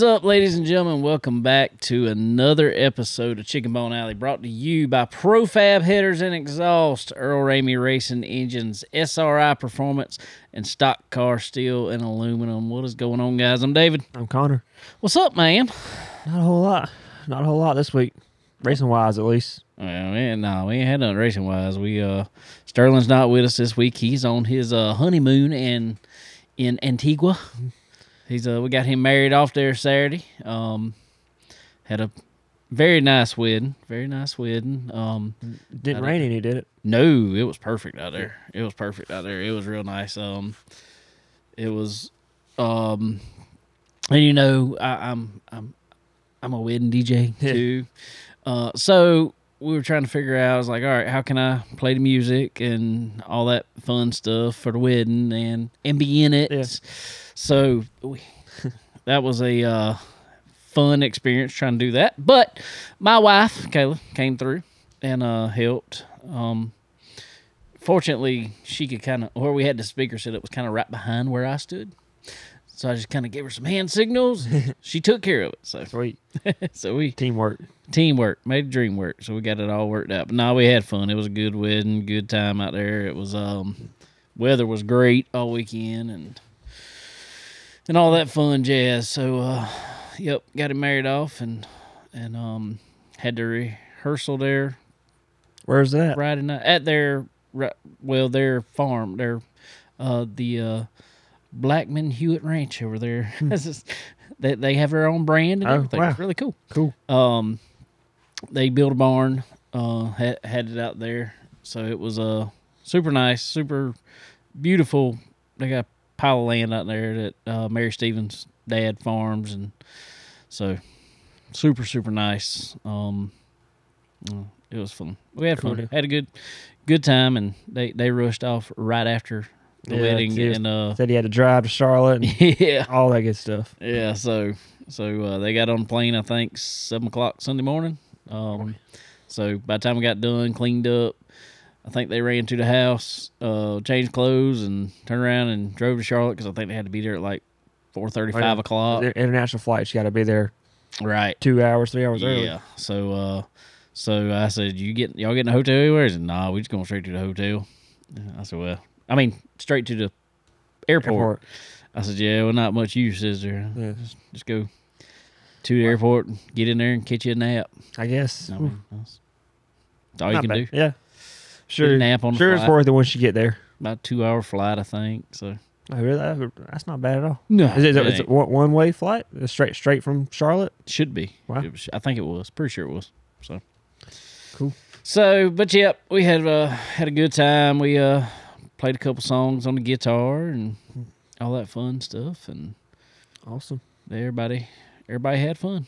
is up, ladies and gentlemen? Welcome back to another episode of Chicken Bone Alley, brought to you by Profab Headers and Exhaust, Earl Ramey Racing Engines, SRI Performance, and Stock Car Steel and Aluminum. What is going on, guys? I'm David. I'm Connor. What's up, man? Not a whole lot. Not a whole lot this week, racing wise at least. Well, we ain't, no, we ain't had nothing racing wise. We uh, Sterling's not with us this week. He's on his uh, honeymoon in in Antigua. He's uh, we got him married off there Saturday. Um, had a very nice wedding. Very nice wedding. Um, Didn't rain any, did it? no, it was perfect out there. It was perfect out there. It was real nice. Um, it was, um, and you know, I, I'm I'm I'm a wedding DJ too. Uh, so we were trying to figure out. I was like, all right, how can I play the music and all that fun stuff for the wedding and and be in it. Yeah. So we, that was a uh, fun experience trying to do that. But my wife Kayla came through and uh, helped. Um, fortunately, she could kind of where we had the speaker set up was kind of right behind where I stood. So I just kind of gave her some hand signals. she took care of it. So Sweet. so we Teamwork. teamwork made the dream work. So we got it all worked out. But no, we had fun. It was a good wedding, good time out there. It was um weather was great all weekend and and all that fun jazz. So uh yep, got him married off and and um had the rehearsal there Where's that? Friday night at their well their farm their uh the uh Blackman Hewitt Ranch over there. This is- they they have their own brand and Oh, everything. wow. It's really cool. Cool. Um, they built a barn, uh, had, had it out there, so it was uh super nice, super beautiful. They got pile of land out there that uh, Mary Stevens' dad farms, and so super super nice. Um, it was fun. We had fun. Had a good good time, and they they rushed off right after the Yeah, wedding, serious. and uh, Said he had to drive to Charlotte and yeah. all that good stuff. Yeah, so so uh, they got on the plane I think seven o'clock Sunday morning. Um, so by the time we got done, cleaned up, I think they ran to the house, uh, changed clothes, and turned around and drove to Charlotte because I think they had to be there at like four thirty, five o'clock. International flights, you got to be there Right. two hours, three hours early. Yeah. So uh, so I said, "You get y'all get in a hotel anywhere?" He said, "Nah, we just going straight to the hotel." I said, "Well, I mean, straight to the airport." Airport. I said, "Yeah, well, not much use, is there? Yeah. Just, just go to the airport, get in there, and catch you a nap. I guess. I mean, that's, that's all you can bad. do. Yeah. Sure. nap on the sure, it's worth it once you get there. About a two hour flight, I think. So Oh, really? That- That's not bad at all. no, Is it, it is it ain't. one, one way flight? Straight straight from Charlotte? should be. Wow. It was- I think it was. Pretty sure it was. So Cool. So, but yep, we had uh, had a good time. We uh, played a couple songs on the guitar and all that fun stuff, and Awesome. everybody everybody had fun.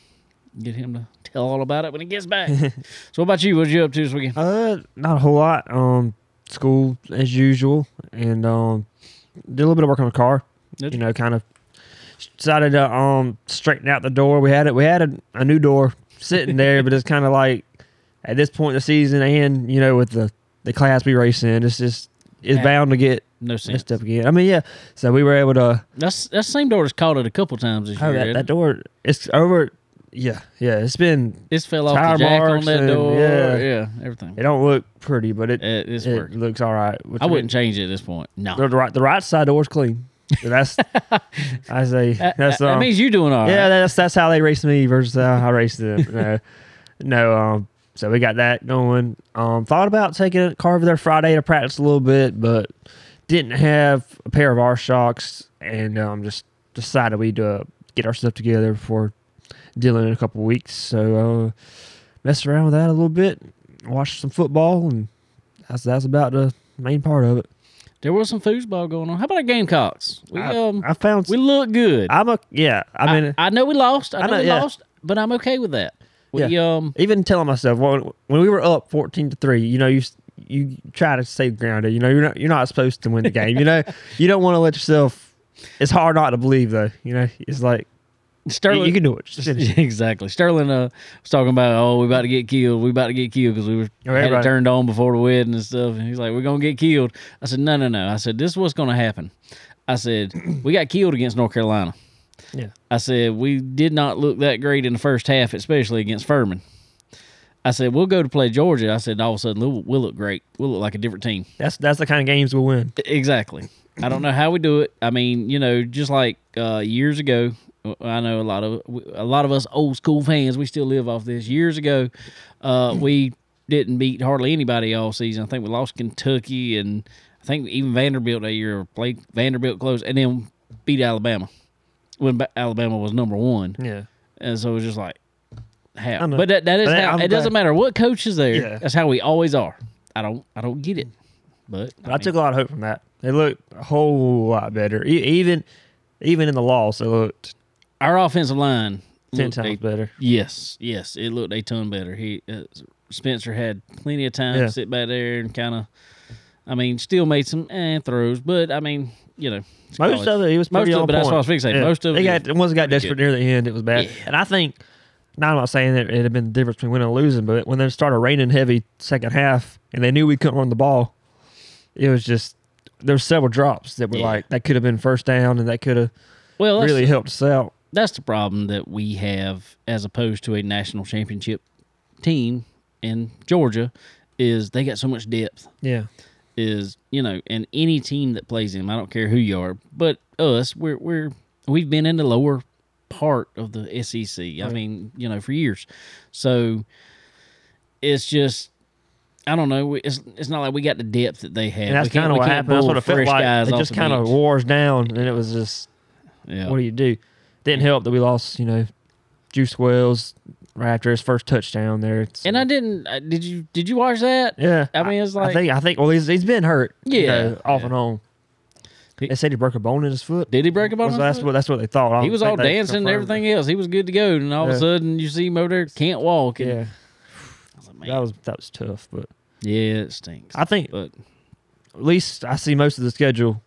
Get him to tell all about it when he gets back. so, what about you? What you up to this weekend? Uh, not a whole lot. Um, school as usual, and um, did a little bit of work on the car. Did You know, kind of decided to um straighten out the door. We had it. We had a, a new door sitting there, but it's kind of like at this point in the season, and you know, with the the class we race in, it's just it's Yeah. bound to get No sense. messed up again. I mean, yeah. So we were able to. That's that same door has caught it a couple times this Oh, year. that, that door. It's over. Yeah, yeah. It's been. It's fell off tire the jack on that and- door. yeah. Yeah, everything. It don't look pretty, but it It, it's it working. looks all right. which I wouldn't change it at this point. No. The right, the right side door's clean. That's I say That, that's that um, means you doing all right. yeah that's that's how they race me versus how I race them. no, no, um, so we got that going. Um, thought about taking a car over there Friday to practice a little bit, but didn't have a pair of R shocks, and um, just decided we'd uh, get our stuff together before dealing in a couple weeks. So uh, messed around with that a little bit, watched some football, and that's that's about the main part of it. There was some foosball going on. How about our Gamecocks? We I, um I found we look good. I'm a yeah. I mean, I, know we lost. I know, know, we yeah. lost, but I'm okay with that. We um even telling myself when, when we were up fourteen to three, you know, you you try to stay grounded. You know, you're not you're not supposed to win the game. You know, you don't want to let yourself. It's hard not to believe though. You know, it's like Sterling. you can do it. Exactly. Sterling uh, was talking about, oh, we about to get killed. We about to get killed because we were Oh, had it turned on before the wedding and stuff. And he's like, we're gonna get killed. I said, no, no, no. I said, this is what's gonna happen. I said, we got killed against North Carolina. Yeah. I said we did not look that great in the first half, especially against Furman. I said we'll go to play Georgia. I said all of a sudden we'll, we'll look great. We'll look like a different team. That's that's the kind of games we'll win. Exactly. I don't know how we do it. I mean, you know, just like uh, years ago, I know a lot of a lot of us old school fans. We still live off this. Years ago, uh, we didn't beat hardly anybody all season. I think we lost Kentucky and I think even Vanderbilt that year played Vanderbilt close and then beat Alabama when Alabama was number one. Yeah. And so it was just like how. But that, that is But how. I'm It doesn't glad- matter what coach is there. Yeah. That's how we always are. I don't. I don't get it. But But I took a lot of hope from that. They looked a whole lot better. E- even even in the loss, they looked our offensive line ten times a- better. Yes, yes, it looked a ton better. He uh, Spencer had plenty of time Yeah. to sit back there and kind of. I mean, still made some eh, throws, but I mean, you know, Most college. of it, he was Most pretty of it, on but that's what I was fixing. Most of they it got once it got desperate good. near the end, it was bad. Yeah. And I think now I'm not saying that it had been the difference between winning and losing, but when they started raining heavy second half and they knew we couldn't run the ball, it was just there were several drops that were Yeah. like that could have been first down and that could have well, really helped us out. That's the problem that we have as opposed to a national championship team in Georgia is they got so much depth. Yeah. is you know, and any team that plays them, I don't care who you are, but us, we're we're we've been in the lower part of the SEC. I mean, you know, for years. So it's just I don't know. It's it's not like we got the depth that they have. And that's kind of what happened. That's what it felt like. It just kind of wars down, and it was just, Yeah. what do you do? Didn't help that we lost, you know, Juice Wells right after his first touchdown there. It's, and I didn't. uh, Did you did you watch that? yeah, I mean, it's like I think I think well he's he's been hurt, you Yeah, know, off yeah. and on. He- They said he broke a bone in his foot. Did he break a bone? That's what that's what they thought. He was all dancing and everything else. He was good to go, and all of a sudden you see him over there can't walk. And Yeah, was like, man, that was that was tough, but yeah, it stinks. I think but at least I see most of the schedule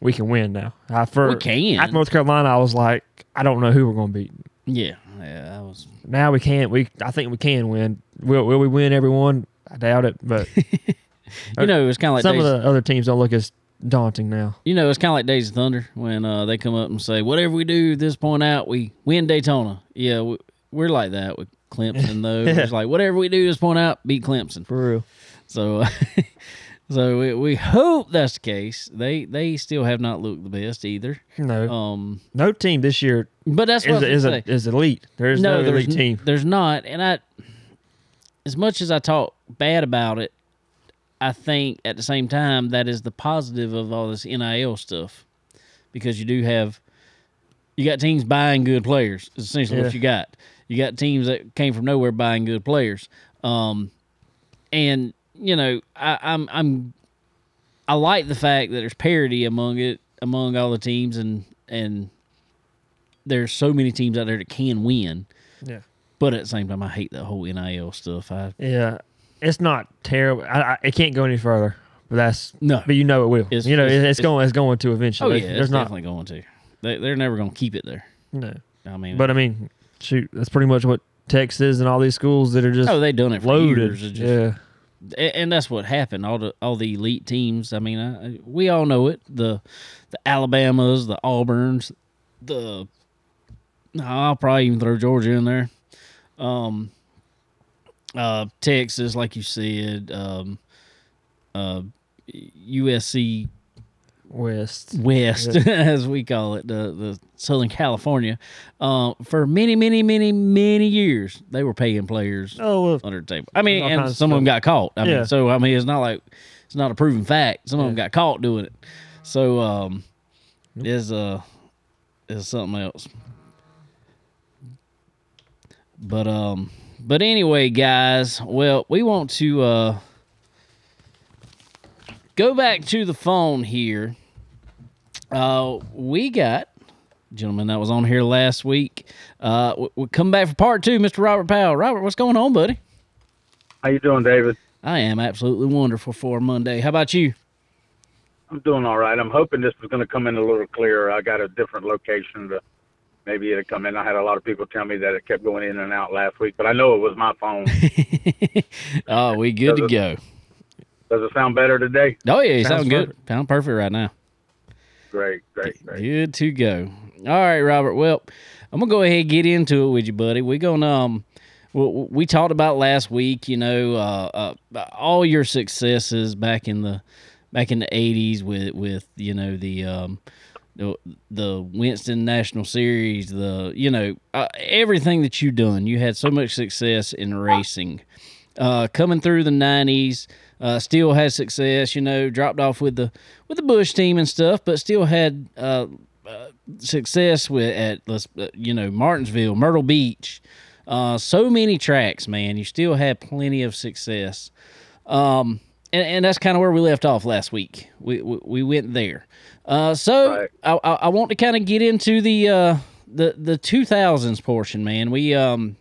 we can win now. I for we can. after North Carolina, I was like, I don't know who we're going to beat. Yeah, yeah, I was. Now we can't. We I think we can win. Will will we win everyone? I doubt it, but You know, it's kind of like some Days, of the other teams don't look as daunting now. you know, it's kind of like Days of Thunder when uh, they come up and say, "Whatever we do this point out, we win Daytona." Yeah, we, we're like that with Clemson though. Yeah. It's like whatever we do this point out, beat Clemson. For real. So, so we, we hope that's the case. They they still have not looked the best either. No, Um, no team this year but that's is what I is, a, is elite. There is no, there's elite n- team. There's not, and I, as much as I talk bad about it, I think at the same time that is the positive of all this NIL stuff, because you do have, you got teams buying good players. Is essentially Yeah. what you got. You got teams that came from nowhere buying good players, um, and you know I, I'm I'm I like the fact that there's parity among it among all the teams and and there's so many teams out there that can win. Yeah. But at the same time, I hate that whole NIL stuff. I Yeah, it's not terrible. I, I, it can't go any further. But that's no. but you know it will. It's- you know it's- it's, it's going it's going to eventually. Oh yeah, There's it's not definitely going to. They, they're never going to keep it there. no. I mean, But I mean, shoot, that's pretty much what Texas and all these schools that are just oh, they done it for loaded. years. Just- yeah, and that's what happened. All the all the elite teams. I mean, I, we all know it. The the Alabamas, the Auburns, the I'll probably even throw Georgia in there. Um, uh, Texas, like you said, um, uh, USC West. West, as we call it, the the Southern California. Uh, for many, many, many, many years, they were paying players Oh, well, under the table. I mean, and some of them got caught. I Yeah. mean, so I mean, it's not like it's not a proven fact. Some of them got caught doing it. So um, is uh is something else. But um, but anyway, guys. Well, we want to uh go back to the phone here. Uh, we got gentleman that was on here last week. Uh, we, we come back for part two, Mr. Robert Powell. Robert, what's going on, buddy? How you doing, David? I am absolutely wonderful for Monday. How about you? I'm doing all right. I'm hoping this is going to come in a little clearer. I got a different location to maybe it'll come in. I had a lot of people tell me that it kept going in and out last week, but I know it was my phone. oh, we good to Does go. Does it sound better today? Oh yeah, you Sounds sound good. Sound perfect right now. Great, great, great. Good to go. All right, Robert. Well, I'm gonna go ahead and get into it with you, buddy. We're gonna um, we, we talked about last week. You know, uh, uh, all your successes back in the back in the '80s with with you know the um, the, the Winston National Series, the you know uh, everything that you've done. You had so much success in racing. Uh, coming through the '90s, uh, still had success. You know, dropped off with the with the Bush team and stuff, but still had uh, uh, success with at let's uh, you know Martinsville, Myrtle Beach. Uh, so many tracks, man. You still had plenty of success. Um, and, and that's kind of where we left off last week. We we, we went there. Uh, so Right. I, I I want to kind of get into the uh the the two thousands portion, man. We um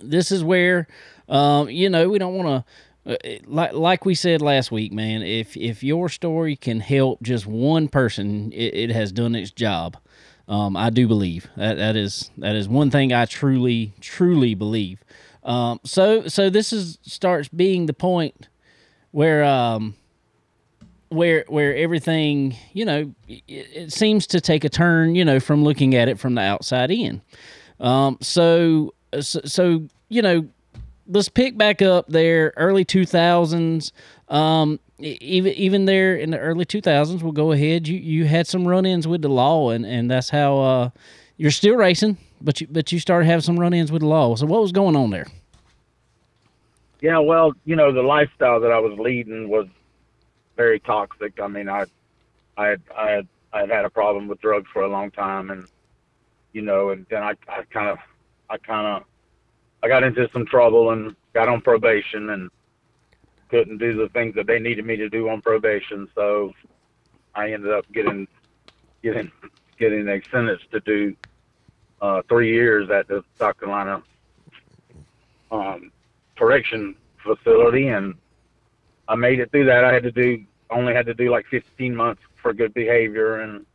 this is where um you know we don't want to. Uh, like like we said last week, man, if if your story can help just one person, it, it has done its job. Um, I do believe that that is that is one thing I truly truly believe. Um, so so this is starts being the point where um where where everything you know it, it seems to take a turn you know from looking at it from the outside in. Um, so so, so you know let's pick back up there early 2000s um e- even even there in the early 2000s we'll go ahead. You you had some run-ins with the law and and that's how uh you're still racing but you but you started having some run-ins with the law. So what was going on there? Yeah, well, you know, the lifestyle that I was leading was very toxic. I mean, I, I had, I had, I had had a problem with drugs for a long time, and you know, and then I, I kind of, I kind of, I got into some trouble and got on probation and couldn't do the things that they needed me to do on probation. So I ended up getting, getting, getting a sentence to do uh, three years at the South Carolina um, correction facility, and I made it through that. I had to do only had to do like 15 months for good behavior, and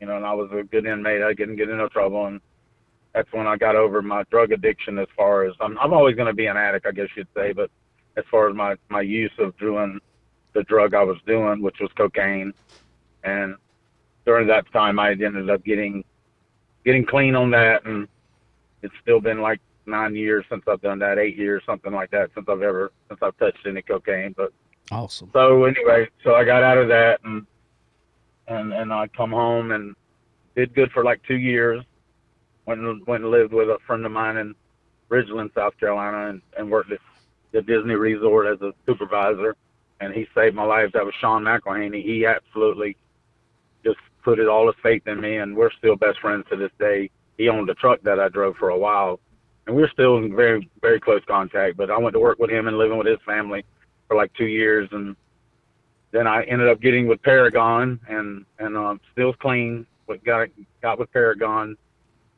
you know, and I was a good inmate. I didn't get into trouble, and that's when I got over my drug addiction. As far as I'm, I'm always going to be an addict, I guess you'd say, but as far as my my use of doing the drug I was doing, which was cocaine, and during that time, I ended up getting getting clean on that, and it's still been like nine years since I've done that, eight years, something like that, since I've ever since I've touched any cocaine. But awesome so anyway, so I got out of that and and and I come home and did good for like two years. Went and went and lived with a friend of mine in Ridgeland, South Carolina, and, and worked at the Disney Resort as a supervisor. And he saved my life. That was Sean McElhaney. He absolutely just put it all his faith in me, and we're still best friends to this day. He owned a truck that I drove for a while, and we're still in very very close contact. But I went to work with him and living with his family for like two years, and then I ended up getting with Paragon, and and um, still clean. But got got with Paragon,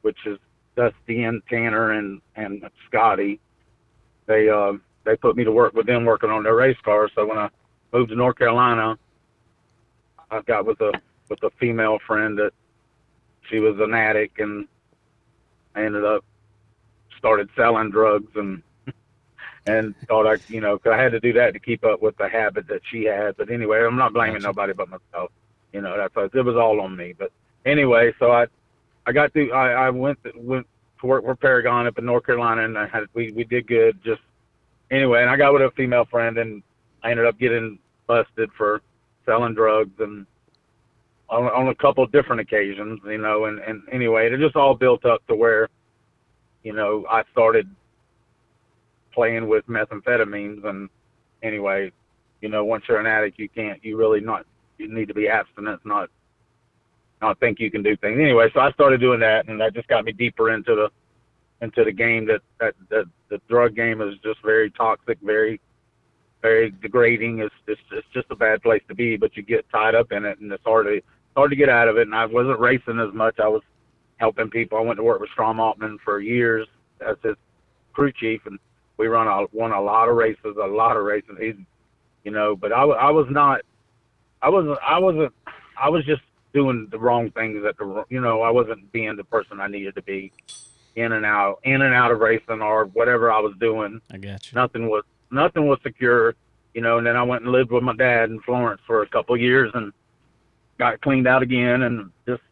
which is Dusty and Tanner and and Scotty. They uh, they put me to work with them working on their race cars. So when I moved to North Carolina, I got with a with a female friend that she was an addict, and I ended up started selling drugs and and thought I, you know, 'cause I had to do that to keep up with the habit that she had. But anyway, I'm not blaming nobody but myself. You know, that's it was all on me. But anyway, so I, I got through. I, I went went to work for Paragon up in North Carolina, and I had we we did good. Just anyway, and I got with a female friend, and I ended up getting busted for selling drugs and on, on a couple different occasions, you know, and, and anyway, it just all built up to where, you know, I started playing with methamphetamines and anyway, you know, once you're an addict, you can't, you really not, you need to be abstinent, not, not think you can do things. Anyway, so I started doing that and that just got me deeper into the, into the game that, that, that the drug game is just very toxic, very, very degrading. It's, it's, it's just a bad place to be, but you get tied up in it and it's hard to, hard to get out of it. And I wasn't racing as much. I was helping people. I went to work with Strom Altman for years as his crew chief, and we run a, won a lot of races, a lot of races. He's, you know, but I, I was not, I wasn't, I wasn't, I was just doing the wrong things at the, you know, I wasn't being the person I needed to be, in and out, in and out of racing or whatever I was doing i got you nothing was nothing was secure, you know. And then I went and lived with my dad in Florence for a couple of years and got cleaned out again, and just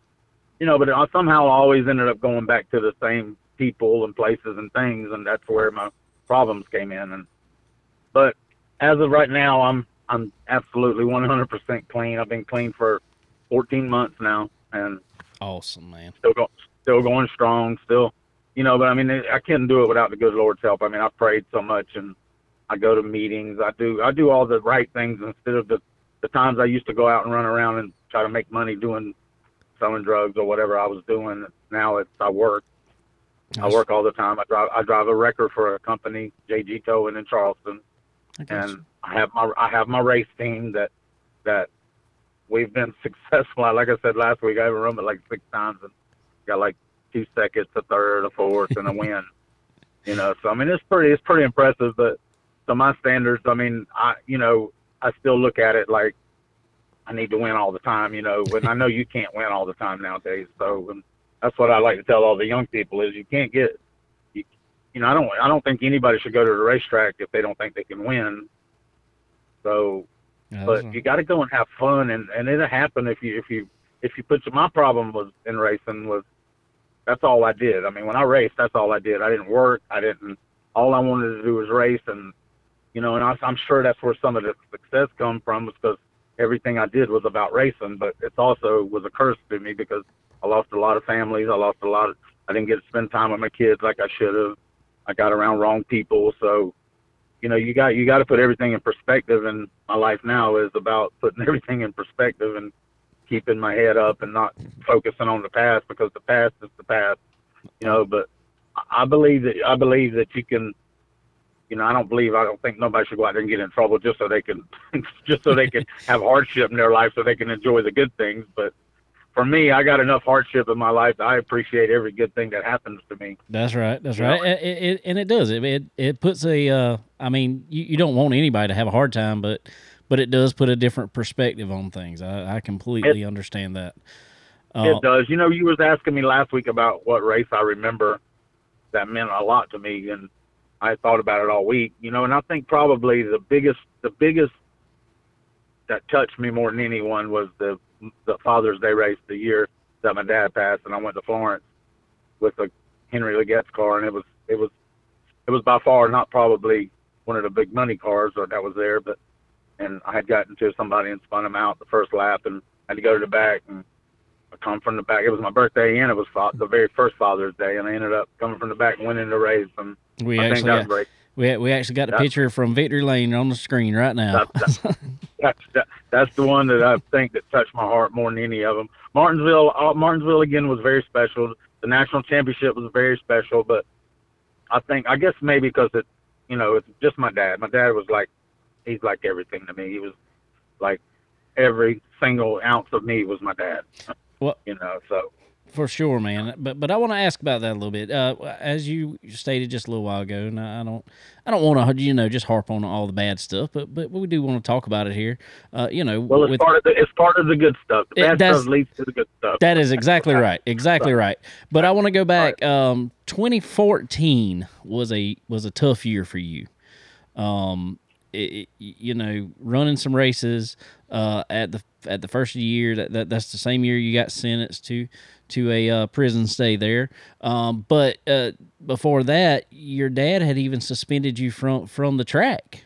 you know, but I somehow always ended up going back to the same people and places and things, and that's where my problems came in. And but as of right now, I'm I'm absolutely 100% clean. I've been clean for 14 months now, and Awesome, man. still go, still going strong. Still, you know, but I mean, I couldn't do it without the good Lord's help. I mean, I prayed so much, and I go to meetings. I do I do all the right things instead of the the times I used to go out and run around and try to make money doing selling drugs or whatever I was doing. Now it's I work. I work all the time. I drive I drive a wrecker for a company, JG Towing in Charleston, I and I have my I have my race team that that we've been successful. Like I said last week, I it like six times and got like two seconds, a third, a fourth, and a win. You know, so I mean it's pretty it's pretty impressive. But to my standards, I mean I you know I still look at it like I need to win all the time. You know, and I know you can't win all the time nowadays. So and that's what I like to tell all the young people is you can't get you, you know I don't I don't think anybody should go to the racetrack if they don't think they can win. So you. but you got to go and have fun, and and it'll happen if you if you if you put your, my problem was in racing was that's all I did. I mean, when I raced, that's all I did. I didn't work. I didn't. All I wanted to do was race, and you know, and I, I'm sure that's where some of the success come from was because everything I did was about racing. But it's also was a curse to me because I lost a lot of families. I lost a lot of. I didn't get to spend time with my kids like I should have. I got around wrong people, so you know, you got you got to put everything in perspective. And my life now is about putting everything in perspective and keeping my head up and not focusing on the past because the past is the past. You know, but I believe that I believe that you can. You know, I don't believe I don't think nobody should go out there and get in trouble just so they can just so they can have hardship in their life so they can enjoy the good things. But for me, I got enough hardship in my life that I appreciate every good thing that happens to me. That's right. That's right. It, it, it- and it does. It, it it puts a. Uh, I mean, you, you don't want anybody to have a hard time, but but it does put a different perspective on things. I, I completely understand that. Uh, It does. You know, you was asking me last week about what race I remember that meant a lot to me, and I thought about it all week. You know, and I think probably the biggest, the biggest that touched me more than anyone was the the Father's Day race the year that my dad passed, and I went to Florence with a Henry Leggett's car, and it was it was it was by far not probably one of the big money cars or that was there, but and I had gotten to somebody and spun him out the first lap, and I had to go to the back and I come from the back. It was my birthday and it was fa- the very first Father's Day, and I ended up coming from the back winning the race. And we I think that was got, great. We we actually got a picture from Victory Lane on the screen right now. That- That's that, that's the one that I think that touched my heart more than any of them. Martinsville, uh, Martinsville again was very special. The national championship was very special, but I think I guess maybe because it, you know, it's just my dad. My dad was like, he's like everything to me. He was like every single ounce of me was my dad. Well- you know, so For sure, man. But but I want to ask about that a little bit. Uh, as you stated just a little while ago, and I don't I don't want to you know just harp on all the bad stuff, but but we do want to talk about it here. Uh, you know, well, it's with, part of the it's part of the good stuff. The bad stuff leads to the good stuff. that is exactly right, exactly right. But I want to go back. Um, 2014 was a was a tough year for you. Um, it, you know, running some races uh, at the at the first year. That, that that's the same year you got sentenced to to a uh, prison stay there. Um, but uh, before that, your dad had even suspended you from from the track.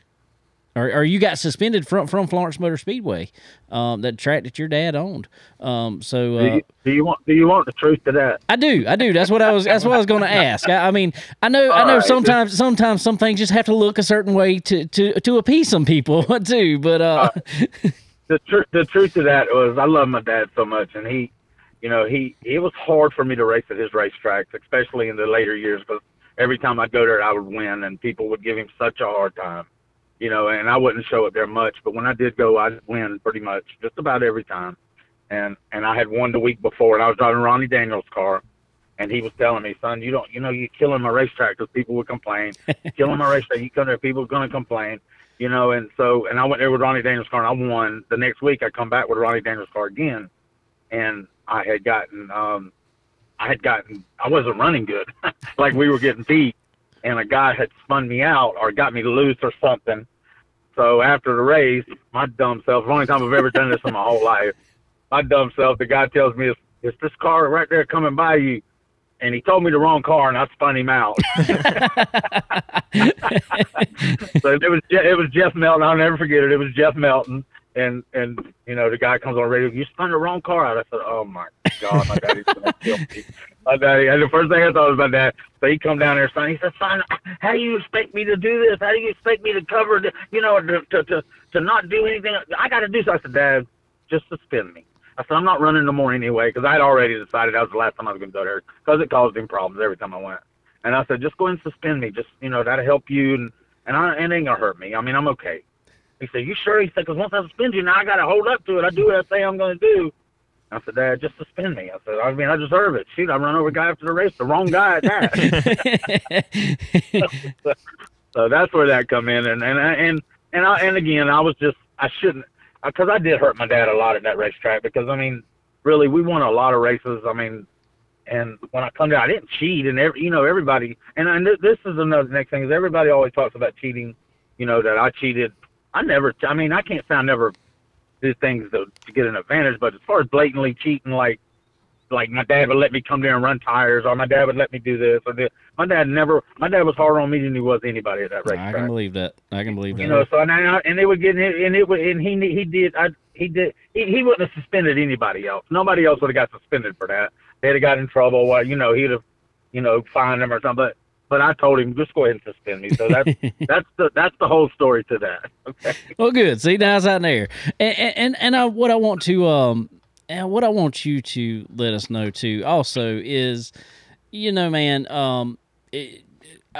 Or, or you got suspended from from Florence Motor Speedway, um, that track that your dad owned. Um, so do, uh, you, do you want do you want the truth to that? I do, I do. That's what I was. That's what I was going to ask. I, I mean, I know, I know. right. Sometimes, sometimes some things just have to look a certain way to to to appease some people too. But uh, the truth the truth to that was I love my dad so much, and he, you know, he it was hard for me to race at his racetracks, especially in the later years, because every time I'd go there, I would win, and people would give him such a hard time, you know, and I wouldn't show it there much, but when I did go, I'd win pretty much just about every time, and and I had won the week before, and I was driving Ronnie Daniels' car. And he was telling me, son, you don't, you know, you're killing my racetrack because people would complain. killing my racetrack. You come there, people are going to complain you know, and so and I went there with Ronnie Daniels' car and I won. The next week I come back with Ronnie Daniels' car again, and I had gotten um, I had gotten I wasn't running good, like we were getting beat, and a guy had spun me out or got me loose or something. So after the race, my dumb self, the only time I've ever done this in my whole life, my dumb self, the guy tells me, it's this car right there coming by you. And he told me the wrong car, and I spun him out. so it was it was Jeff Melton. I'll never forget it. It was Jeff Melton, and and you know the guy comes on radio. You spun the wrong car out. I said, Oh my God, my daddy's gonna kill me. My daddy. And the first thing I thought was my dad. So he come down there, son. He said, Son, how do you expect me to do this? How do you expect me to cover the, you know, to to to, to not do anything? I got to do so. I said, Dad, just suspend me. I said, I'm not running no more anyway, because I had already decided that was the last time I was to go there, because it caused him problems every time I went. And I said, just go and suspend me. Just, you know, that'll help you, and, and I, it ain't to hurt me. I mean, I'm okay. He said, you sure? He said, because once I suspend you, now I got to hold up to it. I do what I say I'm going to do. I said, Dad, just suspend me. I said, I mean, I deserve it. Shoot, I run over a guy after the race, the wrong guy at that. so that's where that come in. And, and, and, and, I, and again, I was just, I shouldn't, because I did hurt my dad a lot at that racetrack because I mean, really, we won a lot of races. I mean, and when I come down, I didn't cheat, and every you know everybody, and I, this is another next thing is everybody always talks about cheating. You know that I cheated. I never. I mean, I can't say I never do things to, to get an advantage, but as far as blatantly cheating, like like my dad would let me come there and run tires, or my dad would let me do this or this. My dad never. My dad was harder on me than he was anybody at that racetrack. I can believe that. I can believe that. You know, so and, I, and they would get and it would and he he did I he did he, he wouldn't have suspended anybody else. Nobody else would have got suspended for that. They'd have got in trouble. Well, you know, he'd have you know fined them or something. But but I told him just go ahead and suspend me. So that's that's the that's the whole story to that. Okay. Well, good. See, now it's out there, and and and I, what I want to um and what I want you to let us know too also is, you know, man, um, it,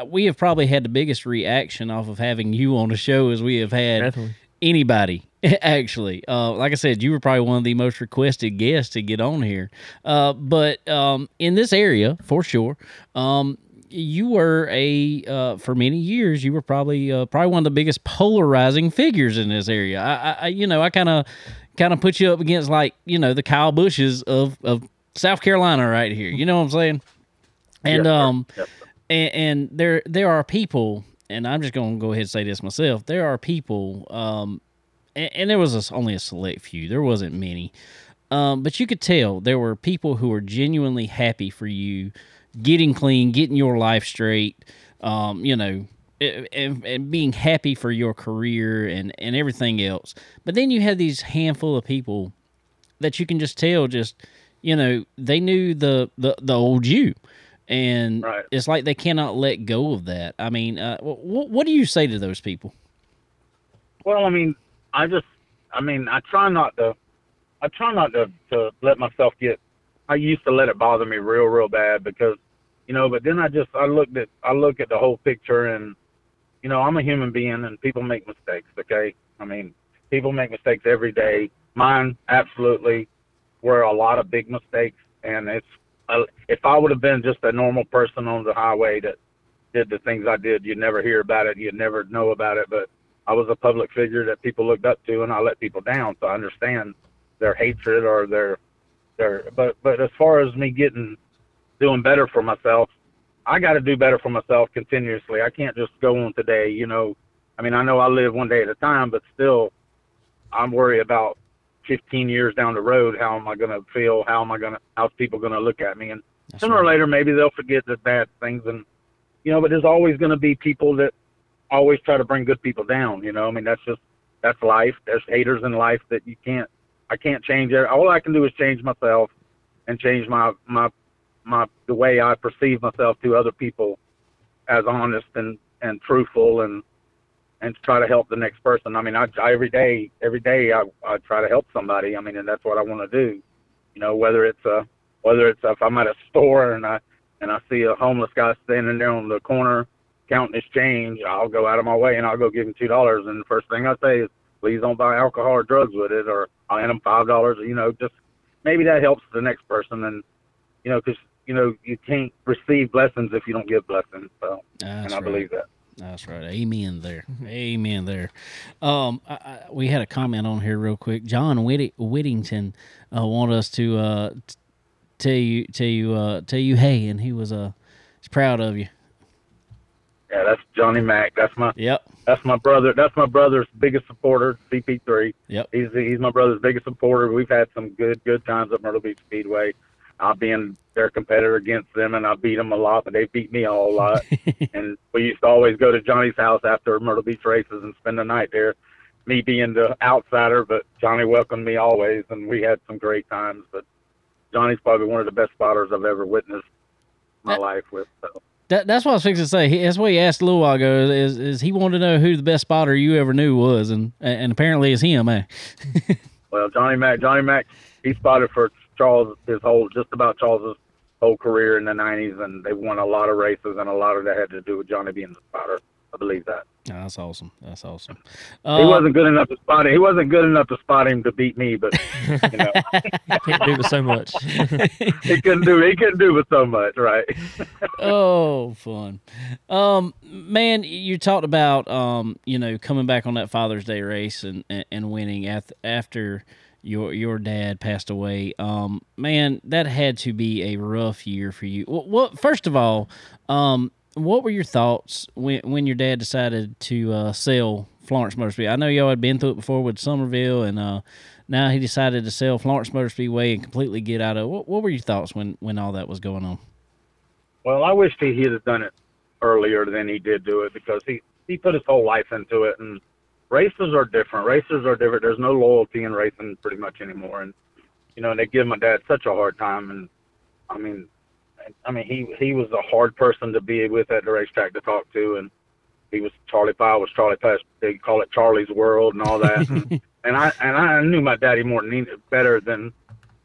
we have probably had the biggest reaction off of having you on the show as we have had Definitely. anybody actually uh, like i said you were probably one of the most requested guests to get on here uh, but um, in this area for sure um, you were a uh, for many years you were probably uh, probably one of the biggest polarizing figures in this area i, I you know i kind of kind of put you up against like you know the kyle busches of of south carolina right here you know what i'm saying and sir. um sir. and, and there there are people, and I'm just going to go ahead and say this myself. There are people, um, and, and there was a only a select few. There wasn't many, um, but you could tell there were people who were genuinely happy for you getting clean, getting your life straight. Um, you know. And, and being happy for your career and, and everything else. But then you have these handful of people that you can just tell just you know they knew the the, the old you and Right. it's like they cannot let go of that i mean uh, what, what do you say to those people Well, I mean, I just, I mean, I try not to, I try not to, to let myself get. I used to let it bother me real, real bad because, you know. But then I just, I looked at, I look at the whole picture, and, you know, I'm a human being, and people make mistakes. Okay, I mean, people make mistakes every day. Mine absolutely were a lot of big mistakes, and it's, uh, if I would have been just a normal person on the highway that did the things I did, you'd never hear about it, you'd never know about it, but I was a public figure that people looked up to, and I let people down. So I understand their hatred or their their. But but as far as me getting doing better for myself, I got to do better for myself continuously. I can't just go on today. You know, I mean, I know I live one day at a time, but still, I'm worried about 15 years down the road. How am I going to feel? How am I going to? How's people going to look at me? And That's sooner or later, maybe they'll forget the bad things, and you know. But there's always going to be people that always try to bring good people down. You know, I mean that's just that's life. There's haters in life that you can't. I can't change it. All I can do is change myself and change my my my the way I perceive myself to other people as honest and and truthful and and try to help the next person. I mean, I, I every day every day I I try to help somebody. I mean, and that's what I want to do. You know, whether it's a whether it's if I'm at a store and I and I see a homeless guy standing there on the corner counting his change, I'll go out of my way and I'll go give him two dollars. And the first thing I say is, please don't buy alcohol or drugs with it, or I'll hand them five dollars. You know, just maybe that helps the next person. And you know, because you know you can't receive blessings if you don't give blessings. So, That's and I right. believe that. That's right. Amen there. Amen there. Um, I, I, we had a comment on here real quick. John Whitt- Whittington uh, wanted us to uh, t- tell you tell you uh, tell you hey, and he was uh he's proud of you. Yeah, that's Johnny Mack. That's my Yep. that's my brother. That's my brother's biggest supporter. CP3. Yep. He's he's my brother's biggest supporter. We've had some good good times at Myrtle Beach Speedway. I being their competitor against them, and I beat them a lot, but they beat me all a whole lot. and we used to always go to Johnny's house after Myrtle Beach races and spend the night there. Me being the outsider, but Johnny welcomed me always, and we had some great times. But Johnny's probably one of the best spotters I've ever witnessed my That- life with. So. That, that's what I was fixing to say. That's what he asked a little while ago. Is, is he wanted to know who the best spotter you ever knew was, and and apparently it's him, eh? Well, Johnny Mac, Johnny Mac, he spotted for Charles his whole, just about Charles's whole career in the '90s, and they won a lot of races, and a lot of that had to do with Johnny being the spotter. I believe that. Oh, that's awesome. That's awesome. he Uh, wasn't good enough to spot him. He wasn't good enough to spot him to beat me, but you know, Can't do with so much. he couldn't do he couldn't do with so much, right? oh, fun. Um, man, you talked about um, you know, coming back on that Father's Day race and and, and winning after after your your dad passed away. Um, man, that had to be a rough year for you. Well, what first of all, um, what were your thoughts when when your dad decided to uh, sell Florence Motor Speedway? I know y'all had been through it before with Summerville, and uh, now he decided to sell Florence Motor Speedway and completely get out of. What, what were your thoughts when when all that was going on? Well, I wished he had done it earlier than he did do it because he he put his whole life into it, and races are different. Races are different. There's no loyalty in racing pretty much anymore, and you know they give my dad such a hard time, and I mean, I mean he he was a hard person to be with at the racetrack to talk to, and he was Charlie Pyle was Charlie Pass. They call it Charlie's World and all that, and, and I and I knew my daddy more than better than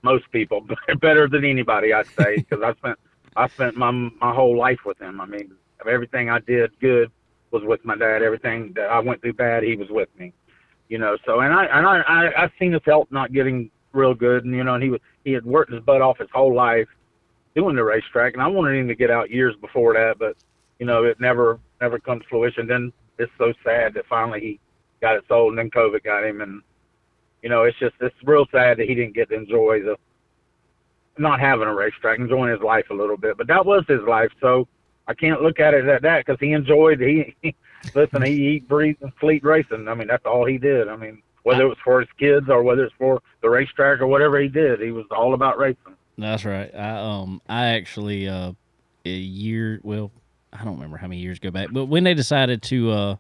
most people, better than anybody I'd say because I spent I spent my my whole life with him. I mean, everything I did good was with my dad. Everything that I went through bad, he was with me. You know, so and I and I I, I seen his health not getting real good, and you know, and he was he had worked his butt off his whole life doing the racetrack, and I wanted him to get out years before that, but you know, it never never come to fruition. Then it's so sad that finally he got it sold, and then COVID got him, and you know, it's just it's real sad that he didn't get to enjoy the not having a racetrack, enjoying his life a little bit. But that was his life, so I can't look at it at that because he enjoyed. He, listen, he, he breathed and fleet racing. I mean, that's all he did. I mean, whether it was for his kids or whether it's for the racetrack or whatever he did, he was all about racing. That's right. I um I actually uh a year well I don't remember how many years go back, but when they decided to uh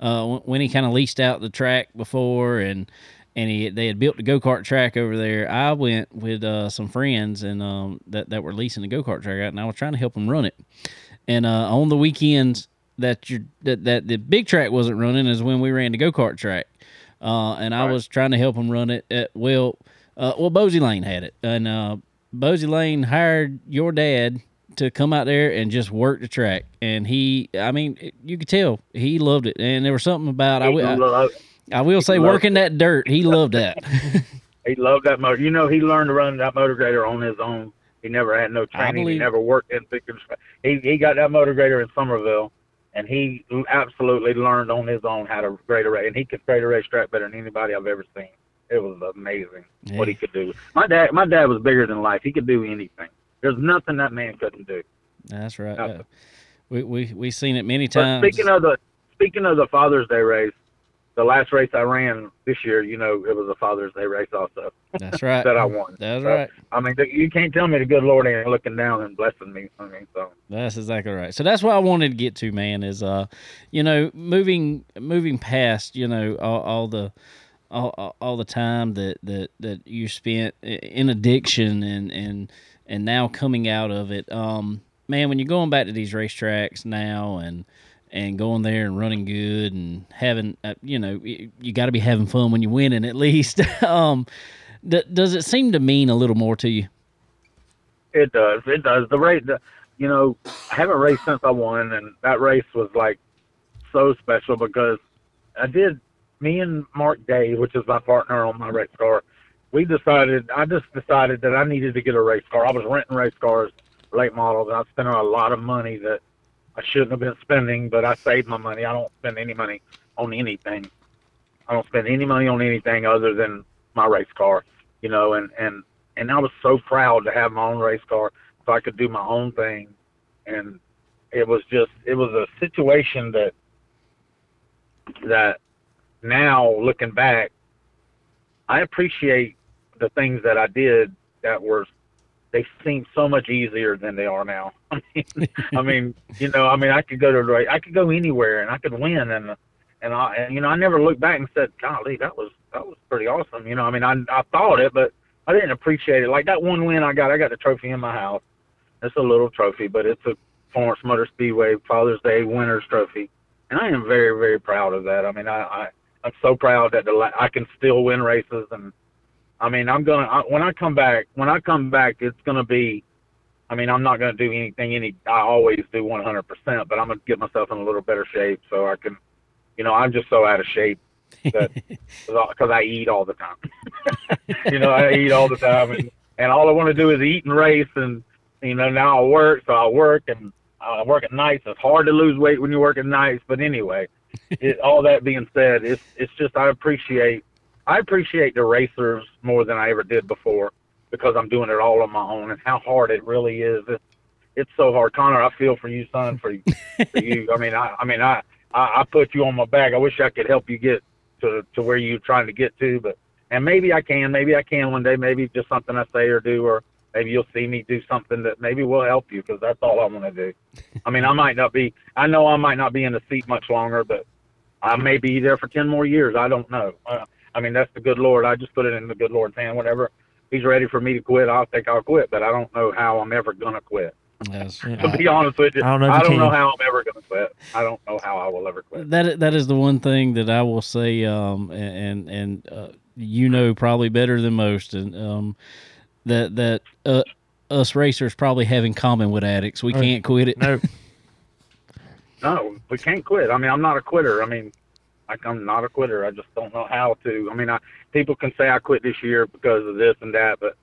uh when- he kind of leased out the track before and and he they had built the go kart track over there, I went with uh some friends and um that that were leasing the go kart track out, and I was trying to help them run it. And uh on the weekends that you that that the big track wasn't running is when we ran the go kart track. Uh, and I Right. was trying to help them run it. At, well, uh, well, Bosie Lane had it, and uh, Bosie Lane hired your dad to come out there and just work the track. And he, I mean, you could tell he loved it. And there was something about I, He I, I will say working that dirt, he loved that. he loved that motor. You know, he learned to run that motor grader on his own. He never had no training. He never worked in He he got that motor grader in Summerville, and he absolutely learned on his own how to grade a race. And he could grade a racetrack better than anybody I've ever seen. It was amazing what he could do. My dad, my dad was bigger than life. He could do anything. There's nothing that man couldn't do. That's right. Uh, we we we seen it many But times. speaking of the speaking of the Father's Day race, the last race I ran this year, you know, it was a Father's Day race also That's right. that I won. That's So, right. I mean, you can't tell me the good Lord ain't looking down and blessing me. I mean, so That's exactly right. So that's what I wanted to get to, man. Is uh, you know, moving moving past, you know, all, all the all, all- the time that that that you spent in addiction and and and now coming out of it. Um, man, when you're going back to these racetracks now and and going there and running good and having, uh, you know, you, you got to be having fun when you're winning at least. um, does it seem to mean a little more to you? it does. It does. The race, the, you know, I haven't raced since I won, and that race was like so special because I did. Me and Mark Day, which is my partner on my race car, we decided. I just decided that I needed to get a race car. I was renting race cars, late models, and I spent a lot of money that I shouldn't have been spending, but I saved my money. I don't spend any money on anything. I don't spend any money on anything other than my race car, you know, and and and I was so proud to have my own race car so I could do my own thing. And it was just it was a situation that that now looking back I appreciate the things that I did that were they seem so much easier than they are now. I mean, I mean, you know, I mean, I could go to I could go anywhere and I could win, and and I, and, you know, I never looked back and said, "Golly, that was that was pretty awesome." You know, I mean, I I thought it, but I didn't appreciate it. Like that one win I got, I got the trophy in my house. It's a little trophy, but it's a Florence Motor Speedway Father's Day Winners Trophy, and I am very very proud of that. I mean, I, I I'm so proud that the I can still win races and I mean, I'm gonna I, when I come back. When I come back, it's gonna be. I mean, I'm not gonna do anything. Any I always do 100, percent but I'm gonna get myself in a little better shape so I can. You know, I'm just so out of shape that because I eat all the time. you know, I eat all the time, and and all I want to do is eat and race, and you know now I work, so I work and uh, I work at nights. It's hard to lose weight when you work at nights, but anyway, it, all that being said, it's it's just I appreciate I appreciate the racers more than I ever did before because I'm doing it all on my own and how hard it really is. It's, it's so hard, Connor. I feel for you, son. For, for you. I mean, I, I mean, I, I, I put you on my back. I wish I could help you get to to where you're trying to get to, but and maybe I can. Maybe I can one day. Maybe just something I say or do, or maybe you'll see me do something that maybe will help you because that's all I want to do. I mean, I might not be. I know I might not be in the seat much longer, but I may be there for ten more years. I don't know. Uh, I mean, that's the good Lord. I just put it in the good Lord's hand. Whenever He's ready for me to quit, I'll think I'll quit. But I don't know how I'm ever gonna quit. Yes. To be honest with you, I don't know I don't know how I'm ever gonna quit. I don't know how I will ever quit. That that is the one thing that I will say, um, and and uh, you know probably better than most, and um, that that uh, us racers probably have in common with addicts. We can't quit it. No, No, we can't quit. I mean, I'm not a quitter. I mean, like I'm not a quitter. I just don't know how to. I mean, I people can say I quit this year because of this and that, but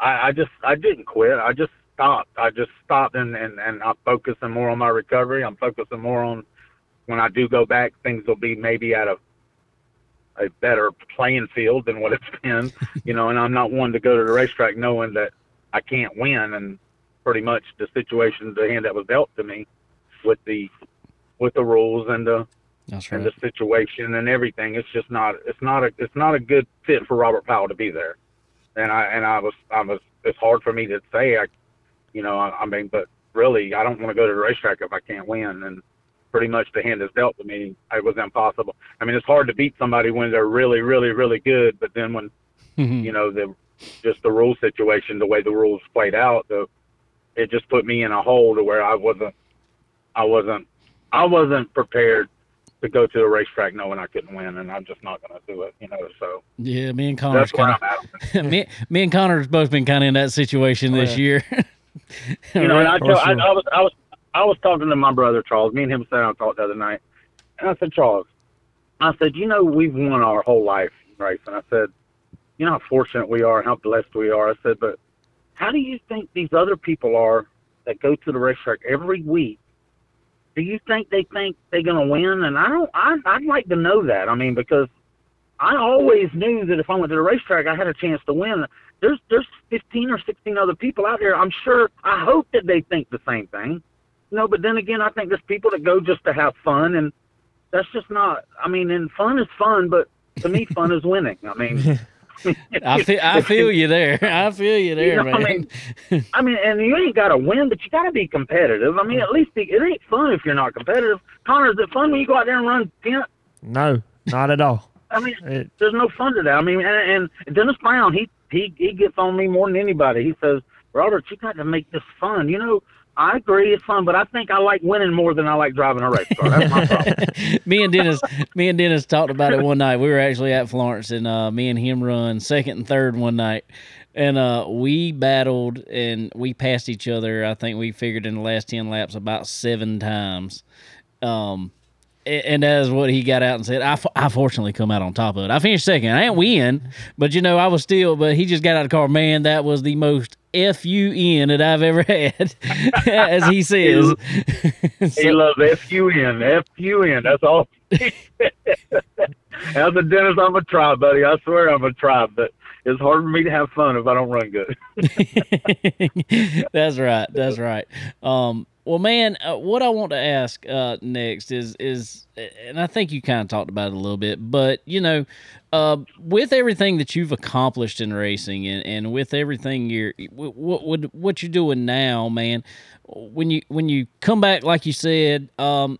I, I just I didn't quit. I just stopped. I just stopped and and and I'm focusing more on my recovery. I'm focusing more on when I do go back, things will be maybe at a a better playing field than what it's been, you know. And I'm not one to go to the racetrack knowing that I can't win, and pretty much the situation, the hand that was dealt to me, with the with the rules and the That's and right. the situation and everything. It's just not it's not a it's not a good fit for Robert Powell to be there. And I and I was I was it's hard for me to say I you know, I, I mean but really I don't want to go to the racetrack if I can't win and pretty much the hand is dealt to me. It was impossible. I mean it's hard to beat somebody when they're really, really, really good, but then when mm-hmm. you know the just the rule situation, the way the rules played out, the it just put me in a hole to where I wasn't I wasn't I wasn't prepared to go to a racetrack knowing I couldn't win, and I'm just not going to do it. You know, so yeah, me and Connor's kind of me, me and Connor's both been kind of in that situation Oh, this year. You know, and I, tell, I. I was I was I was talking to my brother Charles. Me and him sat down and talked the other night, and I said, Charles, I said, you know, we've won our whole life in racing. I said, you know how fortunate we are and how blessed we are. I said, but how do you think these other people are that go to the racetrack every week? Do you think they think they're to win? And I don't. I I'd like to know that. I mean, because I always knew that if I went to the racetrack, I had a chance to win. There's there's 15 or 16 other people out there. I'm sure. I hope that they think the same thing. You know, but then again, I think there's people that go just to have fun, and that's just not. I mean, and fun is fun, but to me, fun is winning. I mean, I feel I feel you there. I feel you there, You know, I man. mean, I mean, and you ain't got to win, but you got to be competitive. I mean, at least be, it ain't fun if you're not competitive. Connor, is it fun when you go out there and run tent? no, not at all. I mean, It, there's no fun to that. I mean, and, and Dennis Brown, he he he gets on me more than anybody. He says, Robert, you got to make this fun. You know, I agree, it's fun, but I think I like winning more than I like driving a race car. That's my problem. me and Dennis, me and Dennis talked about it one night. We were actually at Florence, and uh, me and him run second and third one night, and uh, we battled and we passed each other. I think we figured in the last ten laps about seven times. Um, and that is what he got out and said. I, I fortunately come out on top of it. I finished second. I didn't win, but you know I was still. But he just got out of the car. Man, that was the most f u n that I've ever had, as he says. He So- loves F U N, F U N. That's all. As a dentist, I'm a try, buddy. I swear I'm a try, but it's hard for me to have fun if I don't run good. that's right. That's right. Um, well, man, uh, what I want to ask uh, next is is, and I think you kind of talked about it a little bit, but you know, uh, with everything that you've accomplished in racing, and, and with everything you're what what what you're doing now, man, when you when you come back, like you said, um,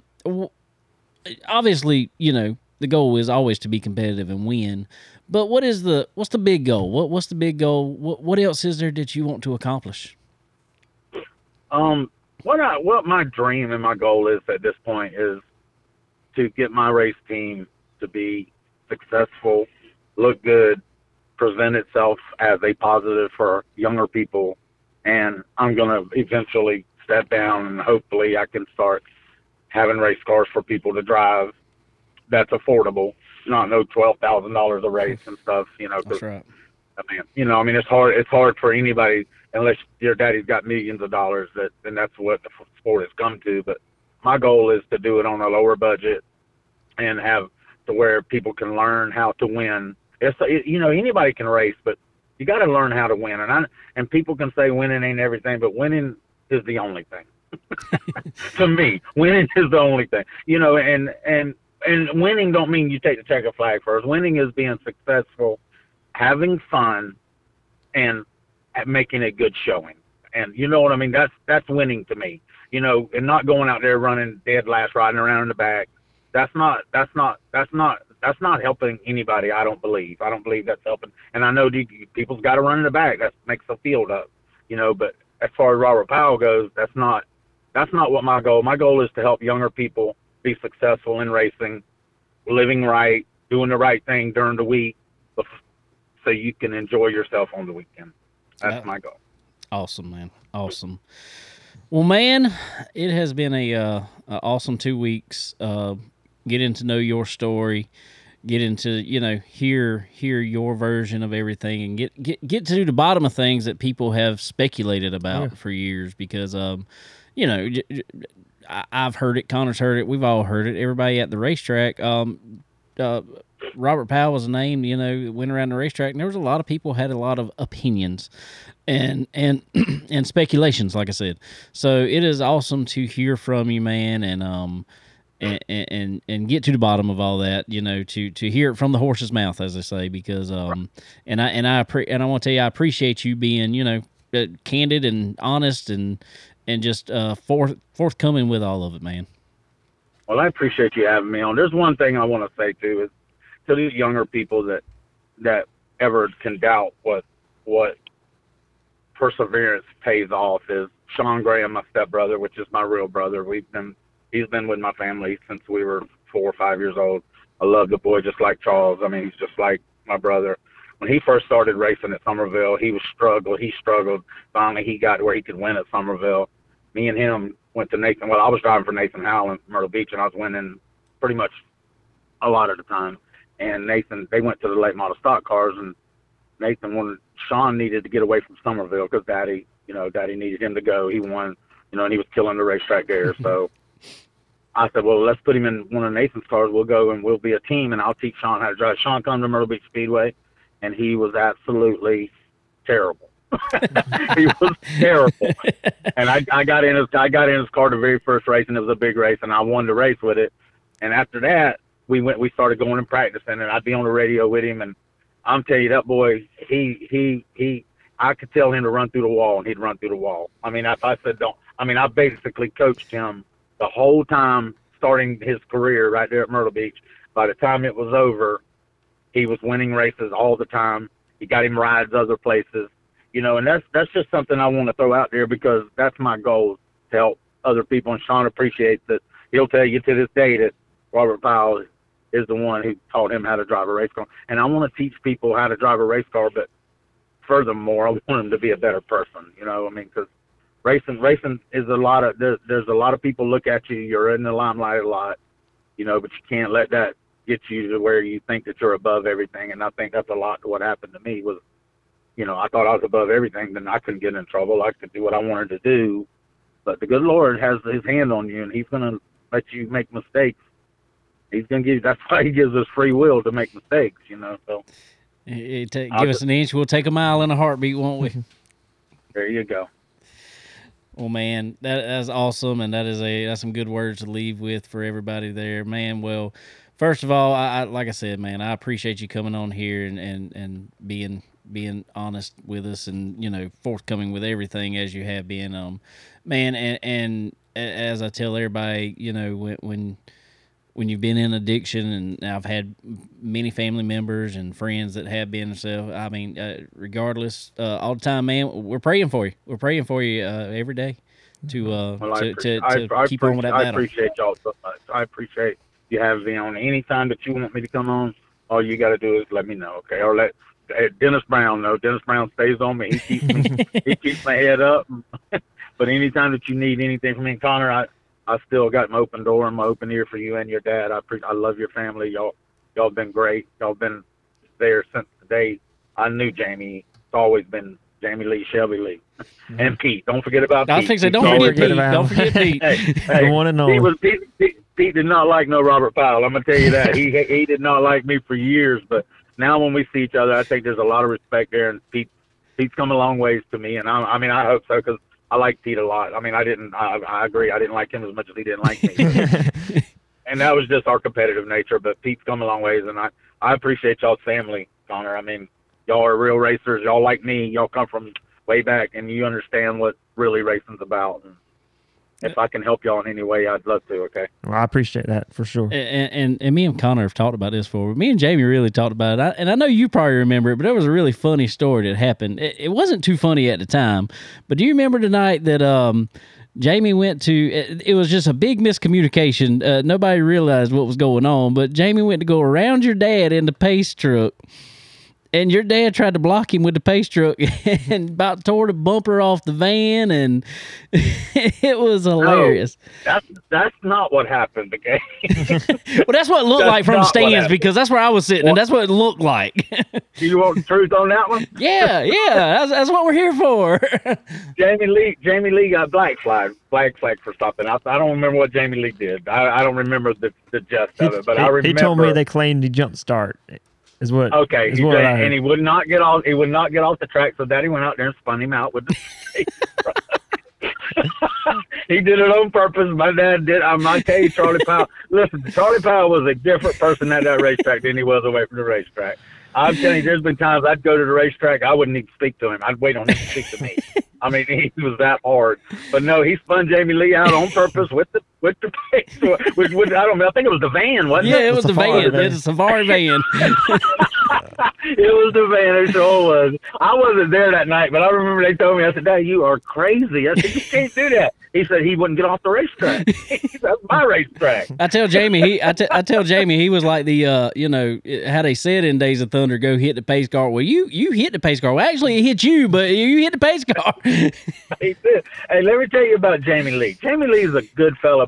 obviously, you know, the goal is always to be competitive and win. But what is the what's the big goal? What what's the big goal? What what else is there that you want to accomplish? Um, what I what my dream and my goal is at this point is to get my race team to be successful, look good, present itself as a positive for younger people, and I'm gonna eventually step down and hopefully I can start having race cars for people to drive that's affordable, not no twelve thousand dollars a race and stuff. You know, that's right. I mean, you know, I mean, it's hard. It's hard for anybody unless your daddy's got millions of dollars. That and that's what the sport has come to. But my goal is to do it on a lower budget and have to where people can learn how to win. It's you know anybody can race, but you got to learn how to win. And I and people can say winning ain't everything, but winning is the only thing. to me, winning is the only thing. You know, and and and winning don't mean you take the checkered flag first. Winning is being successful, having fun, and making a good showing. And you know what I mean? That's that's winning to me. You know, and not going out there running dead last, riding around in the back. That's not that's not that's not that's not helping anybody. I don't believe. I don't believe that's helping. And I know people's got to run in the back. That makes the field up. You know, but as far as Robert Powell goes, that's not that's not what my goal. My goal is to help younger people be successful in racing, living right, doing the right thing during the week, so you can enjoy yourself on the weekend. That's yeah. my goal. Awesome, man. Awesome. Well, man, it has been a, uh, a awesome two weeks. Uh, getting to know your story, get into you know hear hear your version of everything, and get get get to the bottom of things that people have speculated about yeah. for years. Because um, you know, I, have heard it. Connor's heard it. We've all heard it. Everybody at the racetrack. Um, uh, Robert Powell was a name, you know, went around the racetrack, and there was a lot of people had a lot of opinions and and and speculations, like I said. So it is awesome to hear from you, man, and um and and and get to the bottom of all that, you know, to to hear it from the horse's mouth, as I say, because um and I and I pre- and I want to tell you, I appreciate you being, you know, uh, candid and honest and and just uh, forth forthcoming with all of it, man. Well, I appreciate you having me on. There's one thing I want to say too is to these younger people that that ever can doubt what what perseverance pays off is Sean Graham, my stepbrother, which is my real brother. We've been he's been with my family since we were four or five years old. I love the boy just like Charles. I mean, he's just like my brother. When he first started racing at Summerville, he was struggled. He struggled. Finally, he got where he could win at Summerville me and him went to Nathan. Well, I was driving for Nathan Howell in Myrtle Beach, and I was winning pretty much a lot of the time. And Nathan, they went to the late model stock cars, and Nathan wanted Sean needed to get away from Summerville because Daddy, you know, Daddy needed him to go. He won, you know, and he was killing the racetrack there. So I said, well, let's put him in one of Nathan's cars. We'll go and we'll be a team, and I'll teach Sean how to drive. Sean come to Myrtle Beach Speedway, and he was absolutely terrible. he was terrible. And I, I got in his I got in his car the very first race, and it was a big race, and I won the race with it. And after that, we went we started going and practicing, and I'd be on the radio with him, and I'm telling you that boy, he he he. I could tell him to run through the wall, and he'd run through the wall. I mean, if I said don't, I mean, I basically coached him the whole time starting his career right there at Myrtle Beach. By the time it was over, he was winning races all the time. He got him rides other places you know, and that's that's just something I want to throw out there because that's my goal to help other people. And Sean appreciates that. He'll tell you to this day that Robert Powell is the one who taught him how to drive a race car. And I want to teach people how to drive a race car, but furthermore, I want them to be a better person. You know, I mean, because racing racing is a lot of there, there's a lot of people look at you. You're in the limelight a lot, you know, but you can't let that get you to where you think that you're above everything. And I think that's a lot to what happened to me was you know, I thought I was above everything, then I couldn't get in trouble. I could do what I wanted to do. But the good Lord has his hand on you and he's gonna let you make mistakes he's gonna give. you, That's why he gives us free will to make mistakes, you know. So It- it ta- I'll give us an inch, we'll take a mile in a heartbeat, won't we? there you go. Well, man, that that's awesome, and that is a that's some good words to leave with for everybody there, man. Well, first of all, I, I like I said, man, I appreciate you coming on here and and and being being honest with us, and you know, forthcoming with everything as you have been, um, man, and and as I tell everybody, you know, when when when you've been in addiction, and I've had many family members and friends that have been so I mean, uh, regardless, uh, all the time, man, we're praying for you. We're praying for you uh, every day to uh, Well, I, to, to, to I, I, keep on with that I battle. appreciate y'all so much. I appreciate you having me on. Anytime that you want me to come on, all you got to do is let me know, okay? Or let Dennis Brown know. Dennis Brown stays on me. He keeps me. he keeps my head up. but anytime that you need anything from me, Connor, I I still got my open door and my open ear for you and your dad. I pre- I love your family. Y'all y'all been great. Y'all been there since the day I knew Jamie. It's always been Jamie Lee, Shelby Lee, mm-hmm. and Pete. Don't forget about I was Pete. thinking, Pete's don't always forget forget Pete. about Don't forget Pete. Hey, the hey, one and Pete only. was Pete, Pete, Pete did not like no Robert Powell. I'm gonna tell you that he he did not like me for years. But now when we see each other, I think there's a lot of respect there, and Pete Pete's come a long ways to me, and I, I mean I hope so because I like Pete a lot. I mean I didn't I, I agree I didn't like him as much as he didn't like me, and that was just our competitive nature. But Pete's come a long ways, and I I appreciate y'all's family, Connor. I mean y'all are real racers. Y'all like me. Y'all come from way back, and you understand what really racing's about. And if I can help y'all in any way, I'd love to. Okay. well, I appreciate that for sure. And, and and me and Connor have talked about this before. Me and Jamie really talked about it, I, and I know you probably remember it. But there was a really funny story that happened. It, it wasn't too funny at the time, but do you remember tonight that um Jamie went to? It, it was just a big miscommunication. Uh, nobody realized what was going on, but Jamie went to go around your dad in the pace truck. And your dad tried to block him with the pace truck and about tore the bumper off the van, and it was hilarious. That's that's not what happened. Okay. Well, that's what it looked That's like from the stands because that's where I was sitting, and that's what it looked like. Do you want the truth on that one? yeah, yeah, that's, that's what we're here for. Jamie Lee. Jamie Lee got black flag, black flag for stopping. I, I don't remember what Jamie Lee did. I, I don't remember the the gist of it, but I remember. he told me they claimed he jumped start. Is what? Okay, is he what did, I and he would not get off. He would not get off the track, so Daddy went out there and spun him out with the. he did it on purpose. My dad did. I'm not telling you, Charlie Powell. Listen, Charlie Powell was a different person at that racetrack than he was away from the racetrack. I'm telling you, there's been times I'd go to the racetrack, I wouldn't even speak to him. I'd wait on him to speak to me. I mean, he was that hard. But no, he spun Jamie Lee out on purpose with the with the with, with I don't know. I think it was the van, wasn't yeah, it? Yeah, it was the safari van. van. It's a safari van. it was the van. It sure was. I wasn't there that night, but I remember they told me. I said, "Dad, you are crazy." I said, "You can't do that." He said he wouldn't get off the racetrack. That's my racetrack. I tell Jamie, he, I, t- I tell Jamie, he was like the, uh, you know, how they said in Days of Thunder, go hit the pace car. Well, you, you hit the pace car. Well, actually, it hit you, but you hit the pace car. He said, "Hey, let me tell you about Jamie Lee. Jamie Lee's a good fella,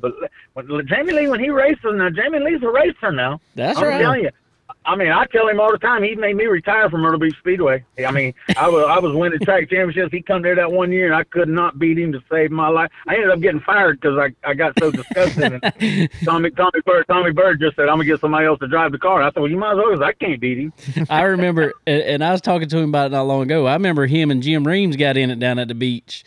but when, Jamie Lee, when he races now, Jamie Lee's a racer now. That's I'm right. telling you. I mean, I tell him all the time. He made me retire from Myrtle Beach Speedway. I mean, I was I was winning track championships. He come there that one year, and I could not beat him to save my life. I ended up getting fired because I, I got so disgusted. And Tommy Tommy Bird Tommy Bird just said, "I'm gonna get somebody else to drive the car." I said, "Well, you might as well, because I can't beat him." I remember, and, and I was talking to him about it not long ago. I remember him and Jim Reams got in it down at the beach,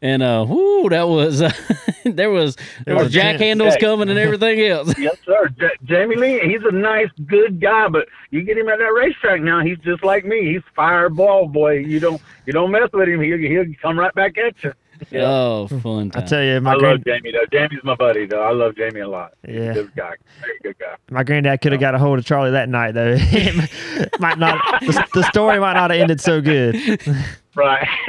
and uh, whoo, that was uh, there was there was was jack handles Hey. coming and everything else. yes, sir. J- Jamie Lee, he's a nice, good guy, but you get him at that racetrack now, he's just like me. He's fireball boy. You don't you don't mess with him, he'll he'll come right back at you. Yeah. Oh, fun I time. tell you, I my love Jamie though. Jamie's my buddy though. I love Jamie a lot. Yeah. good guy. Very good guy. my granddad could have got a hold of Charlie that night though. Might not. The, the story might not have ended so good. Right.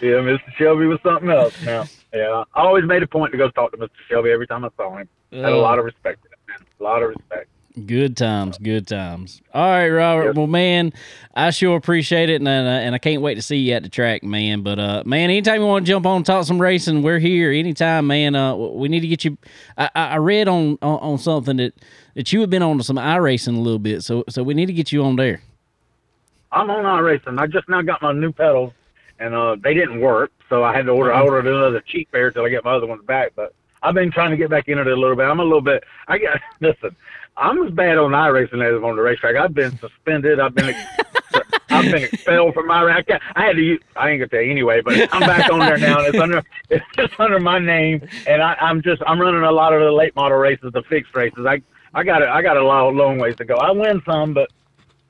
yeah, Mr. Shelby was something else. Now, yeah, I always made a point to go talk to Mr. Shelby every time I saw him. Had a Oh. lot of respect for that man. A lot of respect. Good times, good times. All right, Robert. Yes. Well, man, I sure appreciate it, and uh, and I can't wait to see you at the track, man. But uh, man, anytime you want to jump on and talk some racing, we're here. Anytime, man. Uh, we need to get you. I, I I read on, on on something that that you have been on some iRacing a little bit, so so we need to get you on there. I'm on iRacing. I just now got my new pedals, and uh, they didn't work, so I had to order. I ordered another cheap pair till I get my other ones back. But I've been trying to get back into it a little bit. I'm a little bit. I got listen. I'm as bad on iRacing as on the racetrack. I've been suspended. I've been. I've been expelled from my. I had to. Use, I ain't gonna tell you anyway, but I'm back on there now. And it's under. It's just under my name, and I, I'm just. I'm running a lot of the late model races, the fixed races. I. I got it. I got a long, long ways to go. I win some, but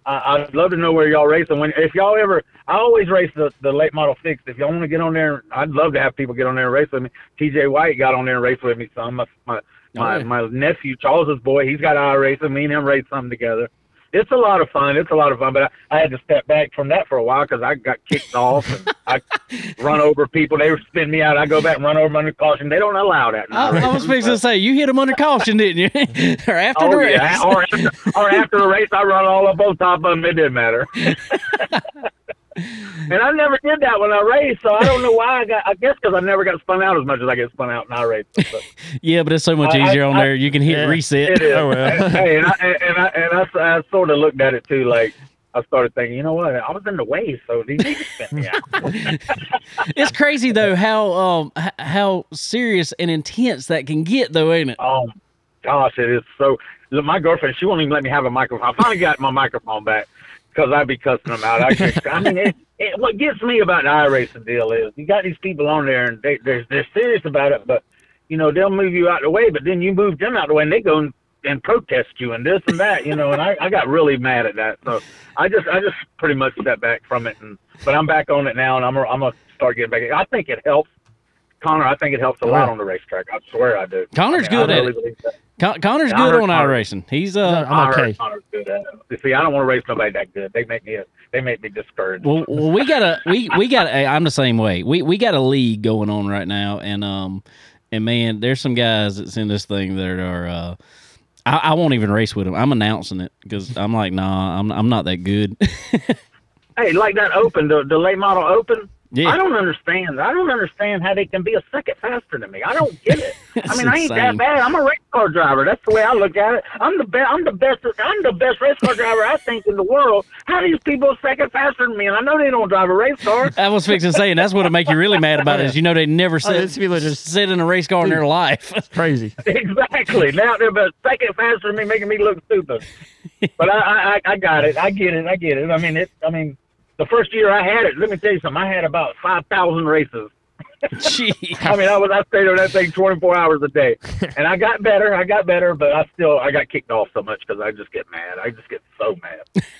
I, I'd love to know where y'all race. And when if y'all ever, I always race the, the late model fixed. If y'all want to get on there, I'd love to have people get on there and race with me. TJ White got on there and raced with me some. My my my, Oh, yeah. my nephew Charles's boy, he's got iRacing. Me and him race something together. It's a lot of fun. It's a lot of fun, but I, I had to step back from that for a while because I got kicked off and I run over people. They spin me out. I go back and run over them under caution. They don't allow that. I, I was iRacing, fixing to say you hit them under caution, didn't you? or after oh, the Oh race? yeah, or after, or after the race, I run all up on top of them. It didn't matter. and I never did that when I raced, so I don't know why I got. I guess because I never got spun out as much as I get spun out in I race. But yeah, but it's so much I- I- easier on I- there. You can hit Yeah. reset. it is. Oh, well. hey, and I and I and I, I sort of looked at it too, like. I started thinking, you know what? I was in the way, so these need to spin me out. It's crazy though how um how serious and intense that can get though, ain't it? Oh gosh, it is so. Look, my girlfriend, she won't even let me have a microphone. I finally got my microphone back because I'd be cussing them out. I, I mean, it, it, what gets me about the iRacing deal is you got these people on there and they they're, they're serious about it, but you know they'll move you out the way, but then you move them out the way and they go and, and protest you and this and that, you know. And I, I got really mad at that, so I just I just pretty much stepped back from it, and but I'm back on it now, and I'm I'm gonna start getting back. I think it helps. Connor, I think it helps a lot Wow. on the racetrack. I swear I do. Connor's I mean, good I at really it. Con- Connor's Yeah, good on Connor. iRacing. He's uh I'm I heard okay. Connor's good at it. See, I don't want to race nobody that good. They make me a, they make me discouraged. well, well we got a we we got a, I'm the same way. We we got a league going on right now, and um and man, there's some guys that's in this thing that are. uh I, I won't even race with them. I'm announcing it because I'm like, nah, I'm I'm not that good. hey, like that open, the, the late model open. Yeah. I don't understand. I don't understand how they can be a second faster than me. I don't get it. I It's mean, I ain't insane. that bad. I'm a race car driver. That's the way I look at it. I'm the best. I'm the best. I'm the best race car driver I think in the world. How these people a second faster than me? And I know they don't drive a race car. I was fixing to say, and that's what'll make you really mad about it is you know they never Oh, sit, these people just sit in a race car in their life. That's crazy. exactly. Now they're a second faster than me, making me look stupid. But I, I, I- I got it. I get it. I get it. I mean, it. I mean, the first year I had it, let me tell you something. I had about five thousand races. Gee. I mean, I was I stayed on that thing twenty four hours a day, and I got better. I got better, but I still I got kicked off so much because I just get mad. I just get so mad.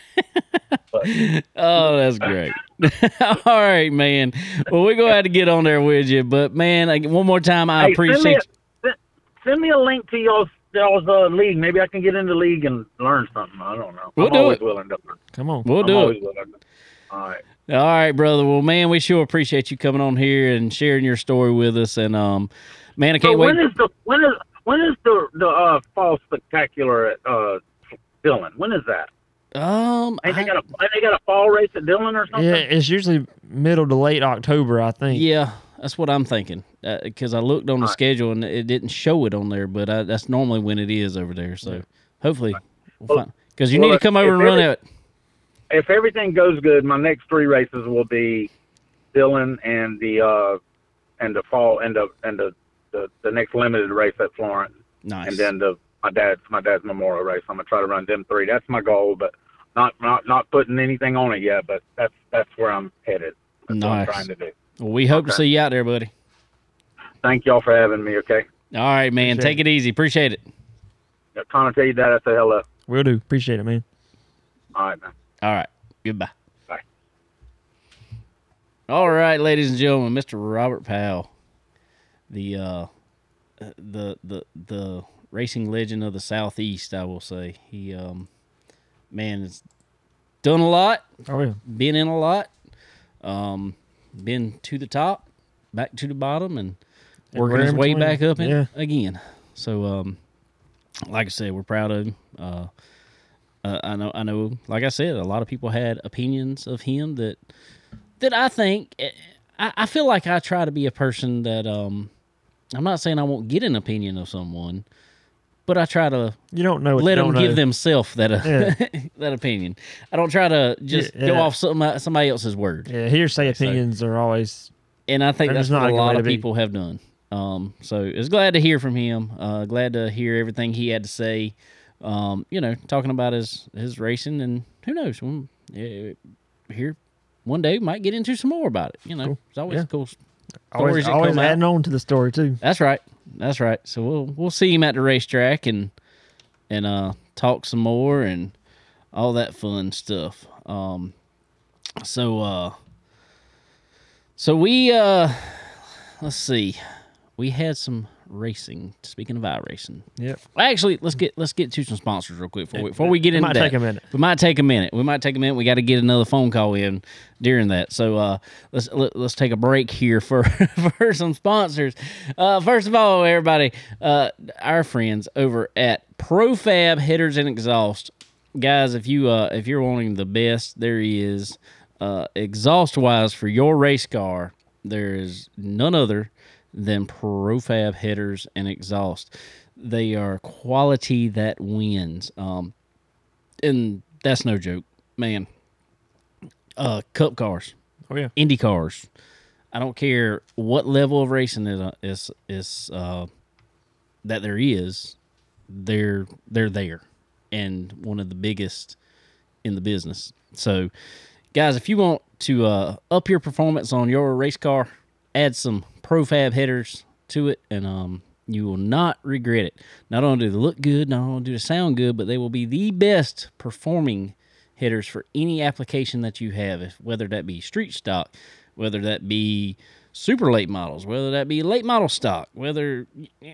But, Oh, that's great. All right, man. Well, we're going to have to get on there with you. But, man, like, one more time, I hey, send me, appreciate a, send- send me a link to y'all's y'all's uh, league. Maybe I can get in the league and learn something. I don't know. We'll I'm do always it. willing to learn. Come on. We'll I'm do always it. Willing to- All right. All right, brother. Well, man, we sure appreciate you coming on here and sharing your story with us. And, um, man, I can't wait. when is the when is when is the the uh, fall spectacular at uh, Dillon? When is that? um, Ain't they I- got a ain't they got a fall race at Dillon or something? Yeah, it's usually middle to late October, I think. yeah, that's what I'm thinking. Because I looked on the All right. schedule and it didn't show it on there, but I, that's normally when it is over there. So hopefully, we'll Well- Because you well, need to come over and run every- it. If everything goes good, my next three races will be Dillon and the uh and the fall and the and the the, the next limited race at Florence, Nice. and then the my dad's my dad's memorial race. I'm gonna try to run them three. That's my goal, but not not not putting anything on it yet. But that's that's where I'm headed. That's what I'm Nice. trying to do. well, we hope to see you out there, buddy. Thank y'all for having me. Okay, All right, man. Appreciate Take it easy. Appreciate it. If Connor tell you that. I say hello. Will do. Appreciate it, man. All right, man. All right. Goodbye. Bye. All right, ladies and gentlemen, Mr. Robert Powell, the uh, the the the racing legend of the southeast, I will say. He um, man has done a lot, Oh yeah. been in a lot, um, been to the top, back to the bottom, and working Everywhere his way between. back up in, Yeah. again. So, um, like I said, we're proud of him. Uh, uh, I know, I know. Like I said, a lot of people had opinions of him that that I think. eh, I, I feel like I try to be a person that um, I'm not saying I won't get an opinion of someone, but I try to You don't know let them give themselves that uh, that opinion. I don't try to just Yeah, go off some, somebody else's word. Yeah, hearsay opinions are always And I think that's not what a lot of to be. people have done. Um, so it's glad to hear from him. Uh, glad to hear everything he had to say. Um, you know, talking about his his racing and who knows, when, eh, here one day we might get into some more about it. You know, Cool. it's always Yeah. cool. Always, always come out. adding on to the story too. That's right. That's right. So we'll we'll see him at the racetrack and and uh talk some more and all that fun stuff. Um so uh so we uh let's see. We had some racing. Speaking of iRacing. Yep. Actually, let's get let's get to some sponsors real quick before we, before we get It into might that. take a minute. We might take a minute. We might take a minute. We got to get another phone call in during that. So uh, let's let, let's take a break here for for some sponsors. Uh, first of all, everybody, uh, our friends over at ProFab Headers and Exhaust, guys. If you uh, if you're wanting the best there is uh, exhaust wise for your race car, there is none other than Profab headers and exhaust. They are quality that wins. Um, and that's no joke, man. Uh, cup cars, Oh yeah. Indy cars. I don't care what level of racing is is is uh, that there is. They're they're there, and one of the biggest in the business. So, guys, if you want to uh, up your performance on your race car, add some Profab headers to it, and um, you will not regret it. Not only do they look good, not only do they sound good, but they will be the best performing headers for any application that you have, if, whether that be street stock, whether that be super late models, whether that be late model stock, whether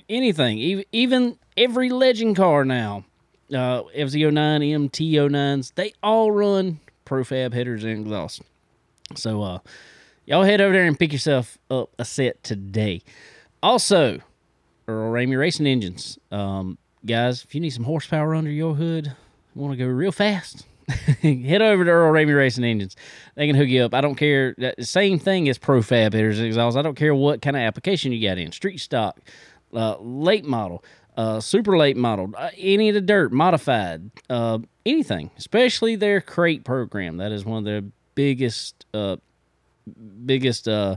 anything, even, every legend car now, uh, FZ09, MT09s, they all run Profab headers and exhaust. So, uh, y'all head over there and pick yourself up a set today. Also, Earl Ramey Racing Engines. Um, guys, if you need some horsepower under your hood, want to go real fast, head over to Earl Ramey Racing Engines. They can hook you up. I don't care. Same thing as Profab and exhaust. I don't care what kind of application you got in. Street stock, uh, late model, uh, super late model, uh, any of the dirt, modified, uh, anything. Especially their crate program. That is one of their biggest, uh, biggest, uh,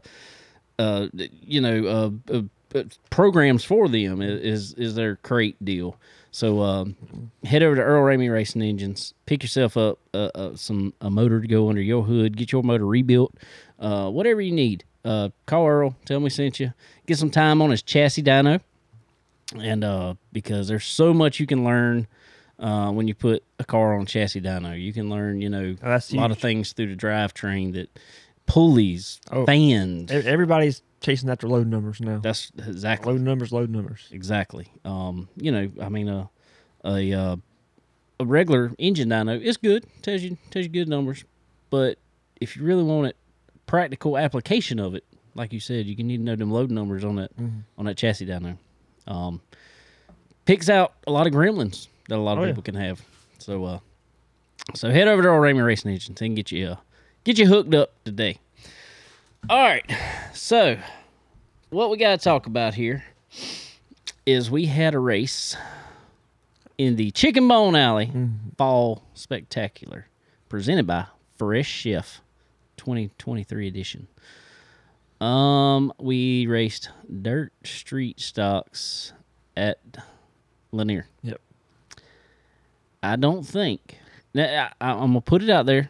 uh, you know, uh, uh, uh, programs for them is is their crate deal. So um, head over to Earl Ramey Racing Engines, pick yourself up uh, uh, some a motor to go under your hood, get your motor rebuilt, uh, whatever you need. Uh, call Earl, tell him we sent you. Get some time on his chassis dyno, and uh, because there's so much you can learn uh, when you put a car on chassis dyno. You can learn, you know, Oh, a lot of things through the drivetrain that pulleys, Oh. fans. Everybody's chasing after load numbers now. That's exactly Load numbers, load numbers. exactly. Um, you know, I mean, uh, a uh, a regular engine dyno is good. Tells you tells you good numbers, but if you really want it, practical application of it, like you said, you can need to know them load numbers on that on that chassis dyno. Um, picks out a lot of gremlins that a lot of Oh, yeah. people can have. So, uh, so head over to Earl Ramey Racing Engines and get you uh, get you hooked up today. All right, so what we got to talk about here is we had a race in the Chicken Bone Alley Fall Spectacular presented by Fresh Chef 2023 edition. Um, we raced dirt street stocks at Lanier. Yep. I don't think. Now, I, I'm gonna put it out there,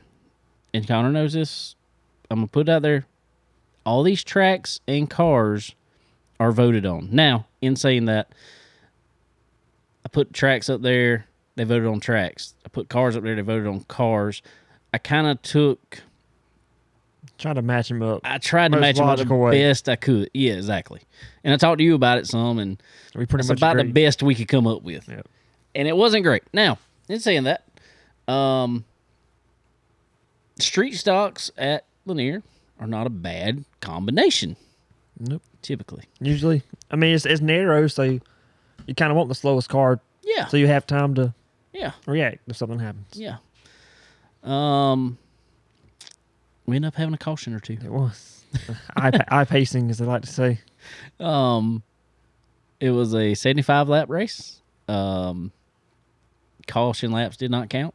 and Connor knows this. I'm gonna put it out there. All these tracks and cars are voted on. Now, in saying that, I put tracks up there. They voted on tracks. I put cars up there. They voted on cars. I kind of took. Trying to match them up. I tried to match them up the way. best I could. Yeah, exactly. And I talked to you about it some, and We pretty it's much about the best we could come up with. Yep. And it wasn't great. Now, in saying that, um, street stocks at Lanier are not a bad combination. Nope. Typically, Usually, I mean, it's, it's narrow, so you, you kind of want the slowest car, yeah, so you have time to yeah, react if something happens. yeah. Um, we end up having a caution or two. It was eye, eye pacing, as they like to say. Um, it was a 75 lap race. Um, caution laps did not count.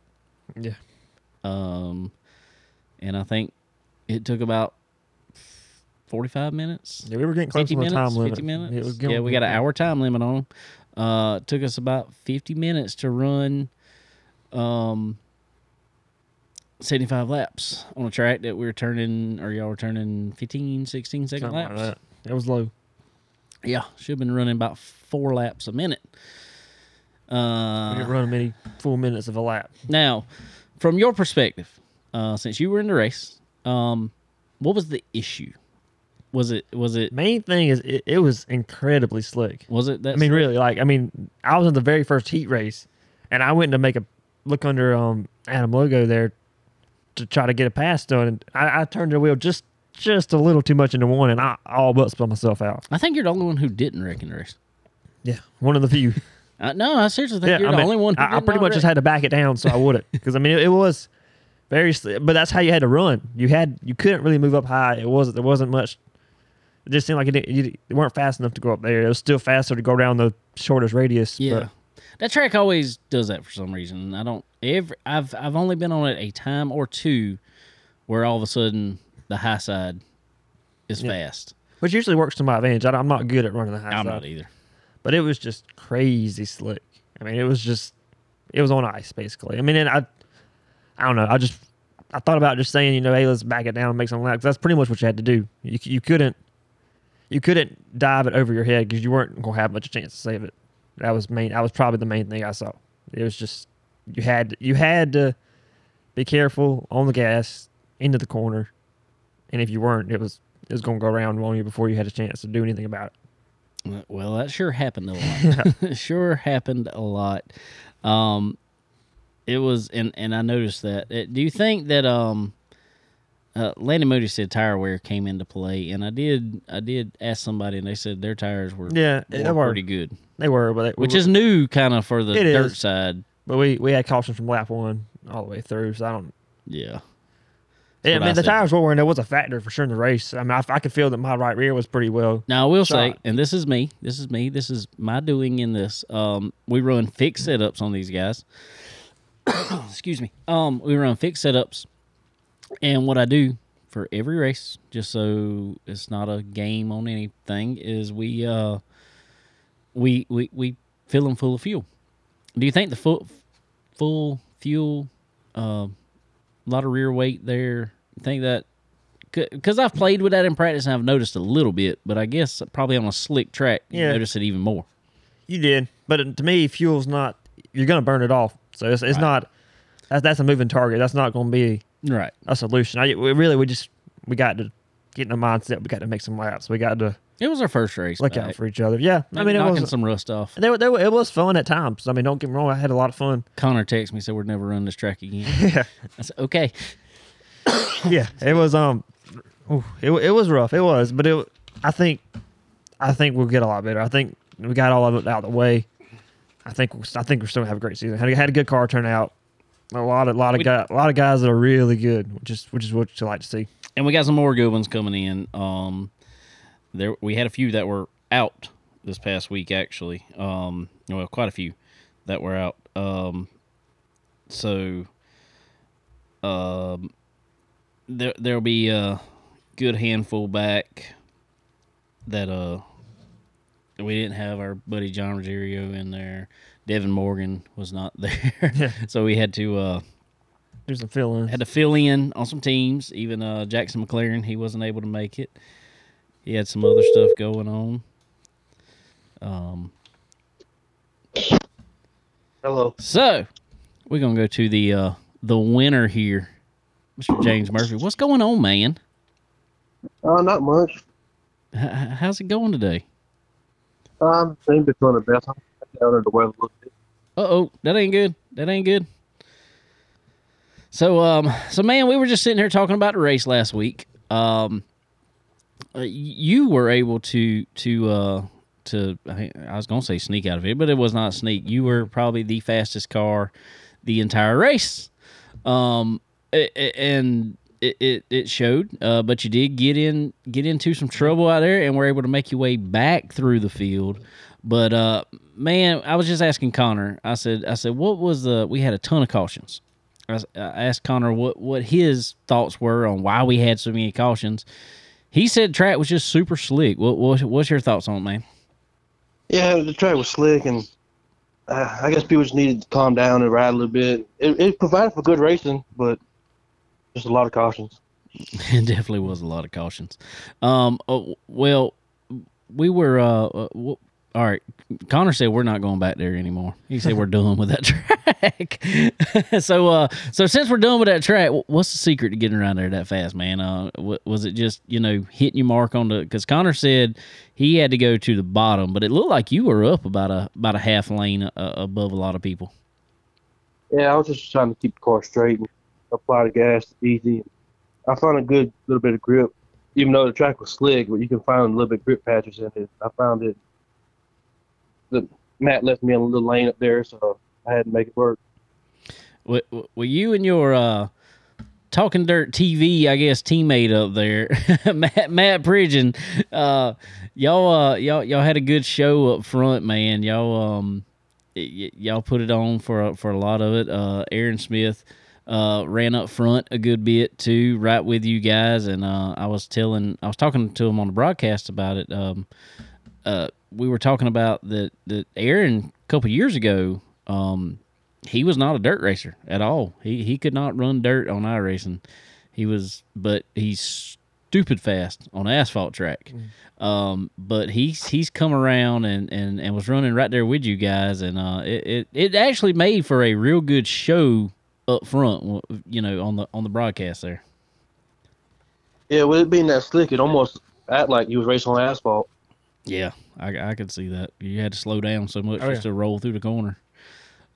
45 minutes. Yeah, we were getting close 50 to the minutes, time limit. 50 minutes. It was yeah, we got an hour time limit on them. Uh, it took us about 50 minutes to run um, 75 laps on a track that we were turning, or y'all were turning 15, 16 second Something like laps. that. Was low. Yeah, should have been running about four laps a minute. We Uh, didn't run many full minutes of a lap. now, from your perspective, uh, since you were in the race, um, what was the issue? Was it was it Main thing is it, it was incredibly slick. was it that I mean, really, like I mean, I was in the very first heat race, and I went to make a look under um Adam Logo there to try to get a pass done, and I, I turned the wheel just just a little too much into one, and I all but spun myself out. I think you're the only one who didn't wreck in the race. Yeah, one of the few. Uh, no, I seriously think yeah, you're I the mean, only one. Who I, I pretty much just had to back it down so I wouldn't, because I mean, it, it was very, but that's how you had to run. You had you couldn't really move up high. It wasn't there wasn't much. It just seemed like it, you, you weren't fast enough to go up there. It was still faster to go down the shortest radius. Yeah, but that track always does that for some reason. I don't ever. I've I've only been on it a time or two, where all of a sudden the high side is Yeah. fast. which usually works to my advantage. I, am not good at running the high side. I'm not either. but it was just crazy slick. I mean, it was just it was on ice basically. I mean, and I I don't know. I just I thought about just saying, you know, hey, let's back it down and make some laps. That's pretty much what you had to do. You you couldn't you couldn't dive it over your head because you weren't gonna have much chance to save it. That was main. That was probably the main thing I saw. It was just you had you had to be careful on the gas into the corner, and if you weren't, it was it was gonna go around on you before you had a chance to do anything about it. Well, that sure happened a lot. sure happened a lot. Um, it was, and and I noticed that. Uh, do you think that um, uh, Landy Moody said tire wear came into play, and I did I did ask somebody, and they said their tires were Yeah, were they were pretty good, They were, but they, which is new kind of for the dirt is. side. but we we had caution from lap one all the way through, so I don't. Yeah, Yeah, I mean, I the said. tires were wearing. There was a factor for sure in the race. I mean, I, I could feel that my right rear was pretty well. Now I will say, and this is me, this is me, this is my doing in this. Um, we run fixed setups on these guys. Excuse me. Um, we run fixed setups, and what I do for every race, just so it's not a game on anything, is we uh, we we we fill them full of fuel. Do you think the full full fuel, a lot of rear weight there? You think that because I've played with that in practice and I've noticed a little bit, but I guess probably on a slick track you Yeah. notice it even more. You did, but to me, fuel's not. You're gonna burn it off, so it's, it's Right. not. That's that's a moving target. That's not going to be Right. a solution. I we really we just we got to get in the mindset. We got to make some laps. We got to It was our first race. look out for each other. Yeah, I mean it knocking was. some rust off. They were, they were, it was fun at times. I mean, don't get me wrong. I had a lot of fun. Connor texted me said we're never running this track again. Yeah, I said okay. yeah. It was um, ooh, it it was rough. It was, but it. I think, I think we'll get a lot better. I think we got all of it out of the way. I think we're, I think we're still gonna have a great season. Had, had a good car turnout. A lot of lot of We- guys, a lot of guys that are really good, which is which is what you like to see. And we got some more good ones coming in. Um, there we had a few that were out this past week actually. Um, well, quite a few that were out. Um, so, um, there there'll be a good handful back that uh we didn't have our buddy John Rogerio in there. Devin Morgan was not there, Yeah. so we had to uh Do some fill had to fill in on some teams. Even uh, Jackson McLaren, he wasn't able to make it. He had some other stuff going on. Um, Hello. so we're gonna go to the uh, the winner here, Mr. James Murphy. What's going on, man? Uh, not much. H- h- how's it going today? Um, seemed to the best. I'm down the weather a little bit. Uh oh, that ain't good. That ain't good. So, um, so man, we were just sitting here talking about the race last week. Um, uh, you were able to to uh to I was gonna say sneak out of it, but it was not sneak. You were probably the fastest car the entire race. Um, and it, it, it showed. Uh, but you did get in get into some trouble out there, and were able to make your way back through the field. But uh, man, I was just asking Connor. I said, I said, what was the? We had a ton of cautions. I asked Connor what what his thoughts were on why we had so many cautions. he said track was just super slick. What, what what's your thoughts on it, man? Yeah, the track was slick, and uh, I guess people just needed to calm down and ride a little bit. It, it provided for good racing, but just a lot of cautions. it definitely was a lot of cautions. Um, oh, well, we were. Uh, uh, w- all right. Connor said we're not going back there anymore. He said we're done with that track. so, uh, so since we're done with that track, what's the secret to getting around there that fast, man? Uh, w- was it just you know hitting your mark on the? Because Connor said he had to go to the bottom, but it looked like you were up about a about a half lane uh, above a lot of people. Yeah, I was just trying to keep the car straight and apply the gas easy. I found a good little bit of grip, even though the track was slick, but you can find a little bit of grip patches in it. I found it. The Matt left me in a little lane up there, so I had to make it work. Were, you and your uh, talking dirt TV, I guess, teammate up there, Matt Matt Pridgeon, uh, y'all uh, y'all y'all had a good show up front, man. Y'all um y- y'all put it on for for a lot of it. Uh, Aaron Smith uh, ran up front a good bit too, right with you guys. And uh, I was telling, I was talking to him on the broadcast about it. Um, uh, we were talking about that that Aaron a couple years ago. Um, he was not a dirt racer at all. He he could not run dirt on iRacing. He was, but he's stupid fast on asphalt track. Um, but he's he's come around and, and, and was running right there with you guys, and uh, it, it it actually made for a real good show up front. You know, on the on the broadcast there. Yeah, with it being that slick, it almost act like you was racing on asphalt. Yeah, I, I could see that. You had to slow down so much Oh, just yeah. to roll through the corner.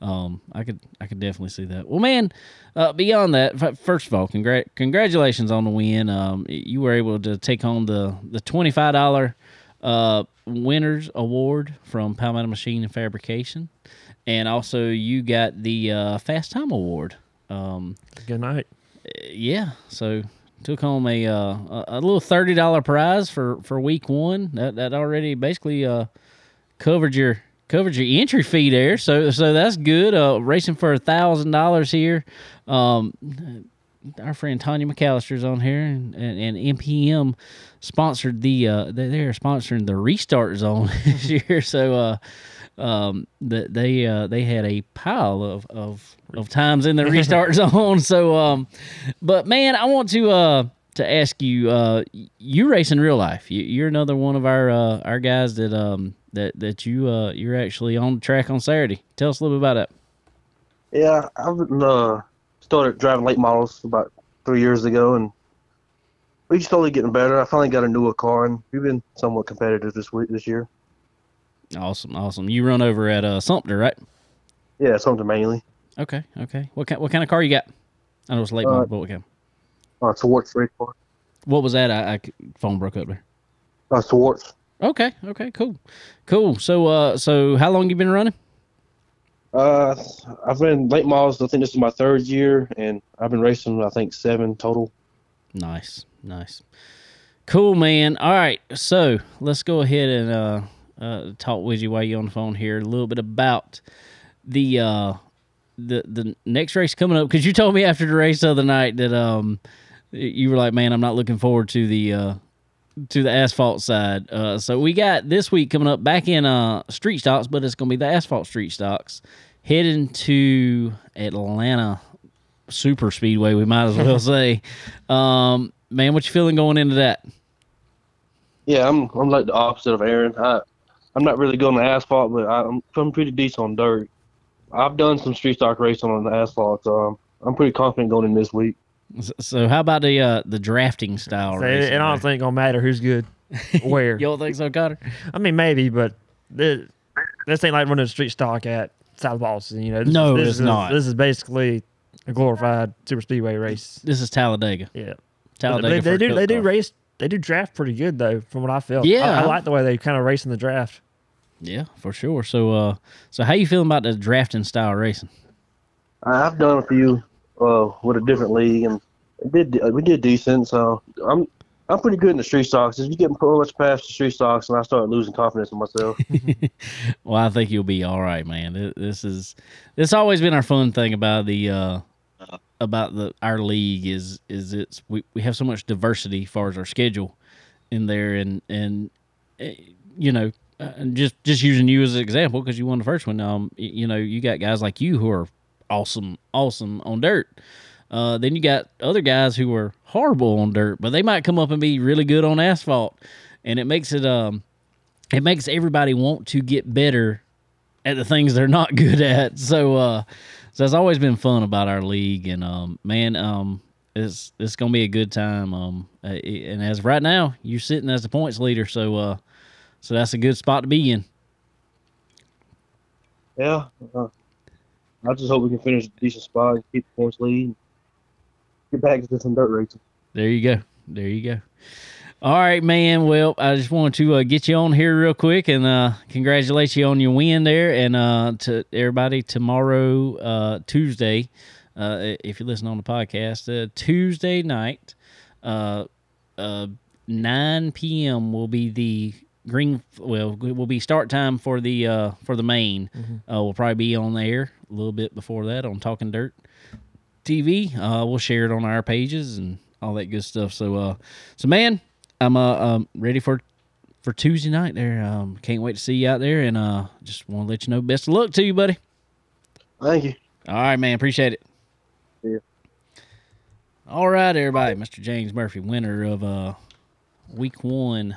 Um, I could I could definitely see that. Well, man, uh, beyond that, first of all, congrat congratulations on the win. Um, you were able to take home the the twenty five dollar uh winners award from Palmetto Machine and Fabrication, and also you got the uh, Fast Time Award. Um, Good night. yeah, so took home a uh, a, little thirty dollar prize for for week one. That that already basically uh covered your covered your entry fee there. So so that's good. Uh, racing for a thousand dollars here. Um, our friend Tanya McAllister's on here, and, and, and MPM sponsored the uh they they're sponsoring the restart zone this year. So uh um that they uh they had a pile of of of times in the restart zone. So um but man, I want to uh to ask you uh you race in real life. You, you're another one of our uh our guys that um that that you uh you're actually on the track on Saturday. Tell us a little bit about that. Yeah, I've uh, started driving late models about three years ago, and we're slowly getting better. I finally got a newer car, and we've been somewhat competitive this week this year. Awesome, awesome. You run over at uh Sumter, right? Yeah, something mainly. Okay, okay. What kind what kind of car you got? I know it's late Uh, model, but what kind? Uh, Swartz race car. What was that? I, I phone broke up there. Uh, Swartz. Okay, okay, cool, cool. So, uh, so how long you been running? Uh, I've been late models. I think this is my third year, and I've been racing. I think seven total. Nice, nice, cool, man. All right, so let's go ahead and uh, uh, talk with you while you're on the phone here a little bit about the uh, the the next race coming up because you told me after the race the other night that um you were like, man, I'm not looking forward to the uh to the asphalt side. Uh, so we got this week coming up back in uh street stocks, but it's gonna be the asphalt street stocks heading to Atlanta Super Speedway. We might as well say, um, man, what you feeling going into that? Yeah, I'm I'm like the opposite of Aaron. I I'm not really good on the asphalt, but I, I'm I'm pretty decent on dirt. I've done some street stock racing on the asphalt, so um, I'm pretty confident going in this week. So- So how about the uh the drafting style? So racing it, it there? honestly ain't gonna matter who's good, where. You don't think so, Connor? I mean, maybe, but this, this ain't like running a street stock at South Boston. You know, this, No, this it's is, not. This is basically a glorified super speedway race. This is Talladega. Yeah, Talladega. they, they do. cup They do race. They do draft pretty good though, from what I felt. Yeah. I, I like the way they kind of race in the draft. Yeah, for sure. So, uh, so how you feeling about the drafting style racing? I- I've done a few uh, with a different league, and did we did decent. So I'm I'm pretty good in the street stocks. If you get pretty much past the street stocks, and I start losing confidence in myself. Well, I think you'll be all right, man. This is this always been our fun thing about the uh, about the our league is is it's we, we have so much diversity as far as our schedule in there, and and eh, you know, uh, just just using you as an example because you won the first one. Um, you know, you got guys like you who are awesome, awesome on dirt. Uh, then you got other guys who are horrible on dirt, but they might come up and be really good on asphalt, and it makes it um, it makes everybody want to get better at the things they're not good at. So, uh, so that's always been fun about our league, and um, man, um, it's it's gonna be a good time. Um, uh, and as right now, you're sitting as the points leader, so uh, so that's a good spot to be in. Yeah. Uh, I just hope we can finish a decent spot and keep the points lead. And get back to some dirt racing. There you go. There you go. All right, man. Well, I just wanted to uh, get you on here real quick and uh, congratulate you on your win there. And uh, to everybody, tomorrow, uh, Tuesday, uh, if you listen on the podcast, uh, Tuesday night, uh, uh, 9 p.m. will be the green. Well, it will be start time for the uh, for the main. Uh, we'll probably be on there a little bit before that on Talking Dirt. TV. Uh, we'll share it on our pages and all that good stuff. So, uh, so man, I'm uh, um, ready for for Tuesday night. There, um, can't wait to see you out there, and uh, just want to let you know, best of luck to you, buddy. Thank you. All right, man, appreciate it. Yeah. All right, everybody, Mr. James Murphy, winner of uh, week one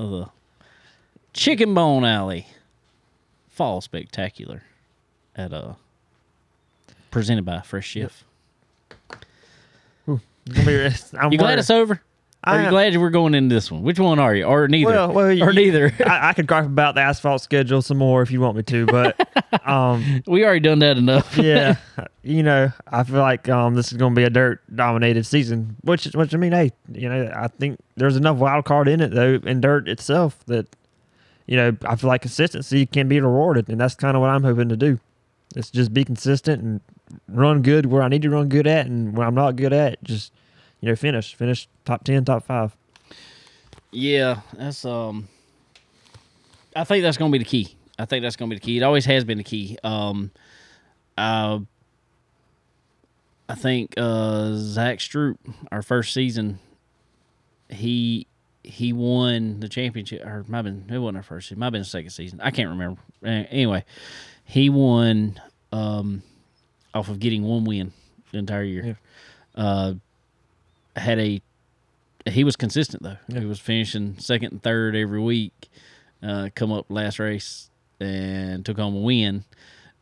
of the Chicken Bone Alley Fall Spectacular at uh presented by Fresh Chef. Gonna I'm You glad it's over? Or are you am- glad we're going into this one? Which one are you? Or neither? Well, well, or you- neither. I, I could gripe about the asphalt schedule some more if you want me to, but um, we already done that enough. yeah, you know, I feel like um, this is going to be a dirt dominated season, which which I mean, hey, you know, I think there's enough wild card in it though, in dirt itself that you know, I feel like consistency can be rewarded, and that's kind of what I'm hoping to do. It's just be consistent and run good where I need to run good at, and where I'm not good at, just you know, finish, finish top ten, top five. Yeah, that's um. I think that's going to be the key. I think that's going to be the key. It always has been the key. Um, uh, I think uh Zach Stroop, our first season, he he won the championship. Or might have been it wasn't our first season. Might have been the second season. I can't remember. Anyway, he won um off of getting one win the entire year. Uh, had a he was consistent though. Yeah. He was finishing second and third every week. Uh, come up last race and took home a win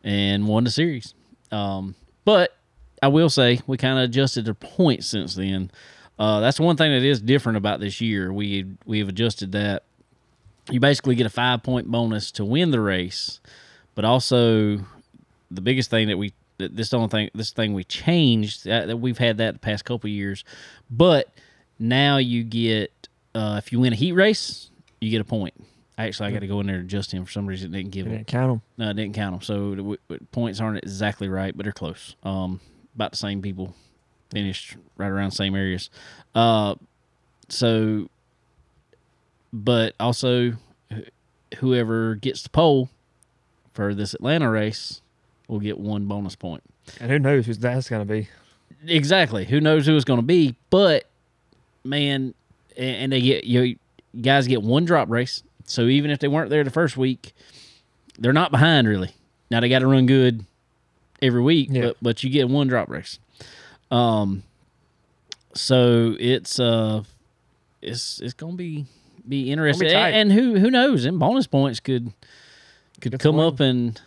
and won the series. Um, but I will say we kind of adjusted the points since then. Uh, that's one thing that is different about this year. We we have adjusted that. You basically get a five point bonus to win the race, but also the biggest thing that we this only thing this thing we changed that, we've had that the past couple of years, but now you get uh, if you win a heat race, you get a point. Actually, I got to go in there and adjust him for some reason. It didn't give him. didn't count them. No, it didn't count them. So the w- w- points aren't exactly right, but they're close. Um, about the same people finished right around the same areas. Uh, so, but also wh- whoever gets the pole for this Atlanta race will get one bonus point. And who knows who that's going to be? Exactly. Who knows who it's going to be? But man, and they get you guys get one drop race. So even if they weren't there the first week, they're not behind really. Now they got to run good every week, Yeah. but but you get one drop race. Um. So it's uh, it's it's gonna be be interesting, tight. and, and who who knows? And bonus points could could come swing. up and,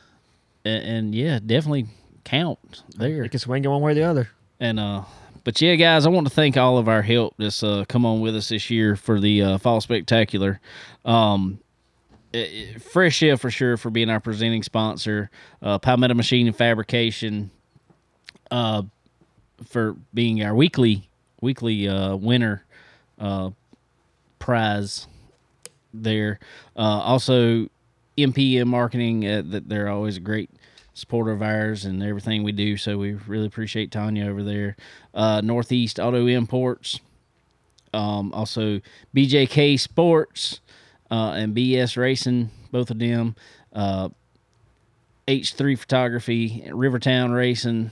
and and yeah, definitely count there. It can swing it one way or the other. And uh but yeah, guys, I want to thank all of our help that's uh come on with us this year for the uh, fall spectacular. Um i- i- Fresh Air for sure for being our presenting sponsor. Uh Palmetto Machine and Fabrication uh for being our weekly weekly uh winner uh prize there. Uh also MPM marketing uh, that they're always a great supporter of ours and everything we do. So we really appreciate Tanya over there. Uh, Northeast Auto Imports, um, also BJK Sports uh, and BS Racing, both of them. Uh, H3 Photography, Rivertown Racing,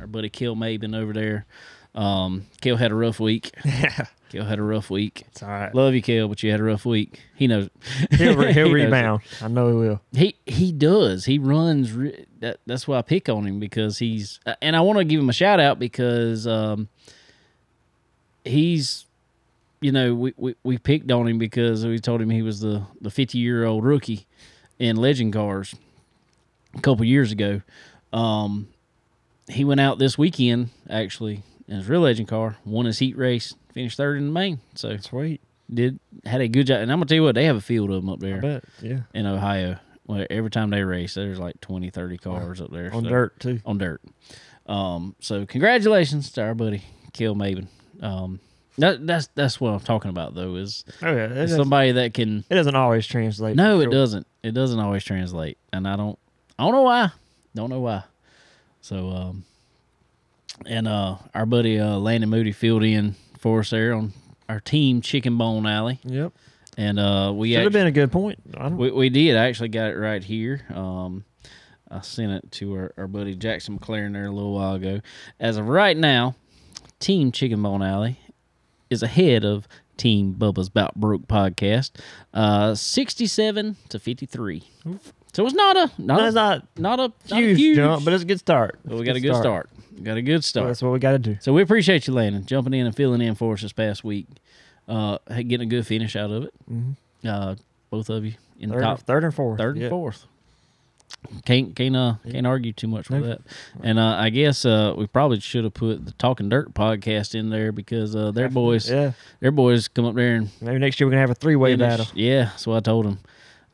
our buddy Kill Maben over there. Um, Kale had a rough week. Kale had a rough week. it's all right. Love you, Kale, but you had a rough week. He knows. He'll, re- he'll He rebound. I know he will. He he does. He runs. Re- that that's why I pick on him because he's. And I want to give him a shout out because um, he's. You know, we, we, we picked on him because we told him he was the the fifty year old rookie in legend cars a couple years ago. Um, he went out this weekend actually in his real legend car, won his heat race, finished third in the main. So Sweet. did had a good job. And I'm gonna tell you what, they have a field of them up I there bet. Yeah. in Ohio. Where every time they race, there's like 20, 30 cars up there. On so- dirt too. On dirt. Um, so congratulations to our buddy Kill Maven. Um, that, that's that's what I'm talking about though. Is Oh yeah. It, somebody that can. it doesn't always translate. No, for it doesn't. It doesn't always translate, and I don't. I don't know why. Don't know why. So, um, and uh, our buddy uh, Landon Moody filled in for us there on our team Chicken Bone Alley, Yep. and uh, we Should have been a good point. We, we did. I actually got it right here. Um, I sent it to our, our buddy Jackson McLaren there a little while ago. As of right now, Team Chicken Bone Alley is ahead of Team Bubba's Bout Broke podcast, uh, sixty-seven to fifty-three. So it's not a not no, a, not not a not a huge, huge jump, but it's a good start. but we got a good start. We got a good start. that's what we got to do. So we appreciate you, Landon, jumping in and filling in for us this past week. Uh, getting a good finish out of it. Mhm. Uh, both of you in the top third and fourth. third and Yeah. fourth. Can't can't uh can't argue too much with that. And uh, I guess uh we probably should have put the Talking Dirt podcast in there because uh their boys Yeah. their boys come up there and Maybe next year we're gonna have a three way battle. Yeah, so I told them.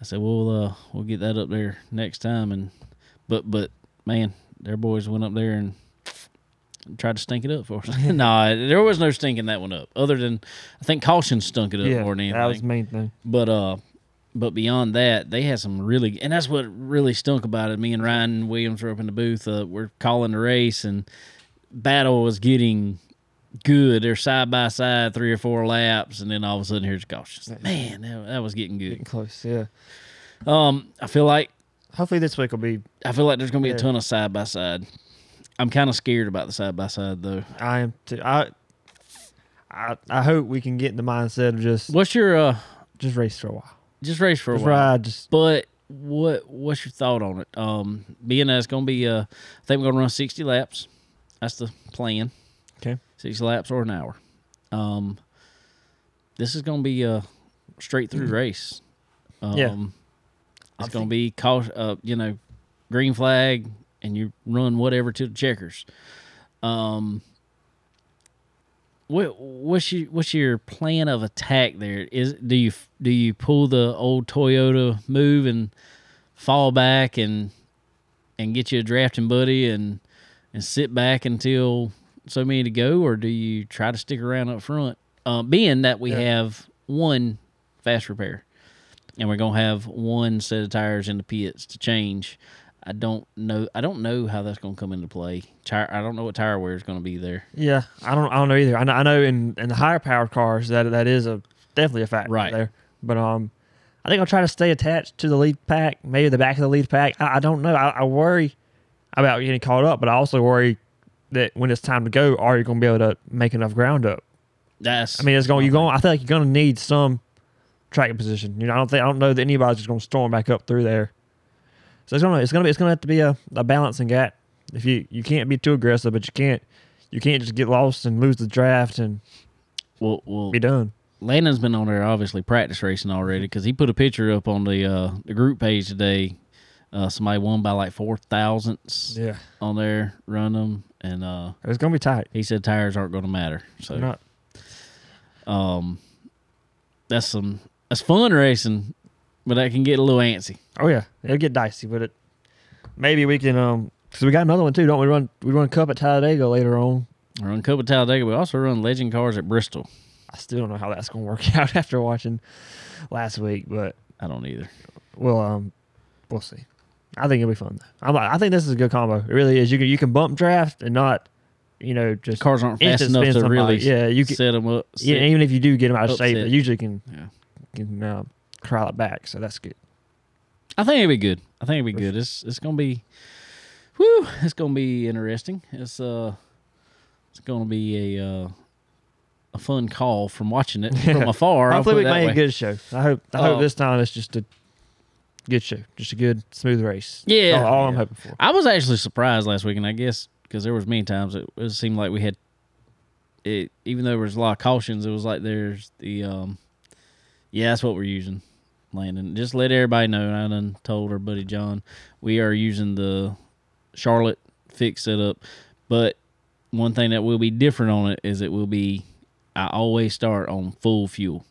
I said we'll uh we'll get that up there next time and but but man, their boys went up there and tried to stink it up for us. nah, there was no stinking that one up. Other than I think caution stunk it up Yeah. more than anything. That was the main thing. But uh, but beyond that, they had some really, and that's what really stunk about it. Me and Ryan Williams were up in the booth. Uh, we're calling the race, and battle was getting good. They're side by side, three or four laps, and then all of a sudden, here's caution. Man, that, that was getting good. Getting close. Yeah. Um, I feel like Hopefully this week will be. I feel like there's gonna be Yeah. a ton of side by side. I'm kind of scared about the side by side though. I am too. I. I, I hope we can get in the mindset of just What's your uh, just race for a while. just race for a Just while? ride. Just But what what's your thought on it? Um, being that it's gonna be uh, I think we're gonna run sixty laps. That's the plan. Okay. Sixty laps or an hour. Um, this is gonna be a straight through race. Um, Yeah. It's I gonna think- be cau- uh, you know, green flag, and you run whatever to the checkers. Um. What what's your what's your plan of attack there? Is do you do you pull the old Toyota move and fall back and and get you a drafting buddy and and sit back until so many to go, or do you try to stick around up front? Uh, being that we Yeah. have one fast repair and we're gonna have one set of tires in the pits to change. I don't know. I don't know how that's gonna come into play. Tire, I don't know what tire wear is gonna be there. yeah. I don't. I don't know either. I know. I know in, in the higher powered cars that that is a definitely a factor Right. there. But um, I think I'll try to stay attached to the lead pack, maybe the back of the lead pack. I, I don't know. I, I worry about getting caught up, but I also worry that when it's time to go, are you going to be able to make enough ground up? That's. I mean, it's going. You going. I feel like you're going to need some tracking position. You know, I don't think I don't know that anybody's just going to storm back up through there. So it's gonna it's gonna be it's gonna have to be a, a balancing act. If you you can't be too aggressive, but you can't you can't just get lost and lose the draft and well, well, be done. Landon's been on there obviously practice racing already because he put a picture up on the uh, the group page today. Uh, somebody won by like four thousandths Yeah, on there, run them, and uh, it's gonna be tight. he said tires aren't going to matter. So Not um, that's some that's fun racing, but that can get a little antsy. oh yeah, it'll get dicey, but it maybe we can um because we got another one too, don't we? Run we run a Cup at Talladega later on. We run Cup at Talladega. We also run Legend cars at Bristol. I still don't know how that's gonna work out after watching last week, but I don't either. we'll um we'll see. I think it'll be fun. Though. I'm like, I think this is a good combo. It really is. You can you can bump draft and not you know just Cars aren't fast enough to somebody. really yeah you can set them up. yeah, even if you do get them out of shape, they usually can Yeah. can uh, it back. So that's good. I think it'll be good. I think it'll be good. It's it's gonna be, whew, it's gonna be interesting. It's uh, it's going to be a uh, a fun call from watching it from afar. Hopefully, we made a good show. I hope. I hope Uh, this time it's just a good show, just a good smooth race. Yeah. all, all I'm hoping for. I was actually surprised last week, and I guess because there was many times it, it seemed like we had it, even though there was a lot of cautions, it was like there's the um, yeah, that's what we're using, Landon. Just let everybody know. I done told our buddy John we are using the Charlotte fix setup, but one thing that will be different on it is it will be I always start on full fuel.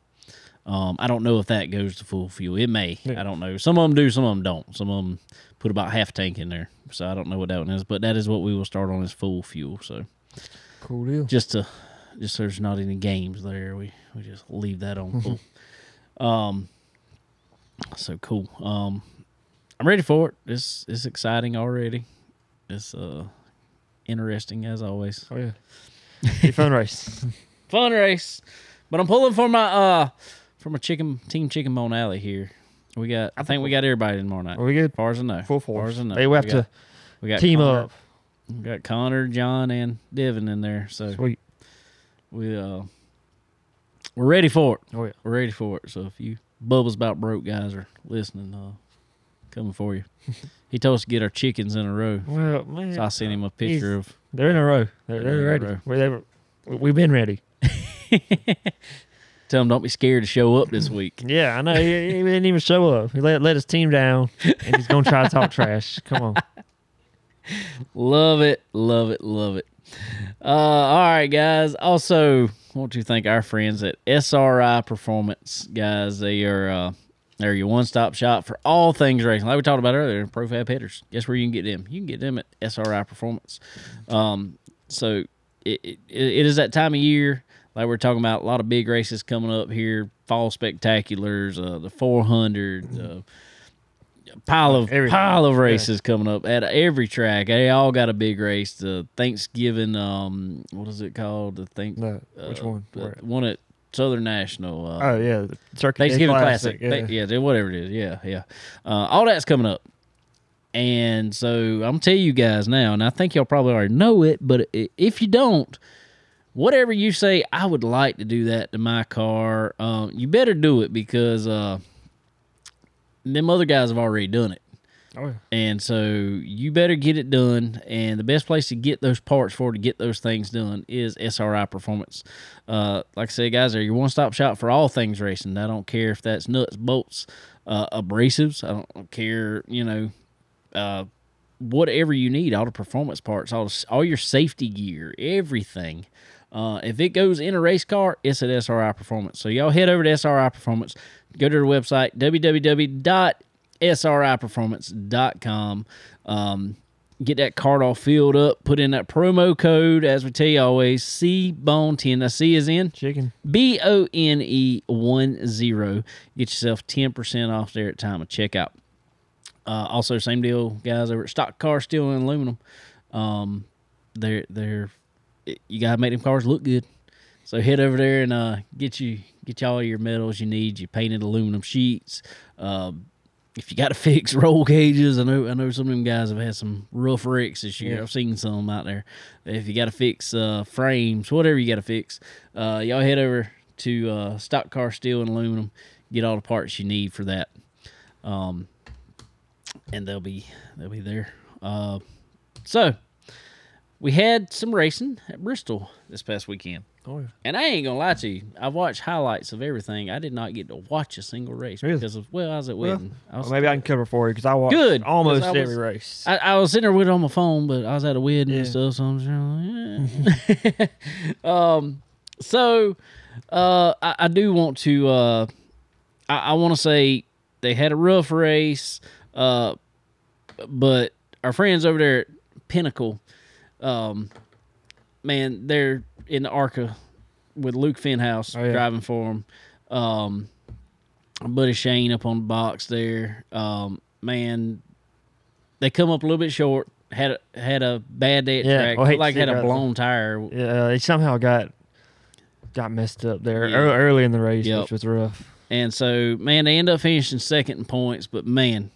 Um, I don't know if that goes to full fuel. It may. Yeah. I don't know. Some of them do. Some of them don't. Some of them put about half tank in there. So I don't know what that one is, but that is what we will start on is full fuel. So Cool deal. just to just so there's not any games there, we we just leave that on full. um, so cool. Um, I'm ready for it. It's it's exciting already. It's uh interesting as always. Oh yeah. A fun race. Fun race, but I'm pulling for my uh for my chicken team chicken bone alley here. We got I think we got everybody tomorrow night. Are we good? Far as I know. Full As far force. as I know. Hey, we have got, to we got team Connor- up. We got Connor, John, and Devin in there. So Sweet. we uh we're ready for it. Oh yeah. We're ready for it. So if you bubbles about broke guys are listening, uh coming for you. he told us to get our chickens in a row. Well, man, So I sent him a picture of they're in a row. They're, They're they're ready. row. We, they were, we've been ready. tell him don't be scared to show up this week. Yeah, I know. He, he didn't even show up. He let let his team down, and he's gonna try to talk trash. Come on. Love it, love it, love it. Uh, all right, guys. Also, want to thank our friends at SRI Performance, guys. They are uh, they're your one stop shop for all things racing. Like we talked about earlier, ProFab headers. Guess where you can get them? You can get them at SRI Performance. Um, so it, it, it is that time of year. Like we're talking about, a lot of big races coming up here. Fall spectaculars, uh, the 400. Uh, pile of pile of races coming up at every track. They all got a big race. The Thanksgiving, um, what is it called? The think No, which uh, one? the one at Southern National. Uh, Oh yeah, Day Thanksgiving Classic. Yeah. Th- Yeah. whatever it is. Yeah, yeah. Uh, all that's coming up. And so I'm gonna tell you guys now, and I think y'all probably already know it, but if you don't, whatever you say, I would like to do that to my car. Um, you better do it because uh, them other guys have already done it. Oh yeah. And so you better get it done. And the best place to get those parts for to get those things done is SRI Performance. Uh, like I said, guys, they're your one stop shop for all things racing. I don't care if that's nuts, bolts, uh, abrasives. I don't care, you know, uh, whatever you need, all the performance parts, all the, all your safety gear, everything. Uh, if it goes in a race car, it's at SRI Performance. So y'all head over to SRI Performance, go to their website www.sriperformance.com. Um, get that card all filled up, put in that promo code, as we tell you always, C Bone 10. That C is in Chicken. B O N E 1 0. Get yourself 10% off there at time of checkout. Uh, also, same deal, guys, over at Stock Car Steel and Aluminum. Um, they're, they're, you got to make them cars look good. So head over there and uh, get you get you all your metals you need. You painted aluminum sheets. Um, if you got to fix roll cages, I know I know some of them guys have had some rough wrecks this year. Yeah. I've seen some out there. If you got to fix uh, frames, whatever you got to fix, uh, y'all head over to uh, Stock Car Steel and Aluminum. Get all the parts you need for that, um, and they'll be they'll be there. Uh, so we had some racing at Bristol this past weekend. Oh yeah. And I ain't gonna lie to you, I've watched highlights of everything. I did not get to watch a single race Really? because of well, I was at Well, wedding. I, was, Well, maybe I can cover for you because I watched Good, almost I was- every race. I, I was sitting there with it on my phone, but I was at a wedding Yeah. and stuff, so I'm just like, yeah. um, so uh, I, I do want to. Uh, I, I want to say they had a rough race, uh, but our friends over there at Pinnacle, um, man, they're in the ARCA with Luke Fenhaus Oh, yeah. driving for him. Um, buddy Shane up on the box there. Um, man, they come up a little bit short. Had a, had a bad day at Yeah, track. well, to like had a blown tire. yeah, he somehow got got messed up there Yeah. early in the race, Yep. which was rough. And so, man, they end up finishing second in points. But man,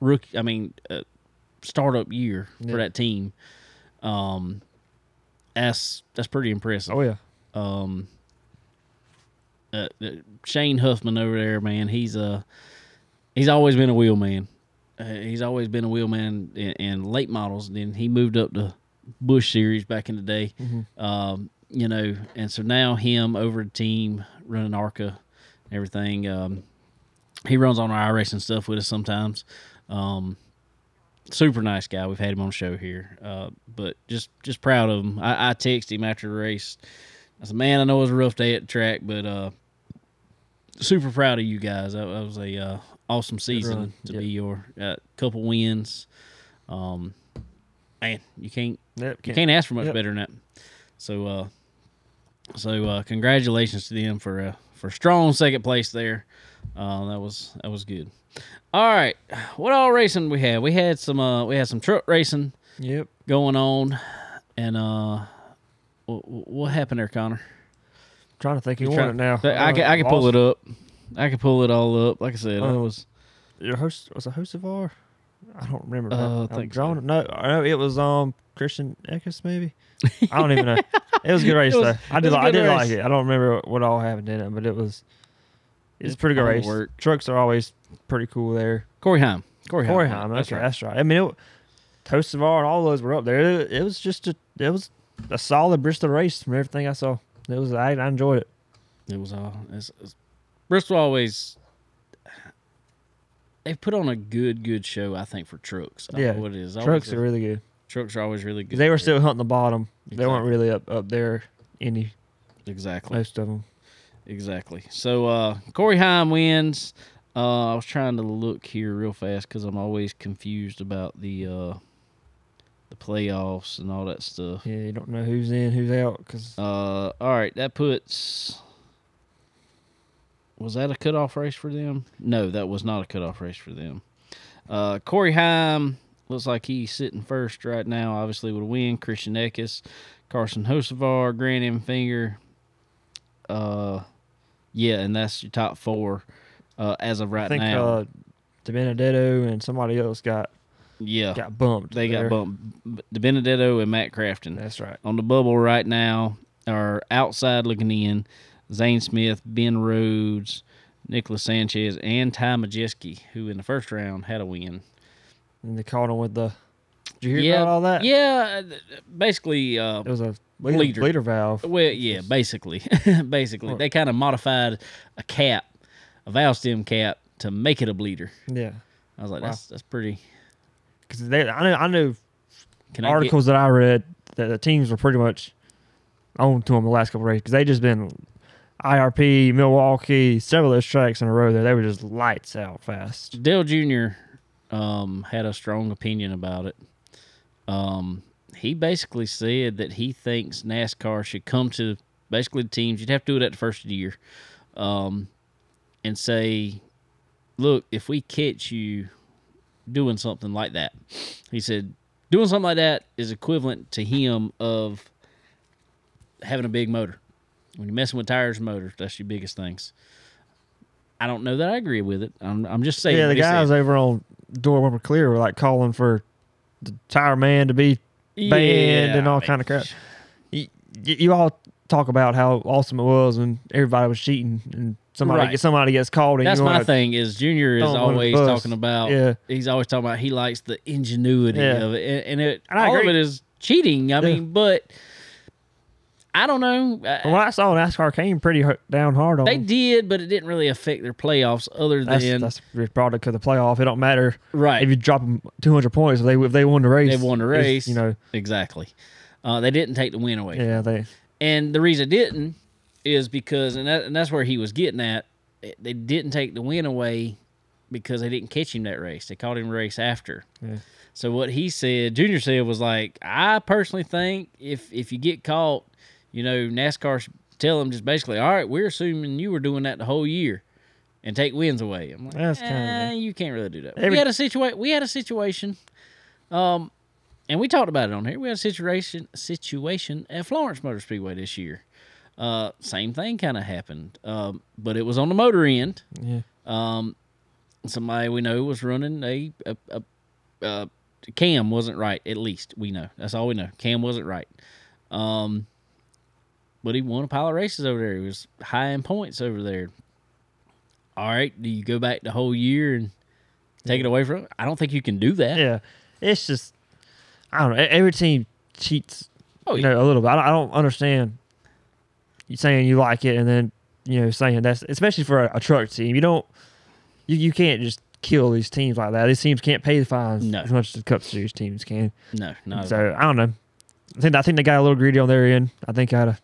rookie, I mean, uh, startup year Yeah. for that team. Um, that's that's pretty impressive. Oh yeah. um uh, uh, Shane Huffman over there, man, he's uh he's always been a wheelman. Uh, he's always been a wheelman in, in late models. Then he moved up to Busch series back in the day. Um, you know, and so now him over the team running ARCA everything. Um, he runs on our iRacing stuff with us sometimes. Um, super nice guy. We've had him on the show here, uh, but just just proud of him. I, I texted him after the race. I said, "Man, I know it was a rough day at the track, but uh, super proud of you guys. That, that was a uh, awesome season to Yep. be your uh, couple wins. Um, man, you can't Yep. you can't ask for much Yep. better than that. So, uh, so uh, congratulations to them for uh, for strong second place there. Uh, that was that was good. All right, what all racing we had? We had some uh, we had some truck racing Yep. going on, and uh, what, what happened there, Connor? Trying to think You won try- it now. I can I can pull it up. I can pull it all up. Like I said, Uh, it was Your host was a host of our. I don't remember. Uh, I think drawing so. it. No, it was um Christian Eckes maybe. I don't even know. It was a good race was- though. I did. was a li- I good did like it. I don't remember what all happened in it, but it was. It's a pretty good race. work. Trucks are always pretty cool there. Corey Heim. Corey Heim. Corey Heim, That's okay, right. that's right. I mean, it, Hocevar and all those were up there. It, it was just a, it was a solid Bristol race from everything I saw. It was, I, I enjoyed it. It was all. It's, it's, Bristol always. They put on a good, good show. I think for trucks. I Yeah, know what it is. Trucks a- are really good. Trucks are always really good. They were still hunting the bottom. They weren't really up up there. Any exactly, most of them. exactly. So uh, Corey Heim wins. Uh, I was trying to look here real fast because I'm always confused about the uh, the playoffs and all that stuff. Yeah, you don't know who's in, who's out. Because Uh, all right, that puts. Was that a cutoff race for them? No, that was not a cutoff race for them. Uh, Corey Heim looks like he's sitting first right now, obviously with a win. Christian Eckes, Carson Hocevar, Grant Enfinger. Uh, yeah, and that's your top four uh, as of right I think now. uh, DiBenedetto and somebody else got yeah, got bumped. they got bumped. DiBenedetto and Matt Crafton. That's right. on the bubble right now are outside looking in Zane Smith, Ben Rhodes, Nicholas Sanchez, and Ty Majeski, who in the first round had a win. And they caught him with the. Did you hear yeah, about all that? Yeah, basically, uh, It was a bleeder, Bleeder. bleeder valve. well, yeah, basically, basically, they kind of modified a cap, a valve stem cap, to make it a bleeder. Yeah. I was like, Wow. that's that's pretty. Because they, I know, I knew Can I get, articles that I read that the teams were pretty much on to them the last couple of races because they just been IRP, Milwaukee, several of those tracks in a row there. They were just lights out fast. Dale Jr. Um, had a strong opinion about it. Um, he basically said that he thinks NASCAR should come to basically the teams. You'd have to do it at the first of the year, um, and say, "Look, if we catch you doing something like that," he said, "doing something like that is equivalent to him of having a big motor. When you're messing with tires and motors, that's your biggest things." I don't know that I agree with it. I'm, I'm just saying. yeah, the what he said. guys over on Door Bumper Clear were like calling for the tire man to be banned and all I kind of crap. You, you all talk about how awesome it was when everybody was cheating and somebody Right. somebody gets called. And That's my thing. Is Junior is throw 'em under the always talking about. Yeah. He's always talking about. He likes the ingenuity Yeah. of it, and, and it And all of it is cheating. I Yeah. mean, but I don't know. I- From I saw, NASCAR came pretty down hard on they them. did, but it didn't really affect their playoffs. Other That's, than that's the product of the playoff. It don't matter right, if you drop them 200 points. If they if they won the race, They won the race. You know, exactly. Uh, they didn't take the win away. yeah, they And the reason it didn't is because, and, that, and that's where he was getting at. They didn't take the win away because they didn't catch him that race. They caught him race after. Yeah. So what he said, Junior said, was like, I personally think if if you get caught, you know, NASCAR tell them just basically, all right, we're assuming you were doing that the whole year, and take wins away. I'm like, That's kinda- eh, you can't really do that. we had a situation. We had a situation. Um, and we talked about it on here. We had a situation situation at Florence Motor Speedway this year. Uh, same thing kind of happened, um, but it was on the motor end. yeah. Um, somebody we know was running a, a, a, a cam wasn't right. At least we know that's all we know. Cam wasn't right. Um, but he won a pile of races over there. He was high in points over there. All right, do you go back the whole year and take it away from? Him? I don't think you can do that. Yeah, it's just I don't know. Every team cheats, Oh, you yeah. know, a little bit. I don't, I don't understand you saying you like it and then you know saying that's especially for a, a truck team. You don't, you you can't just kill these teams like that. These teams can't pay the fines No. as much as the Cup Series teams can. No, no. so I don't know. I think I think they got a little greedy on their end. I think I'd, have,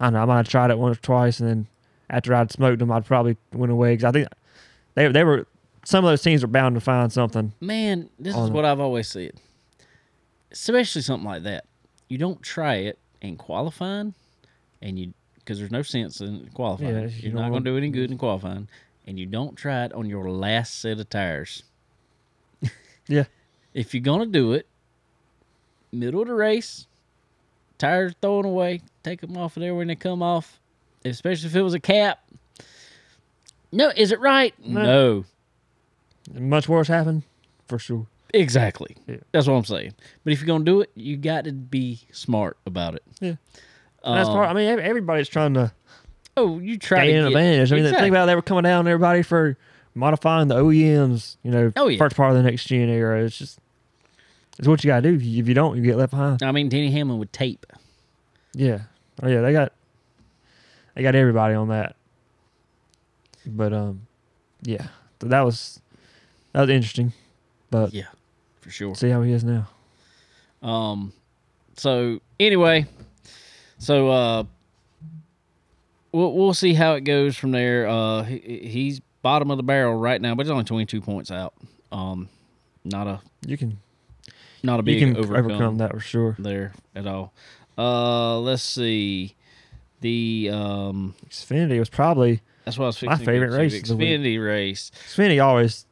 I don't know. I might have tried it once or twice, and then after I'd smoked them, I'd probably went away because I think they they were some of those teams are bound to find something. Man, this is what I've always said. Especially something like that. You don't try it in qualifying, and you because there's no sense in qualifying. Yeah, you You're don't going to do any good in qualifying, and you don't try it on your last set of tires. Yeah. If you're going to do it, middle of the race, tires throwing away, take them off of there when they come off, especially if it was a cap. No, is it right? No. no. Much worse happened for sure. Exactly. Yeah. That's what I'm saying. But if you're gonna do it, you got to be smart about it. Yeah. And that's Um, part. I mean, everybody's trying to Oh, you try gain to an get, advantage. I mean, Exactly. think about it, they were coming down everybody for modifying the OEMs. You know, Oh, yeah. first part of the next gen era. It's just it's what you got to do. If you, don't, you get left behind. I mean, Denny Hamlin would tape. Yeah. Oh yeah, they got they got everybody on that. But um, yeah, so that was that was interesting. But Yeah, for sure. see how he is now. Um, so anyway, so uh, we'll we'll see how it goes from there. Uh, he, he's bottom of the barrel right now, but he's only 22 points out. Um, not a You can not a you can overcome. overcome that for sure. there at all. Uh, let's see. The um, Xfinity was probably that's what I was My fixing favorite race the of the week. Xfinity race. Xfinity always.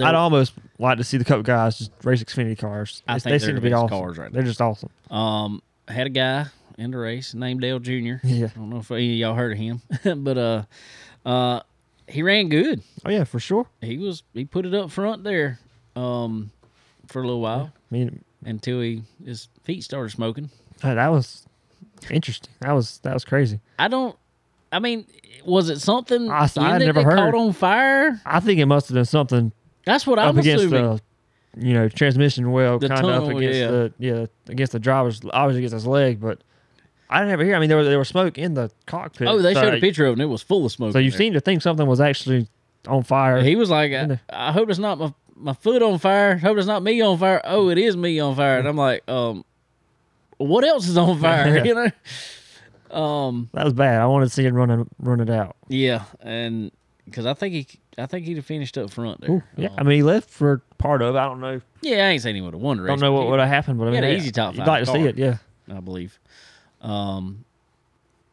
I'd almost like to see the couple guys just race Xfinity cars. I It's- think they seem to be awesome. cars right now. They're just awesome. Um, had a guy in the race named Dale Jr. Yeah. I don't know if any of y'all heard of him, but uh, uh, he ran good. Oh yeah, for sure. He was he put it up front there, um, for a little while I mean, until he his feet started smoking. Uh, that was interesting. That was that was crazy. I don't. I mean, was it something I- in I never heard. caught on fire? I think it must have been something That's what I'm against assuming. the, you know, transmission well, kind of up against yeah. the yeah against the driver's obviously against his leg, but I didn't ever hear. I mean, there was there was smoke in the cockpit. oh, they so, showed a picture of it. and It was full of smoke. So you seem to think something was actually on fire. He was like, I. I hope it's not my my foot on fire. Hope it's not me on fire. Oh, it is me on fire. And I'm like, um, what else is on fire? You know. Um. that was bad. I wanted to see him running run it out. Yeah, and because I think he, I think he'd have finished up front there. Ooh, yeah, Um, I mean, he left for part of. I don't know. yeah, I ain't saying he would have won race. Don't know what would have happened, but I mean, yeah, easy top five. You'd like to see it, yeah. I believe. Um.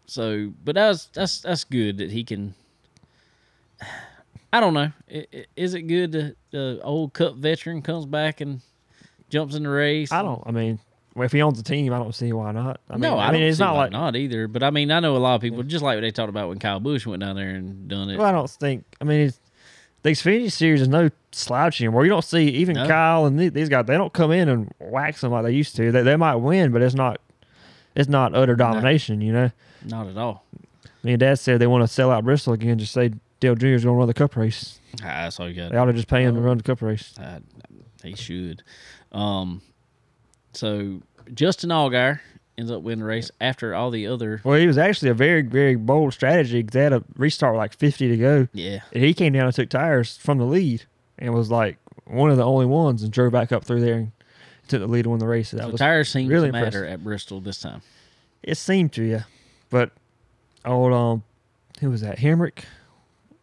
So, but that's that's that's good that he can. I don't know. I- i- Is it good that the old Cup veteran comes back and jumps in the race? I don't. I mean, if he owns the team, I don't see why not. I mean, no, I, mean, don't it's not like. not either. But I mean, I know a lot of people just like what they talked about when Kyle Busch went down there and done it. Well, I don't think. I mean, it's, the Xfinity series is no slouch anymore. You don't see even No. Kyle and the- these guys. They don't come in and wax them like they used to. They, they might win, but it's not. It's not utter domination. You know. Not at all. Me and Dad said they want to sell out Bristol again. Just say Dale Jr. is going to run the Cup race. Ah, that's all you got. They ought to just pay him to Oh. run the Cup race. Uh, he should. Um, so Justin Allgaier ends up winning the race after all the other. Well, it was actually a very, very bold strategy. They had a restart with like 50 to go. Yeah, And he came down and took tires from the lead and was like one of the only ones and drove back up through there and took the lead to win the race. That so was tires seem really to matter impressive. at Bristol this time. It seemed to, yeah. But old um, who was that? Hemric,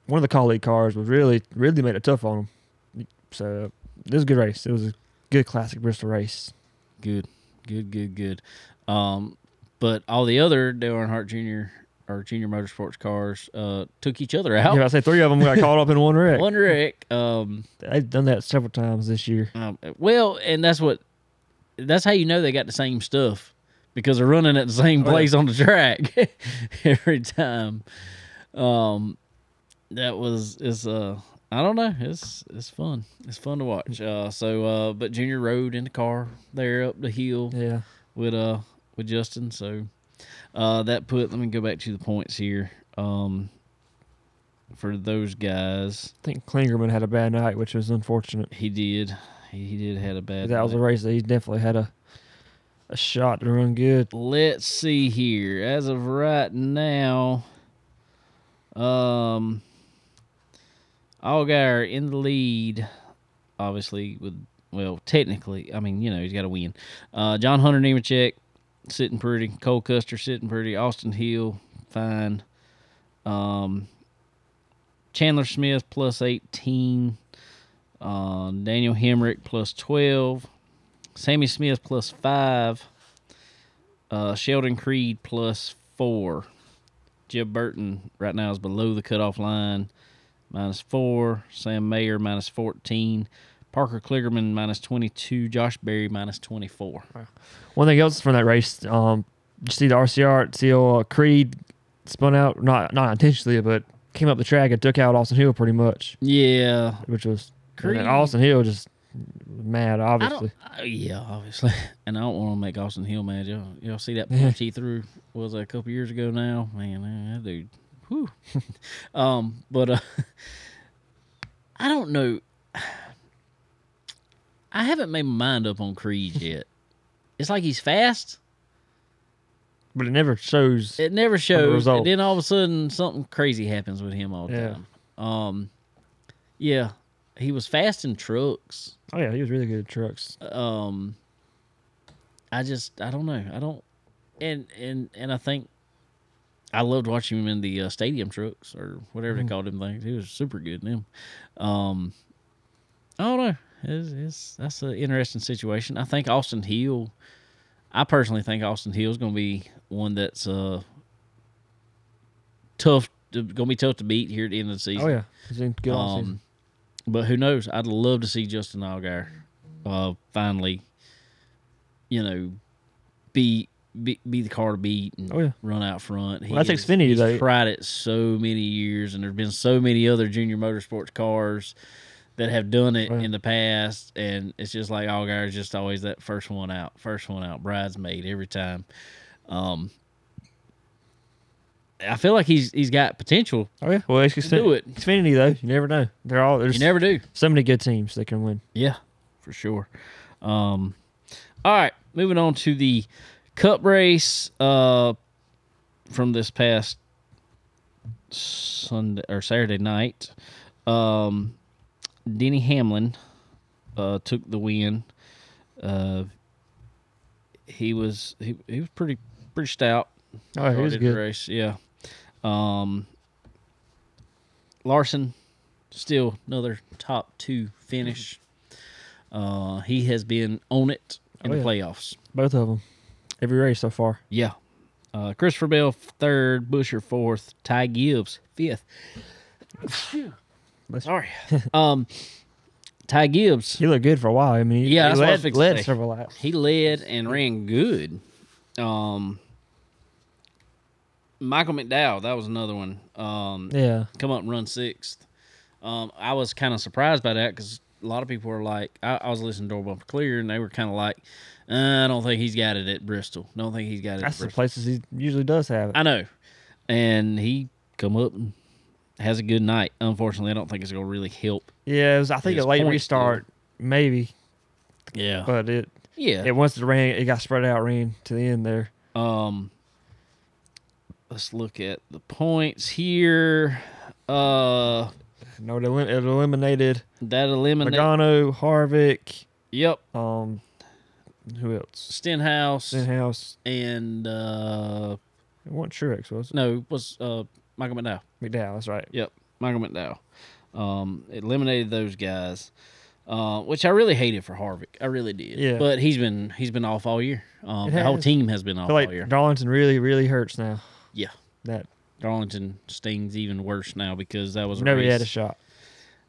one of the Kaulig cars was really, really made it tough on him. So this was a good race. It was a good classic Bristol race. Good, good, good, good. Um, but all the other Dale Earnhardt Jr. or Junior Motorsports cars uh, took each other out. Yeah, I say three of them got caught up in one wreck. One wreck. Um, They've done that several times this year. um, well, and that's what. That's how you know they got the same stuff because they're running at the same Oh, place on the track every time. Um, that was is uh I don't know it's it's fun it's fun to watch. Uh, so uh, but Junior rode in the car there up the hill Yeah. with uh with Justin. So uh, that put. Let me go back to the points here. Um, for those guys, I think Kligerman had a bad night, which was unfortunate. he did. He, he did had a bad. That was a race that he definitely had a a shot to run good. Let's see here. As of right now, um, Allgaier in the lead, obviously with well, technically, I mean, you know, he's got to win. Uh, John Hunter Nemechek sitting pretty. Cole Custer sitting pretty. Austin Hill fine. Um, Chandler Smith plus eighteen. Uh, Daniel Hemric plus twelve. Sammy Smith plus five. Uh, Sheldon Creed plus four. Jeb Burton right now is below the cutoff line, minus four. Sam Mayer minus 14. Parker Kligerman minus 22. Josh Berry minus 24. One thing else from that race, um, you see the RCR, see uh, Creed spun out, not not intentionally, but came up the track and took out Austin Hill pretty much, Yeah. which was Creed- Austin Hill just mad, obviously. uh, yeah, obviously. And I don't want to make Austin Hill mad. Y'all, y'all see that punch he threw was that a couple years ago now? Man, man, that dude. Whew. um, but uh, I don't know. I haven't made my mind up on Creed yet. it's like he's fast. But it never shows. It never shows. result. And then all of a sudden, something crazy happens with him all the Yeah. time. Um, yeah, he was fast in trucks. oh yeah, he was really good at trucks. um I just I don't know. I don't and and and I think I loved watching him in the uh, stadium trucks or whatever they called them things. He was super good in them. Um I don't know. It's, it's that's an interesting situation. I think Austin Hill I personally think Austin Hill is going to be one that's uh tough going to be tough to beat here at the end of the season. Oh yeah, he's in good all season. Um, but who knows? I'd love to see Justin Allgaier uh, finally, you know, be be, be the car to beat and Oh, yeah. run out front. Well, that's has- Xfinity, he's though. tried it so many years, and there's been so many other junior motorsports cars that have done it Right. in the past, and it's just like Allgaier is just always that first one out, first one out, bridesmaid every time. Um, I feel like he's he's got potential. Oh yeah, well it's to do it. Xfinity though. You never know. They're all there's You never do. so many good teams that can win. Yeah, for sure. Um, all right, moving on to the Cup race uh, from this past Sunday or Saturday night. Um, Denny Hamlin uh, took the win. Uh, he was he, he was pretty pretty stout. Oh, he was good. race, yeah. Um, Larson, still another top two finish. Uh, he has been on it in Oh, the yeah. playoffs. Both of them, every race so far. Yeah. Uh, Christopher Bell third, Buescher fourth, Ty Gibbs fifth. Sorry. um, Ty Gibbs He looked good for a while. I mean, he, Yeah, he what I was led, fixing to led say. several laps. he led and ran good. Um, Michael McDowell, that was another one. Um, Yeah, come up and run sixth. Um, I was kind of surprised by that because a lot of people are like, I, I was listening to Door Bumper Clear, and they were kind of like, uh, I don't think he's got it at Bristol. Don't think he's got it. that's at the places he usually does have it. I know, and he come up and has a good night. Unfortunately, I don't think it's gonna really help. yeah, it was, I think a late points, restart, maybe, Yeah, but it yeah. it once the rain it got spread out rain to the end there. Um, let's look at the points here. Uh, No, it, elim- it eliminated that eliminated. Logano, Harvick, Yep, um, who else? Stenhouse Stenhouse. and uh, It wasn't Truex, was it? no, it was uh Michael McDowell. McDowell, that's right. Yep, Michael McDowell. Um, it eliminated those guys, uh, which I really hated for Harvick. I really did. Yeah. But he's been he's been off all year. Um, the whole team has been I off feel like all year. Darlington really, really hurts now. Yeah. That Darlington stings even worse now because that was a nobody race. had a shot.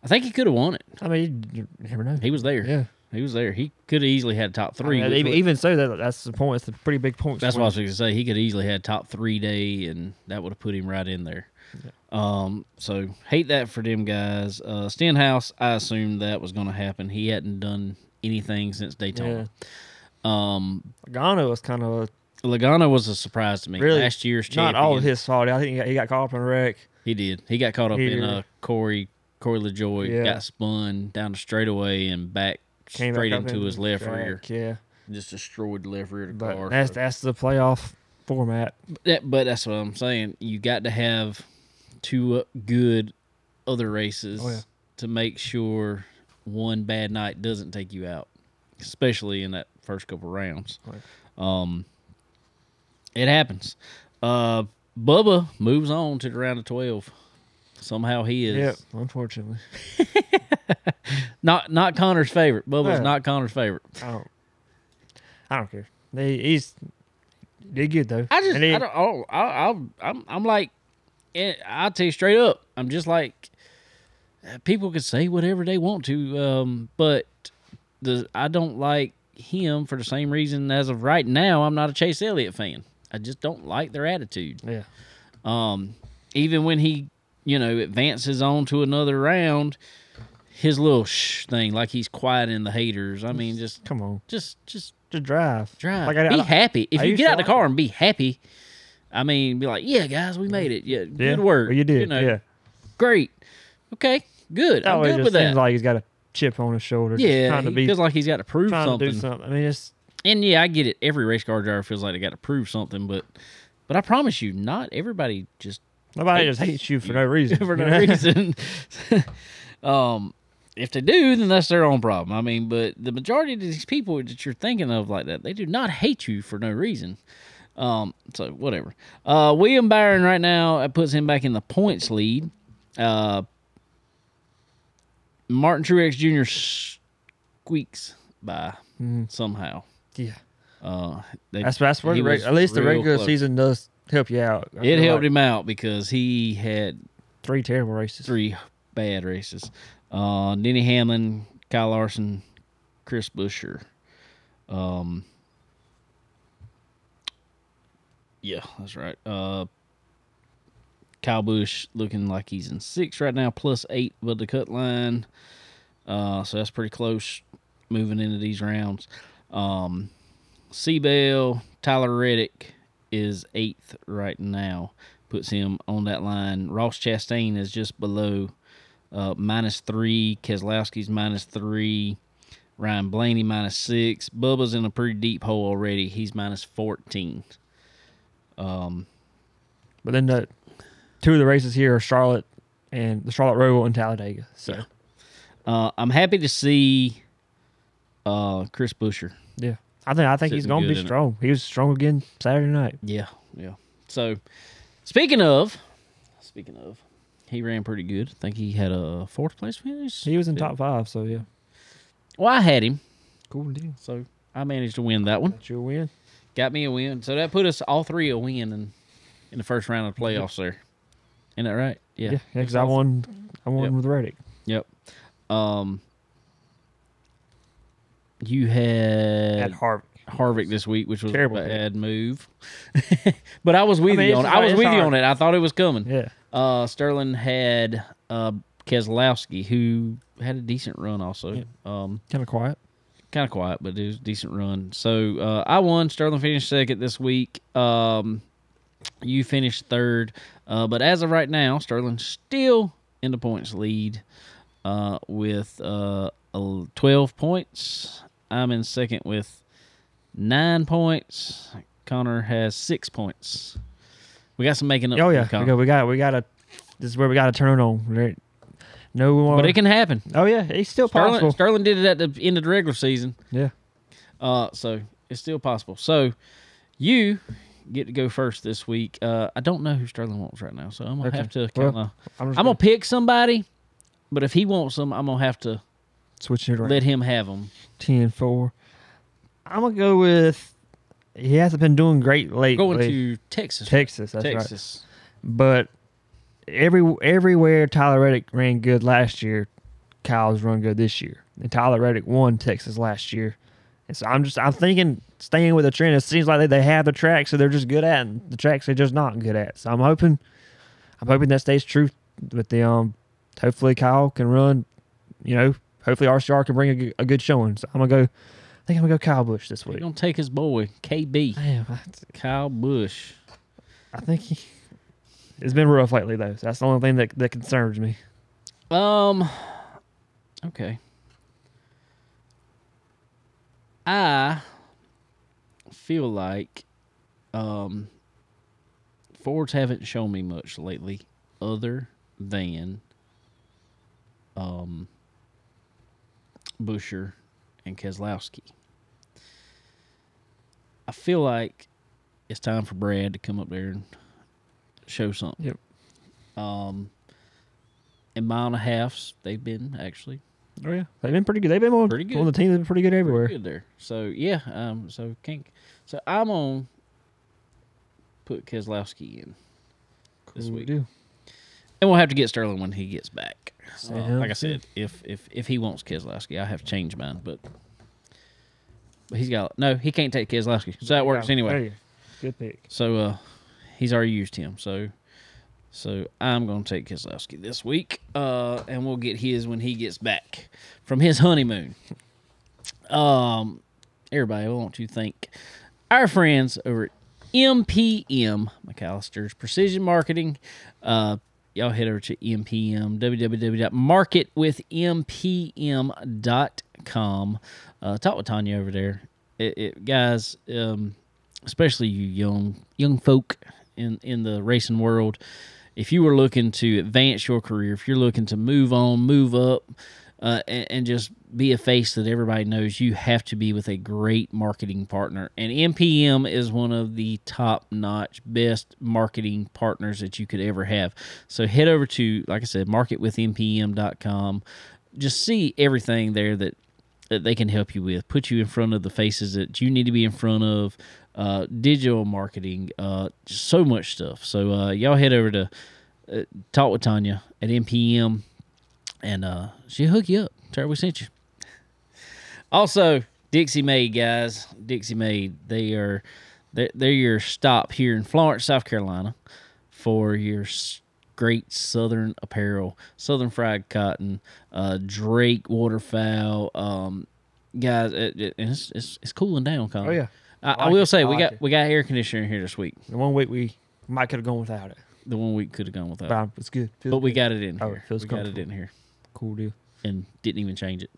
I think he could have won it. I mean, you, never know. He was there. yeah. He was there. He could have easily had top three. I mean, even, so, that that's the point. It's a pretty big point. That's what I was going to say. He could easily had top three day, and that would have put him right in there. Um, so hate that for them guys. Uh, Stenhouse, I assumed that was going to happen. He hadn't done anything since Daytona. Um, Logano was kind of a Logano was a surprise to me. Really? Last year's Not champion. all of his fault. I think he got, he got caught up in a wreck. He did. He got caught up He in did. uh, Corey Corey LaJoie. Yeah. Got spun down the straightaway and back Came straight back up into his left track, rear. Yeah, Just destroyed the left rear of the but car. that's so- that's the playoff format. That, but that's what I'm saying. You got to have two uh, good other races Oh, yeah. to make sure one bad night doesn't take you out, especially in that first couple rounds. Right. Um, it happens. Uh, Bubba moves on to the round of twelve. Somehow he is Yep, unfortunately. not not Connor's favorite. Bubba's not Connor's favorite. I don't. I don't care. They, he's did good though. I just And he- I don't. Oh, I, I, I'm I'm like, eh, I'll tell you straight up. I'm just like, people can say whatever they want to, um, but the I don't like him for the same reason as of right now. I'm not a Chase Elliott fan. I just don't like their attitude. yeah. Um, even when he, you know, advances on to another round, his little shh thing, like he's quieting the haters. I mean, just Come on, just just just drive. drive. Like I, be I, happy. If you get to out the car and be happy, I mean, be like, yeah, guys, we made it. Yeah, yeah, good work. Well, you did. know, yeah. great. Okay, good. That I'm good just with that. seems like he's got a chip on his shoulder. yeah, trying to he be feels like he's got to prove something. to do something. I mean, it's And yeah, I get it. Every race car driver feels like they got to prove something, but but I promise you, not everybody just nobody Hates just hates you for no reason. for no reason. um, if they do, then that's their own problem. I mean, but the majority of these people that you're thinking of like that, they do not hate you for no reason. Um, so whatever. Uh, William Byron right now it puts him back in the points lead. Uh, Martin Truex Jr. squeaks by Mhm. somehow. Yeah, Uh, they, that's that's where the at least the regular close. season does help you out. I It helped like him out because he had Three terrible races. three bad races. Uh, Denny Hamlin, Kyle Larson, Chris Buescher. Um, yeah, that's right. Uh, Kyle Busch looking like he's in six right now, plus eight with the cut line. Uh, so that's pretty close moving into these rounds. Um, Seabell, Tyler Reddick is eighth right now, puts him on that line. Ross Chastain is just below, uh, minus three. Keselowski's minus three. Ryan Blaney minus six. Bubba's in a pretty deep hole already. He's minus fourteen. Um, But then the two of the races here are Charlotte and the Charlotte Roval and Talladega. So Yeah. uh, I'm happy to see uh, Chris Buescher. yeah, I think I think he's going to good be strong. He was strong again Saturday night. Yeah, yeah. So, speaking of, speaking of, he ran pretty good. I think he had a fourth place finish. He was in top five. So yeah, Well, I had him, cool deal. so I managed to win that one. Your win. Got me a win. So that put us all three a win in in the first round of the playoffs. There, isn't that right? Yeah. Yeah, because I won. I won Yep. with Reddick. Yep. Um, you had At Harvick. Harvick this week, which was Terrible a bad move. but I was with I mean, you on. just I was with it's you on it. I thought it was coming. Yeah, Uh, Sterling had uh, Keselowski, who had a decent run also. Yeah. Um, kind of quiet. kind of quiet, but it was a decent run. So uh, I won. Sterling finished second this week. Um, you finished third. Uh, but as of right now, Sterling's still in the points lead uh, with uh, 12 points. I'm in second with nine points. Connor has six points. We got some making up. Oh yeah, we got we got we got to. This is where we got to turn it on. Right? No. But it can happen. oh yeah, it's still Sterling, possible. Sterling did it at the end of the regular season. Yeah. Uh, so it's still possible. So you get to go first this week. Uh, I don't know who Sterling wants right now, so I'm gonna Okay. have to kind of. I'm, I'm gonna pick somebody, but if he wants them, I'm gonna have to switching it around. let him have them. 10 4. I'm going to go with. He hasn't been doing great lately. Going to Texas. Texas. That's right. Texas. But every everywhere Tyler Reddick ran good last year, Kyle's run good this year. And Tyler Reddick won Texas last year. And so I'm just I'm thinking staying with the trend. It seems like they, they have the tracks so they're just good at and the tracks they're just not good at. So I'm hoping I'm hoping that stays true with the um hopefully Kyle can run, you know, hopefully RCR can bring a good showing. So I'm gonna go I think I'm gonna go Kyle Busch this week. gonna take his boy KB Damn, I, Kyle Busch. I think he, it's been rough lately though. So that's the only thing that that concerns me. Um. Okay. I feel like um Fords haven't shown me much lately, other than um Buescher and Keselowski. I feel like it's time for Brad to come up there and show something. Yep. Um, in mile and a halfs, they've been actually Oh yeah, they've been pretty good. They've been on, Pretty good. on the team. They've been pretty good everywhere. good there. So yeah, um, so can't. So I'm on put Keselowski in this Cool week, deal. And we'll have to get Sterling when he gets back. Uh, Sounds like I said, if if if he wants Keselowski, I have to change mine, but. But he's got no. He can't take Keselowski, so that works anyway. there. Good pick. So uh he's already used him. So so I'm gonna take Keselowski this week. Uh and we'll get his when he gets back from his honeymoon. Um everybody, I want to thank our friends over at MPM McAllister's Precision Marketing. Uh y'all head over to MPM www.marketwithmpm.com. Uh talk with Tanya over there. It, it guys um especially you young young folk in in the racing world if you were looking to advance your career if you're looking to move on move up uh, and, and just be a face that everybody knows you have to be with a great marketing partner and mpm is one of the top notch best marketing partners that you could ever have so head over to like i said marketwithmpm.com just see everything there that that they can help you with. Put you in front of the faces that you need to be in front of. Uh, digital marketing, uh, so much stuff. So uh, y'all head over to uh, talk with Tanya at MPM, and uh, she'll hook you up. Tell her we sent you. Also, Dixie Made guys, Dixie Made. They are they're, they're your stop here in Florence, South Carolina, for your great Southern apparel, Southern fried cotton, uh, Drake waterfowl. Um, guys, it, it, it's, it's it's cooling down. Colin. Oh yeah. I, I like will it. say I we like got it. we got air conditioning here this week. The one week we might could have gone without it, The one week could have gone without, but it's good. Feels but we got it in Oh, here. it feels we got it in here cool deal. and didn't even change it.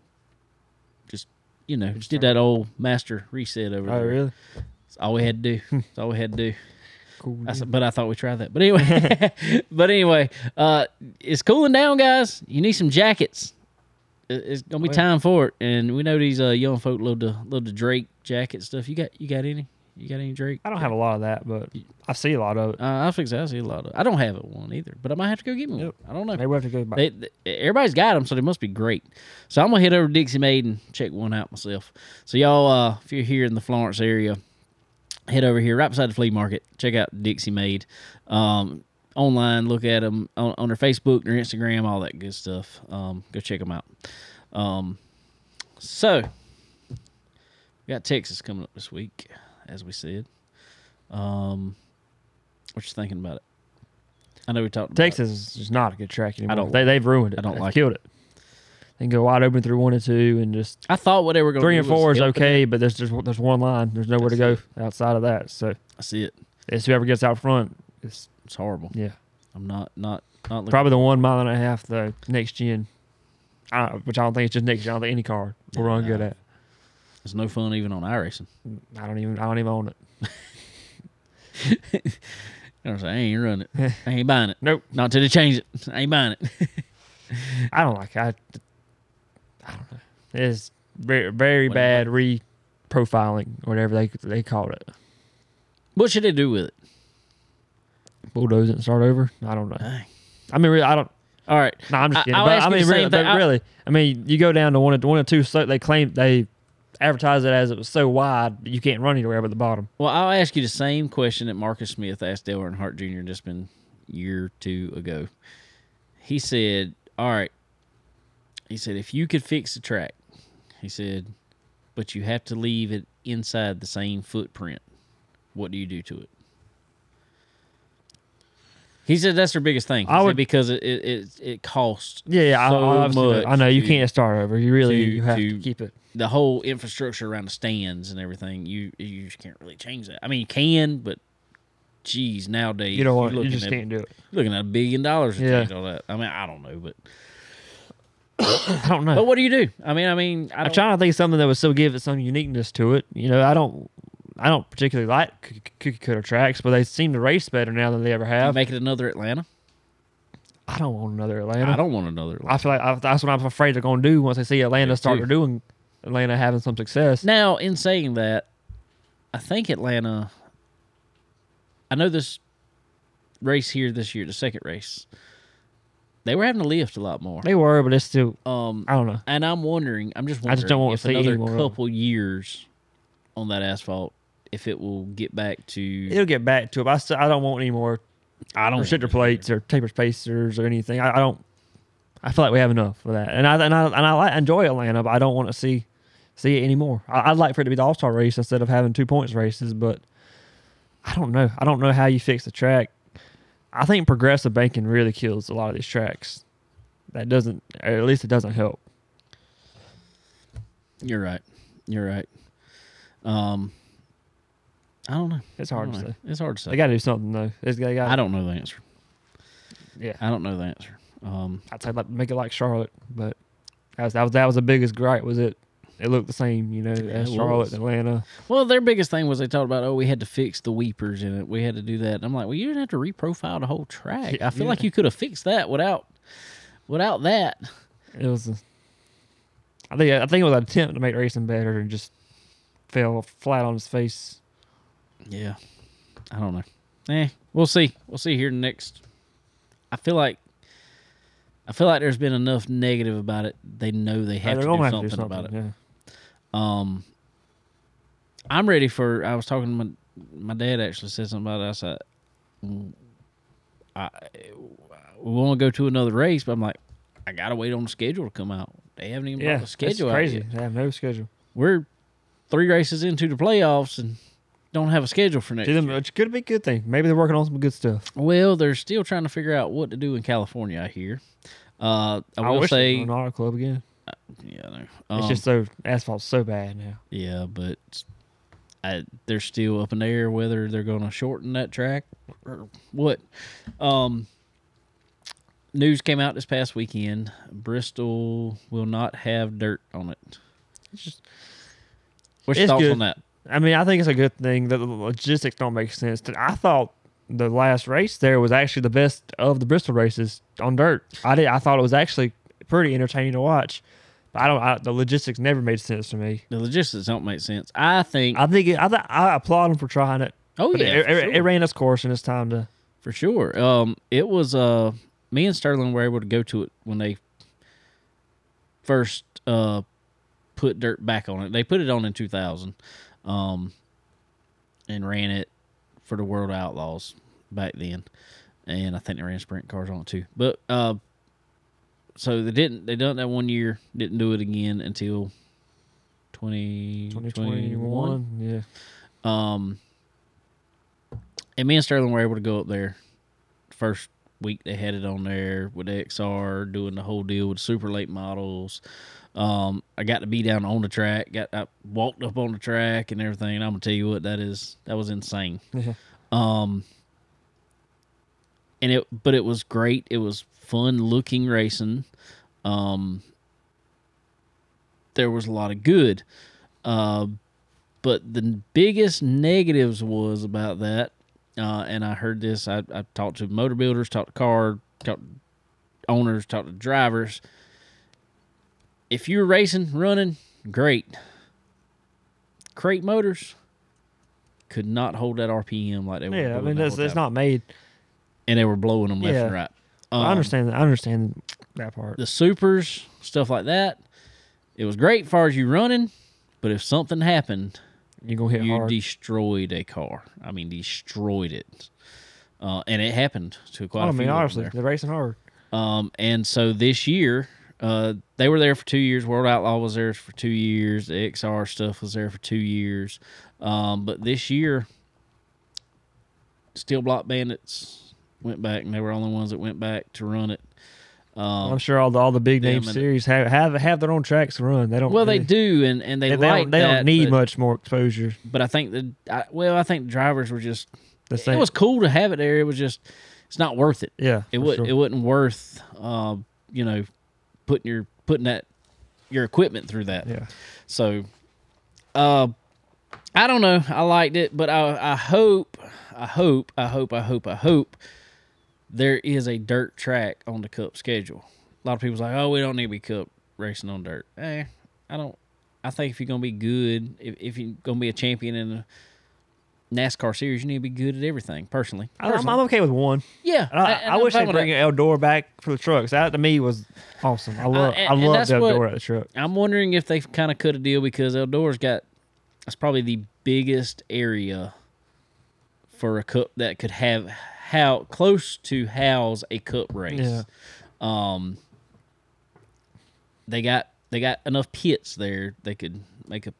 Just you know, Just did that old master reset over Oh there. Oh really? That's all we had to do. That's all we had to do. Cool. I said, but I thought we tried that. But anyway, but anyway, uh, it's cooling down, guys. You need some jackets. It's gonna be time for it, and we know these uh, young folk love the love the Drake jacket stuff. You got you got any? You got any Drake? I don't have a lot of that, but I see a lot of it. Uh, I fix I see a lot of. I don't have it one either, but I might have to go get me Yep. one. I don't know. Maybe we have to go back. They, they- everybody's got them, so they must be great. So I'm gonna head over to Dixie Made and check one out myself. So y'all, uh, if you're here in the Florence area, head over here right beside the flea market. Check out Dixie Made. Um, online, look at them on, on their Facebook, their Instagram, all that good stuff. Um, go check them out. Um, so we got Texas coming up this week, as we said. Um, what you thinking about it? I know we talked. Texas is just not a good track anymore. I don't they they've ruined it. I don't They've like killed it. They can go wide open through one and two, and just I thought what they were going three and four is okay, but there's just there's one line. There's nowhere to go outside of that. So I see it. it's whoever gets out front. It's It's horrible. yeah, I'm not not not probably the one mile and a half though next gen, uh, which I don't think it's just next gen. I don't think any car will run good at. It's no fun even on iRacing. I don't even I don't even own it. You know what I'm saying? I ain't running it. I ain't buying it. Nope, Not till they change it. I ain't buying it. I don't like. it. I I don't know. It's very very bad re-profiling, or whatever they they called it. what should they do with it? Bulldoze it and start over. I don't know. Dang. I mean, really, I don't. All right. No, I'm I- just kidding. I'll but I mean, really, same but thing. I- really, I mean, you go down to one of one and two. So they claim they advertise it as it was so wide, you can't run anywhere but the bottom. Well, I'll ask you the same question that Marcus Smith asked Dale Earnhardt Jr. just been a year or two ago. He said, "All right." He said, "If you could fix the track," he said, "but you have to leave it inside the same footprint. What do you do to it?" He said that's their biggest thing. I would- because it it it, it costs Yeah, yeah. I- so I, much I know you to- can't start over. You really to- you have to, to- keep it. The whole infrastructure around the stands and everything. You you just can't really change that. I mean, you can, but geez, nowadays You don't want. you're You just at, can't do it. looking at a billion dollars to Yeah. change all that. I mean, I don't know, but I don't know. but what do you do? I mean, I mean, I I'm trying to think of something that would still give it some uniqueness to it. You know, I don't, I don't particularly like cookie, cutter tracks, but they seem to race better now than they ever have. make it another Atlanta. I don't want another Atlanta. I don't want another. Atlanta. I feel like I, that's what I'm afraid they're going to do once they see Atlanta Me start too. doing Atlanta having some success. Now, in saying that, I think Atlanta. I know this race here this year, the second race. They were having to lift a lot more. They were, but it's still. Um, I don't know. and I'm wondering. I'm just I just don't want to see another couple years on that asphalt, if it will get back to. It'll get back to it. But I still, I don't want any more I don't restrictor it plates or taper spacers or anything. I, I don't. I feel like we have enough of that, and I and I and I enjoy Atlanta, but I don't want to see see it anymore. I, I'd like for it to be the All Star race instead of having two points races, but I don't know. I don't know how you fix the track. I think progressive banking really kills a lot of these tracks. That doesn't, or at least it doesn't help. You're right. You're right. Um, I don't know. It's hard to know. say. It's hard to say. They got to do something though. It's, they got. I don't know the answer. Yeah, I don't know the answer. Um, I'd say like make it like Charlotte, but that was that was that was the biggest gripe. Was it? It looked the same, you know, as Charlotte Atlanta. well, their biggest thing was they talked about, oh, we had to fix the weepers in it. We had to do that. And I'm like, well, you didn't have to reprofile the whole track. Yeah, I feel yeah. like you could have fixed that without, without that. It was. A, I think I think it was an attempt to make racing better and just fell flat on his face. Yeah, I don't know. Eh, we'll see. We'll see here next. I feel like, I feel like there's been enough negative about it. They know they have to do something, have to do about it. Yeah. Um, I'm ready for. I was talking to my my dad. Actually said something about it. I said, mm, I we want to go to another race, but I'm like, I gotta wait on the schedule to come out. They haven't even Yeah, brought the schedule crazy. They have no schedule. We're three races into the playoffs and don't have a schedule for next. See them, year. which could be a good thing. Maybe they're working on some good stuff. Well, they're still trying to figure out what to do in California. I hear. Uh, I I, will wish say, an auto club again. Yeah, no. it's Um, just so asphalt's so bad now. Yeah, but I, they're still up in the air whether they're going to shorten that track or what. Um, news came out this past weekend. Bristol will not have dirt on it. It's just, What's your thoughts good. on that? I mean, I think it's a good thing that the logistics don't make sense. I thought the last race there was actually the best of the Bristol races on dirt. I did. I thought it was actually pretty entertaining to watch. I don't. I, the logistics never made sense to me. The logistics don't make sense. I think. I think. It, I, th- I applaud them for trying it. oh yeah, it, it, sure. it ran its course, and it's time to. for sure. Um, it was uh, me and Sterling were able to go to it when they first uh put dirt back on it. They put it on in 2000, um, and ran it for the World Outlaws back then, and I think they ran sprint cars on it too. But uh, so they didn't. They done that one year. Didn't do it again until 2021. 2021. Yeah. Um, and me and Sterling were able to go up there. First week they had it on there with the XR, doing the whole deal with super late models. Um, I got to be down on the track. Got I walked up on the track and everything. And I'm gonna tell you what that is. That was insane. Um, and it, but it was great. It was fun looking racing. Um, there was a lot of good. Uh, but the biggest negatives was about that, uh, and I heard this. I, I talked to motor builders, talked to car, talked to owners, talked to drivers. If you're racing, running, great. Crate motors could not hold that RPM like they were. Yeah. I mean, it's, not made. and they were blowing them left and Yeah. Right. I Um, understand. that. I understand that part. the supers, stuff like that. It was great as far as you running, but if something happened, You're gonna hit you hard. destroyed a car. I mean, destroyed it. Uh, and it happened to quite I a mean, few. honestly, of them they're racing hard. Um, and so this year, uh, they were there for two years. World Outlaw was there for two years. The XR stuff was there for two years. Um, but this year, Steel Block Bandits went back, and they were the only ones that went back to run it. Um, I'm sure all the all the big name series have, have have their own tracks to run. They don't. well, they do, and, and they, They, they like don't. They that, don't need but, much more exposure. But I think that, I, well, I think the drivers were just. The same. It was cool to have it there. It was just, it's not worth it. yeah. It would. sure. It wasn't worth, uh, you know, putting your putting that your equipment through that. Yeah. So, uh, I don't know. I liked it, but I I hope I hope I hope I hope I hope there is a dirt track on the Cup schedule. A lot of people's like, oh, we don't need to be Cup racing on dirt. Eh, I don't. I think if you're gonna be good, if, if you're gonna be a champion in the NASCAR series, you need to be good at everything. Personally, I, I'm, I'm okay with one. yeah. And I, and I wish they'd bring that. Eldora back for the trucks. That to me was awesome. I love. and- I love that's Eldora what- at the truck. I'm wondering if they kind of cut a deal because Eldora's got that's probably the biggest area for a cup that could have how close to house a cup race. Yeah. Um, they got they got enough pits there they could make a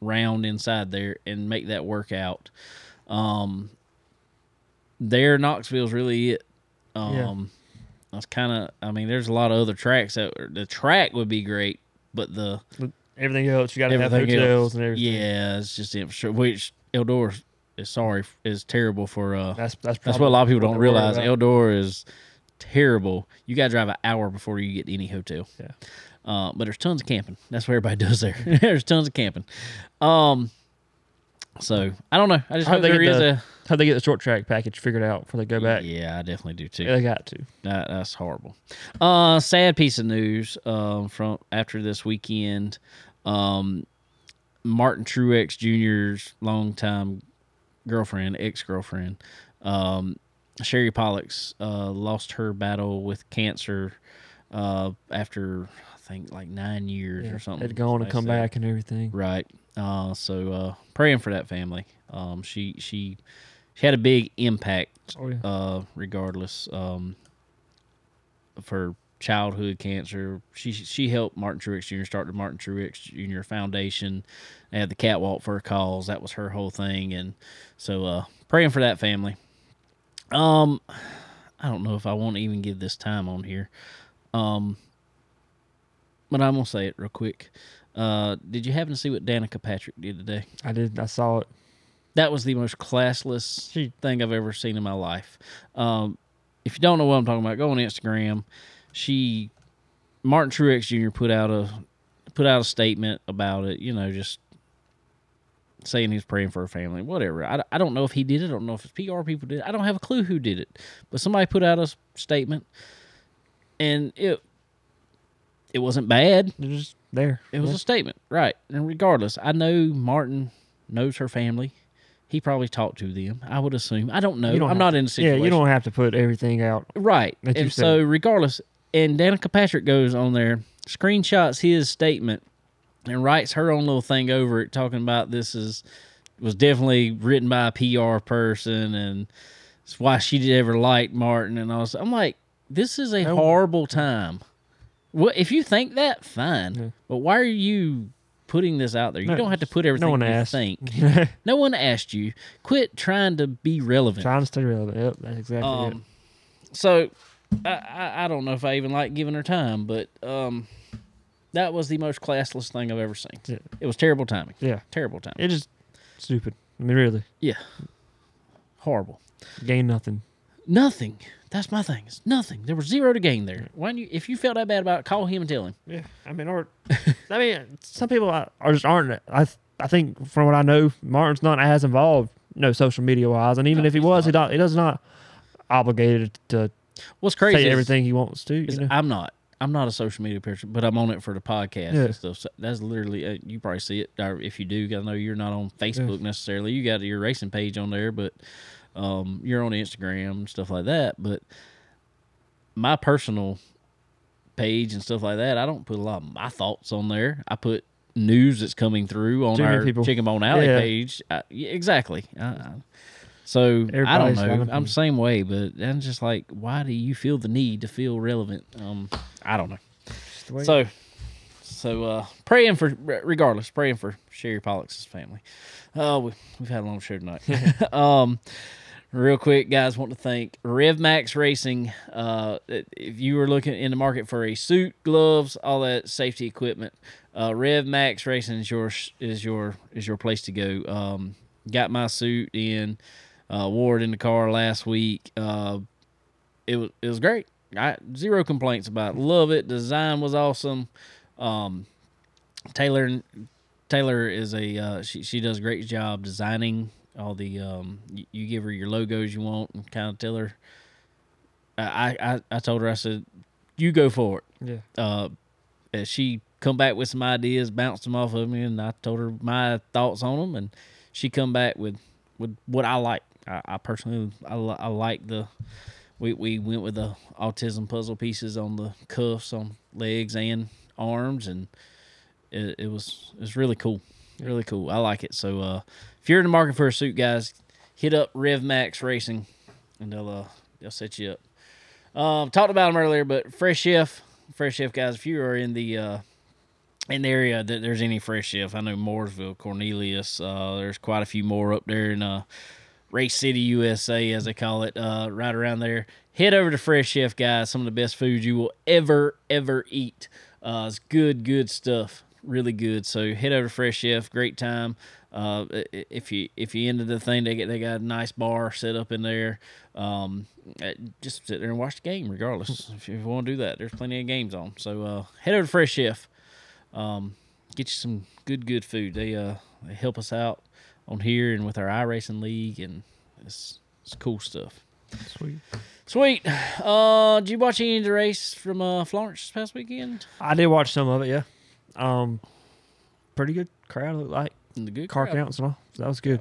round inside there and make that work out. Um, there Knoxville's really it. Um, Yeah. that's kind of I mean there's a lot of other tracks that the track would be great, but the Everything else, you got to have hotels else, and everything. yeah, it's just infrastructure. Which Eldora is sorry is terrible for uh That's that's that's what a lot of people don't realize. about. Eldora is terrible. You got to drive an hour before you get to any hotel. Yeah. Uh, but there's tons of camping. That's what everybody does there. there's tons of camping. Um. So I don't know. I just I hope hope they get the- a. How they get the short track package figured out before they go back? Yeah, I definitely do too. Yeah, they got to. That, that's horrible. Uh, sad piece of news um, from after this weekend. Um, Martin Truex Jr.'s longtime girlfriend, ex girlfriend, um, Sherry Pollex, uh, lost her battle with cancer uh, after I think like nine years Yeah, or something. They'd gone and come back and everything. Right. Uh, so uh, praying for that family. Um, she she she had a big impact. Oh, yeah. Uh, regardless. Um, for childhood cancer, she she helped Martin Truex Jr. start the Martin Truex Jr. Foundation. They had the catwalk for a cause. That was her whole thing, and so uh, praying for that family. Um, I don't know if I want to even give this time on here. Um, but I'm gonna say it real quick. Uh, did you happen to see what Danica Patrick did today? I did. I saw it. That was the most classless She- thing I've ever seen in my life. Um, if you don't know what I'm talking about, go on Instagram. She, Martin Truex Jr. put out a put out a statement about it. You know, just saying he's praying for her family, whatever. I, I don't know if he did it. I don't know if it's PR people did. It. I don't have a clue who did it, but somebody put out a statement, and it it wasn't bad. They're just there. It was Yeah. a statement, right? And regardless, I know Martin knows her family. He probably talked to them. I would assume. I don't know. Don't I'm not to- in the situation. Yeah, you don't have to put everything out. Right. And so, regardless, and Danica Patrick goes on there, screenshots his statement, and writes her own little thing over it, talking about this is was definitely written by a PR person, and it's why she did ever like Martin. And I was, I'm like, this is a No. horrible time. Well, if you think that, fine. Yeah. But why are you putting this out there? You No, don't have to put everything No one you asked. think. No one asked you. Quit trying to be relevant. Trying to stay relevant. Yep, that's exactly it. Um, so I, I I don't know if I even like giving her time, but um, that was the most classless thing I've ever seen. Yeah. It was terrible timing. Yeah, Terrible timing. it just stupid. I mean, really, yeah, horrible. gain nothing. Nothing. That's my thing. It's nothing. There was zero to gain there. Why don't you? If you felt that bad about it, call him and tell him. Yeah, I mean, or I mean, some people are are just aren't. I I think from what I know, Martin's not as involved, no social media wise, and even No, if he he's was, he not. He does not obligated to What's crazy say is- everything he wants to. You know? I'm not. I'm not a social media person, but I'm on it for the podcast Yeah. and stuff. So that's literally uh, you probably see it. Or if you do, I know you're not on Facebook necessarily. You got your racing page on there, but um, you're on Instagram and stuff like that. But my personal page and stuff like that, I don't put a lot of my thoughts on there. I put news that's coming through on Too our people. Chicken Bone Alley Yeah. page. I, yeah, exactly. I, I, so I don't know. I'm the same way, but I'm just like, why do you feel the need to feel relevant? Um, I don't know. Just the way- So, so uh, praying for, regardless, praying for Sherry Pollex's family. Uh, we, we've had a long show tonight. um, real quick, guys, want to thank RevMax Racing. Uh, if you were looking in the market for a suit, gloves, all that safety equipment, uh, RevMax Racing is your is your is your place to go. Um, got my suit in, uh, wore it in the car last week. Uh, it was it was great. I zero complaints about it. Love it. Design was awesome. Um, Taylor Taylor is a uh, she she does a great job designing all the um you, you give her your logos you want and kind of tell her I, I I told her I said you go for it Yeah. uh and she come back with some ideas bounced them off of me and I told her my thoughts on them and she come back with with what I like I, I personally I, I like the we, we went with the autism puzzle pieces on the cuffs on legs and arms and it, it was it was really cool really cool. I like it. So uh if you're in the market for a suit guys hit up rev max racing and they'll uh they'll set you up. Um talked about them earlier but fresh chef fresh chef guys if you are in the uh in the area that there's any fresh chef i know mooresville cornelius uh there's quite a few more up there in uh Race City, USA, as they call it, uh, right around there. Head over to Fresh Chef, guys. Some of the best food you will ever, ever eat. Uh, it's good, good stuff. Really good. So head over to Fresh Chef. Great time. Uh, if you if you into the thing, they get they got a nice bar set up in there. Um, uh, just sit there and watch the game, regardless. if you want to do that, there's plenty of games on. So uh, head over to Fresh Chef. Um, get you some good, good food. They uh they help us out on here and with our iRacing league, and it's it's cool stuff. Sweet. Sweet. Uh, did you watch any of the race from uh, Florence this past weekend? I did watch some of it. Yeah. Um, pretty good crowd. Looked like In the good car crowd. counts and all. So that was good.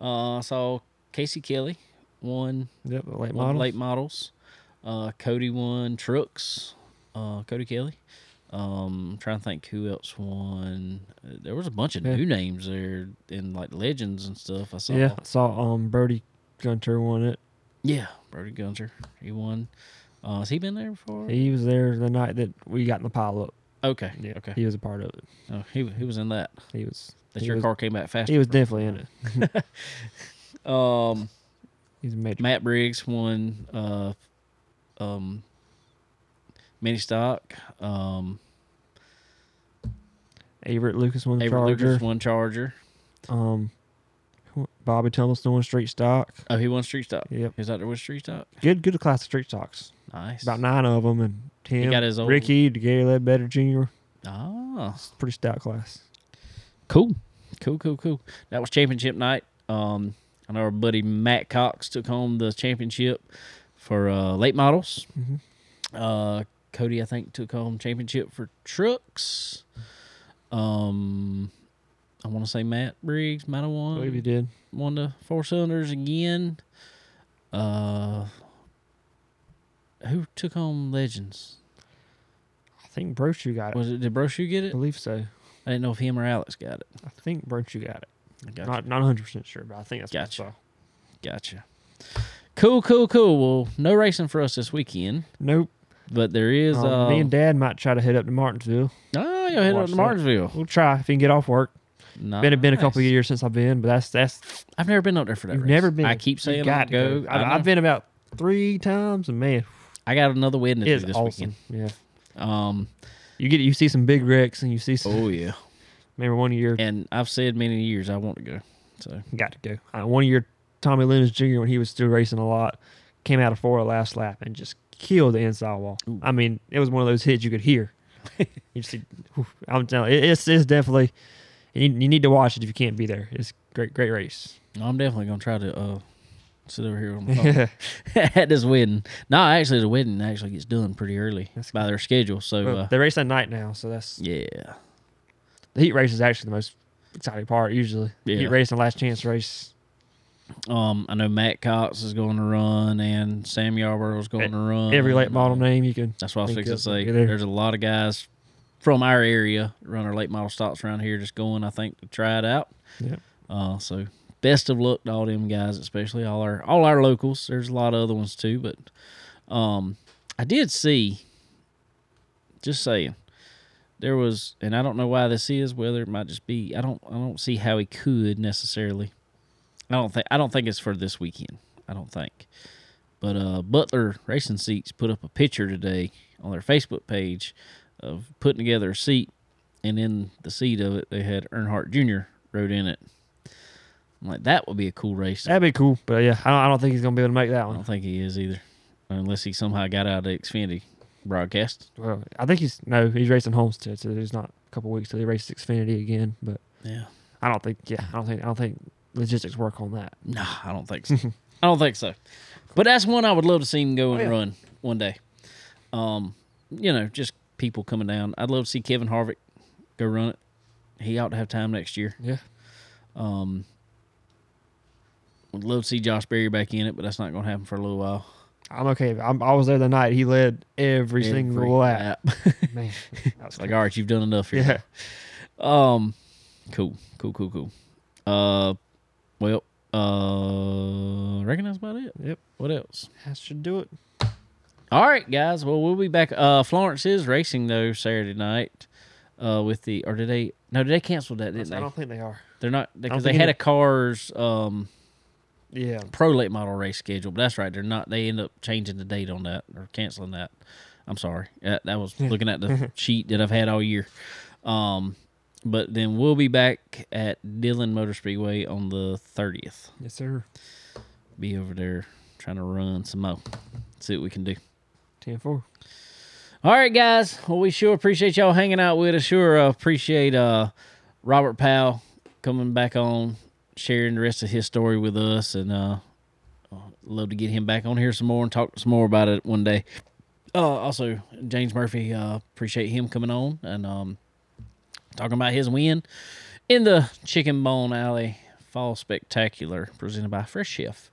Uh, I saw Casey Kelly won Yep. Late won model. late models. Uh, Cody won trucks. Uh, Cody Kelly. Um, I'm trying to think who else won. Uh, There was a bunch of Yeah. new names there in like legends and stuff. I saw. Yeah. I saw um Brody Gunter won it. Yeah, Brody Gunter. He won. Uh, has he been there before? He was there the night that we got in the pile up. okay. Yeah. Okay. He was a part of it. Oh, he he was in that. He was. That he your was, car came back faster. He was definitely in it. Um, He's a major. Matt Briggs won. Uh, um, mini stock. Um, Averett Lucas won the Avery Charger. Lucas won Charger. Um, Bobby Tumbleton won Street Stock. Oh, he won street stock. Yep. He was out there with street stock. Good, good class of Street Stocks. Nice. About nine of them, and Tim, got his old- Ricky, Gary Ledbetter Jr. Ah, It's pretty stout class. cool, cool, cool, cool. That was championship night. Um, I know our buddy Matt Cox took home the championship for uh, late models. Mhm. Uh, Cody, I think, took home championship for trucks. Um, I want to say Matt Briggs might have won. believe he did. won the four cylinders again. Uh, who took home Legends? I think Brochu got it. Was it did Brochu get it? I believe so. I didn't know if him or Alex got it. I think Brochu got it. Gotcha. Not not 100 percent sure, but I think that's Gotcha. what I saw. Gotcha. Cool, cool, cool. Well, no racing for us this weekend, Nope. But there is. Um, uh, me and Dad might try to head up to Martinsville. oh, you'll head up to that. Martinsville. We'll try if he can get off work. Nice. Been been a couple years since I've been, but that's that's I've never been up there for that. you've race. never been. I keep saying got I'll go. I I've. I've been about three times, and man, I got another wedding to do this awesome. weekend. Yeah, Um. you get you see some big wrecks, and you see some. Oh yeah. Remember one year And I've said many years I want to go. So got to go. Uh, one year, Tommy Lemons Jr. when he was still racing a lot, came out of four last lap and just killed the inside wall. Ooh. I mean, it was one of those hits you could hear. you see, I'm telling you, it's it's definitely. You, you need to watch it if you can't be there. It's great great race. I'm definitely gonna try to uh sit over here on my phone at this wedding. No, actually, the wedding actually gets done pretty early That's by their schedule. So Well, uh, they race at night now, so that's yeah, the heat race is actually the most exciting part. Usually, Yeah. heat race and last chance race. Um, I know Matt Cox is going to run and Sam Yarbrough is going to run. Every late model name you can. That's what I was fixing to say. there. There's a lot of guys from our area run our late model stocks around here, just going, I think, to try it out. Yep. Uh, so best of luck to all them guys, especially all our all our locals. There's a lot of other ones too, but um, I did see. Just saying, there was, and I don't know why this is. Whether it might just be, I don't, I don't see how he could necessarily. I don't think, I don't think it's for this weekend. I don't think. But uh, Butler Racing Seats put up a picture today on their Facebook page of putting together a seat, and in the seat of it, they had Earnhardt Jr. rode in it. I'm like, that would be a cool race. That'd be cool. But yeah, I don't, I don't think he's gonna be able to make that one. I don't think he is either, unless he somehow got out of the Xfinity broadcast. Well, I think he's no, he's racing Homestead, so there's not a couple weeks till he races Xfinity again. But Yeah. I don't think. Yeah, I don't think. I don't think logistics work on that. No, I don't think so. I don't think so. But that's one I would love to see him go and Oh, yeah. run one day. Um, you know, just people coming down. I'd love to see Kevin Harvick go run it. He ought to have time next year. Yeah. Um, would love to see Josh Berry back in it, but that's not going to happen for a little while. I'm okay. I'm, I was there the night he led every, single lap. lap. Man, like, all right, you've done enough here. Yeah. Um, cool, cool, cool, cool. Uh, well, uh, reckon that's about it. Yep. What else? That should do it. All right, guys. Well, we'll be back. Uh, Florence is racing though Saturday night. Uh, with the or did they? No, did they cancel that? Didn't I they? don't think they are. They're not because they had a cars um Yeah. pro late model race schedule. But that's right. They're not. They end up changing the date on that or canceling that. I'm sorry. That, that was looking at the sheet that I've had all year. Um, but then we'll be back at Dillon Motor Speedway on the 30th. Yes, sir. Be over there trying to run some more. See what we can do. 10 4. All right, guys. Well, we sure appreciate y'all hanging out with us. Sure uh, appreciate uh, Robert Powell coming back on, sharing the rest of his story with us, and uh, uh, love to get him back on here some more and talk some more about it one day. Uh, also, James Murphy, uh, appreciate him coming on and um, talking about his win in the Chicken Bone Alley Fall Spectacular presented by Fresh Chef.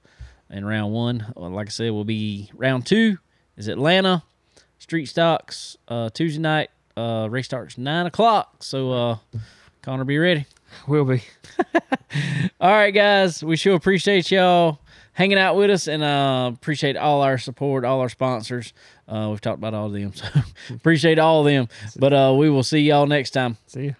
In round one, uh, like I said, will be round two is Atlanta street stocks uh, Tuesday night. Uh, race starts nine o'clock. So uh, Connor, be ready. We'll be. All right, guys. We sure appreciate y'all hanging out with us and uh, appreciate all our support, all our sponsors. Uh, we've talked about all of them, so appreciate all of them. But uh, we will see y'all next time. See ya.